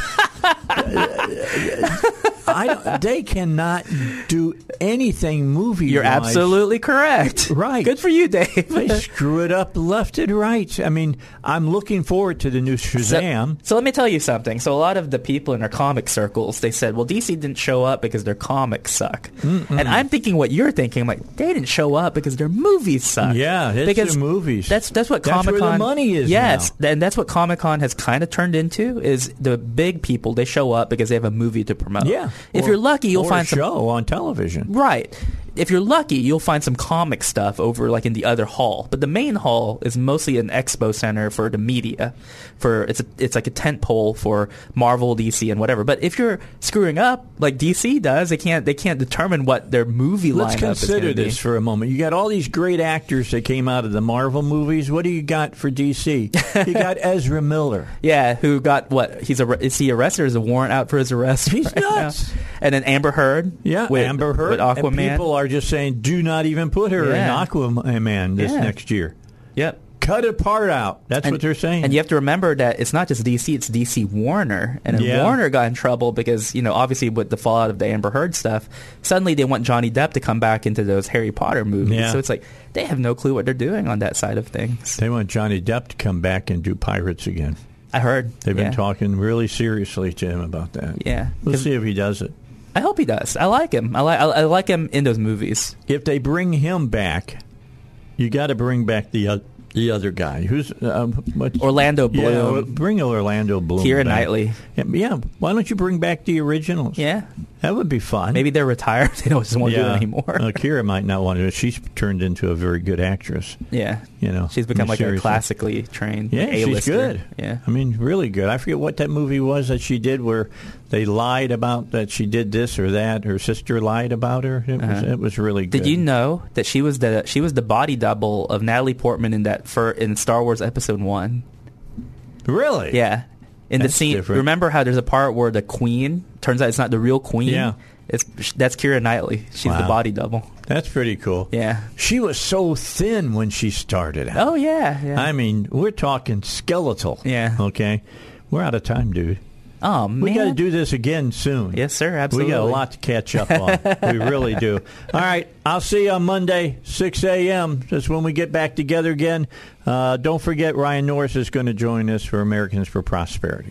[LAUGHS] I they cannot do anything movie. You're absolutely correct. Right. Good for you, Dave. They screw it up left and right. I mean, I'm looking forward to the new Shazam. So, so let me tell you something. So a lot of the people in our comic circles, they said, "Well, DC didn't show up because their comics suck." Mm-mm. And I'm thinking what you're thinking. I'm like, they didn't show up because their movies suck. Yeah, it's because their movies. That's that's what Comic Con money is Yes, now. and that's what Comic Con has kind of turned into. Is the big people they show up because they have a movie to promote. yeah. If Or- you're lucky, you'll find a some show on television. Right. If you're lucky, you'll find some comic stuff over like in the other hall. But the main hall is mostly an expo center for the media. For it's a, it's like a tent pole for Marvel, DC, and whatever. But if you're screwing up like DC does, they can't they can't determine what their movie Let's lineup is consider gonna be. this for a moment. You got all these great actors that came out of the Marvel movies. What do you got for DC? [LAUGHS] you got Ezra Miller. Yeah, who got what? He's a is he arrested? Or is a warrant out for his arrest? He's right now? nuts. And then Amber Heard. Yeah, with, Amber Heard. Aquaman. people are just saying, do not even put her Yeah. in Aquaman this Yeah. next year. Yep. Cut it part out. That's And- what they're saying. And you have to remember that it's not just DC; it's DC Warner, and Yeah. Warner got in trouble because you know obviously with the fallout of the Amber Heard stuff, suddenly they want Johnny Depp to come back into those Harry Potter movies. Yeah. So it's like they have no clue what they're doing on that side of things. they want Johnny Depp to come back and do Pirates again. I heard They've yeah. been talking really seriously to him about that. Yeah, We'll see if he does it. I hope he does. I like him. I like I, I like him in those movies. If they bring him back, you got to bring back the oth- the other guy who's um, Orlando Bloom. well, bring Orlando Bloom. Keira back. Knightley. Yeah, yeah, why don't you bring back the originals? Yeah, that would be fun. maybe they're retired. [LAUGHS] they don't just want to do it anymore. Uh, Keira might not want to. She's turned into a very good actress. yeah, You know, she's become like seriously. a classically trained Yeah, A-lister. she's good. Yeah, I mean, really good. I forget what that movie was that she did where they lied about that she did this or that. Her sister lied about her. It was Uh-huh. it was really good. Did you know that she was the she was the body double of Natalie Portman in that for in Star Wars Episode One? Really? Yeah, in That's the scene. different. Remember how there's a part where the Queen turns out it's not the real Queen. Yeah. it's that's Keira Knightley. She's the body double. That's pretty cool. Yeah. She was so thin when she started out. Oh yeah. yeah. I mean, we're talking skeletal. Yeah. Okay. We're out of time, dude. Oh man. We got to do this again soon. Yes, sir. Absolutely. We got a lot to catch up on. we really do. [LAUGHS] All right. I'll see you on Monday, 6 a.m. That's when we get back together again. Uh, don't forget, Ryan Norris is going to join us for Americans for Prosperity.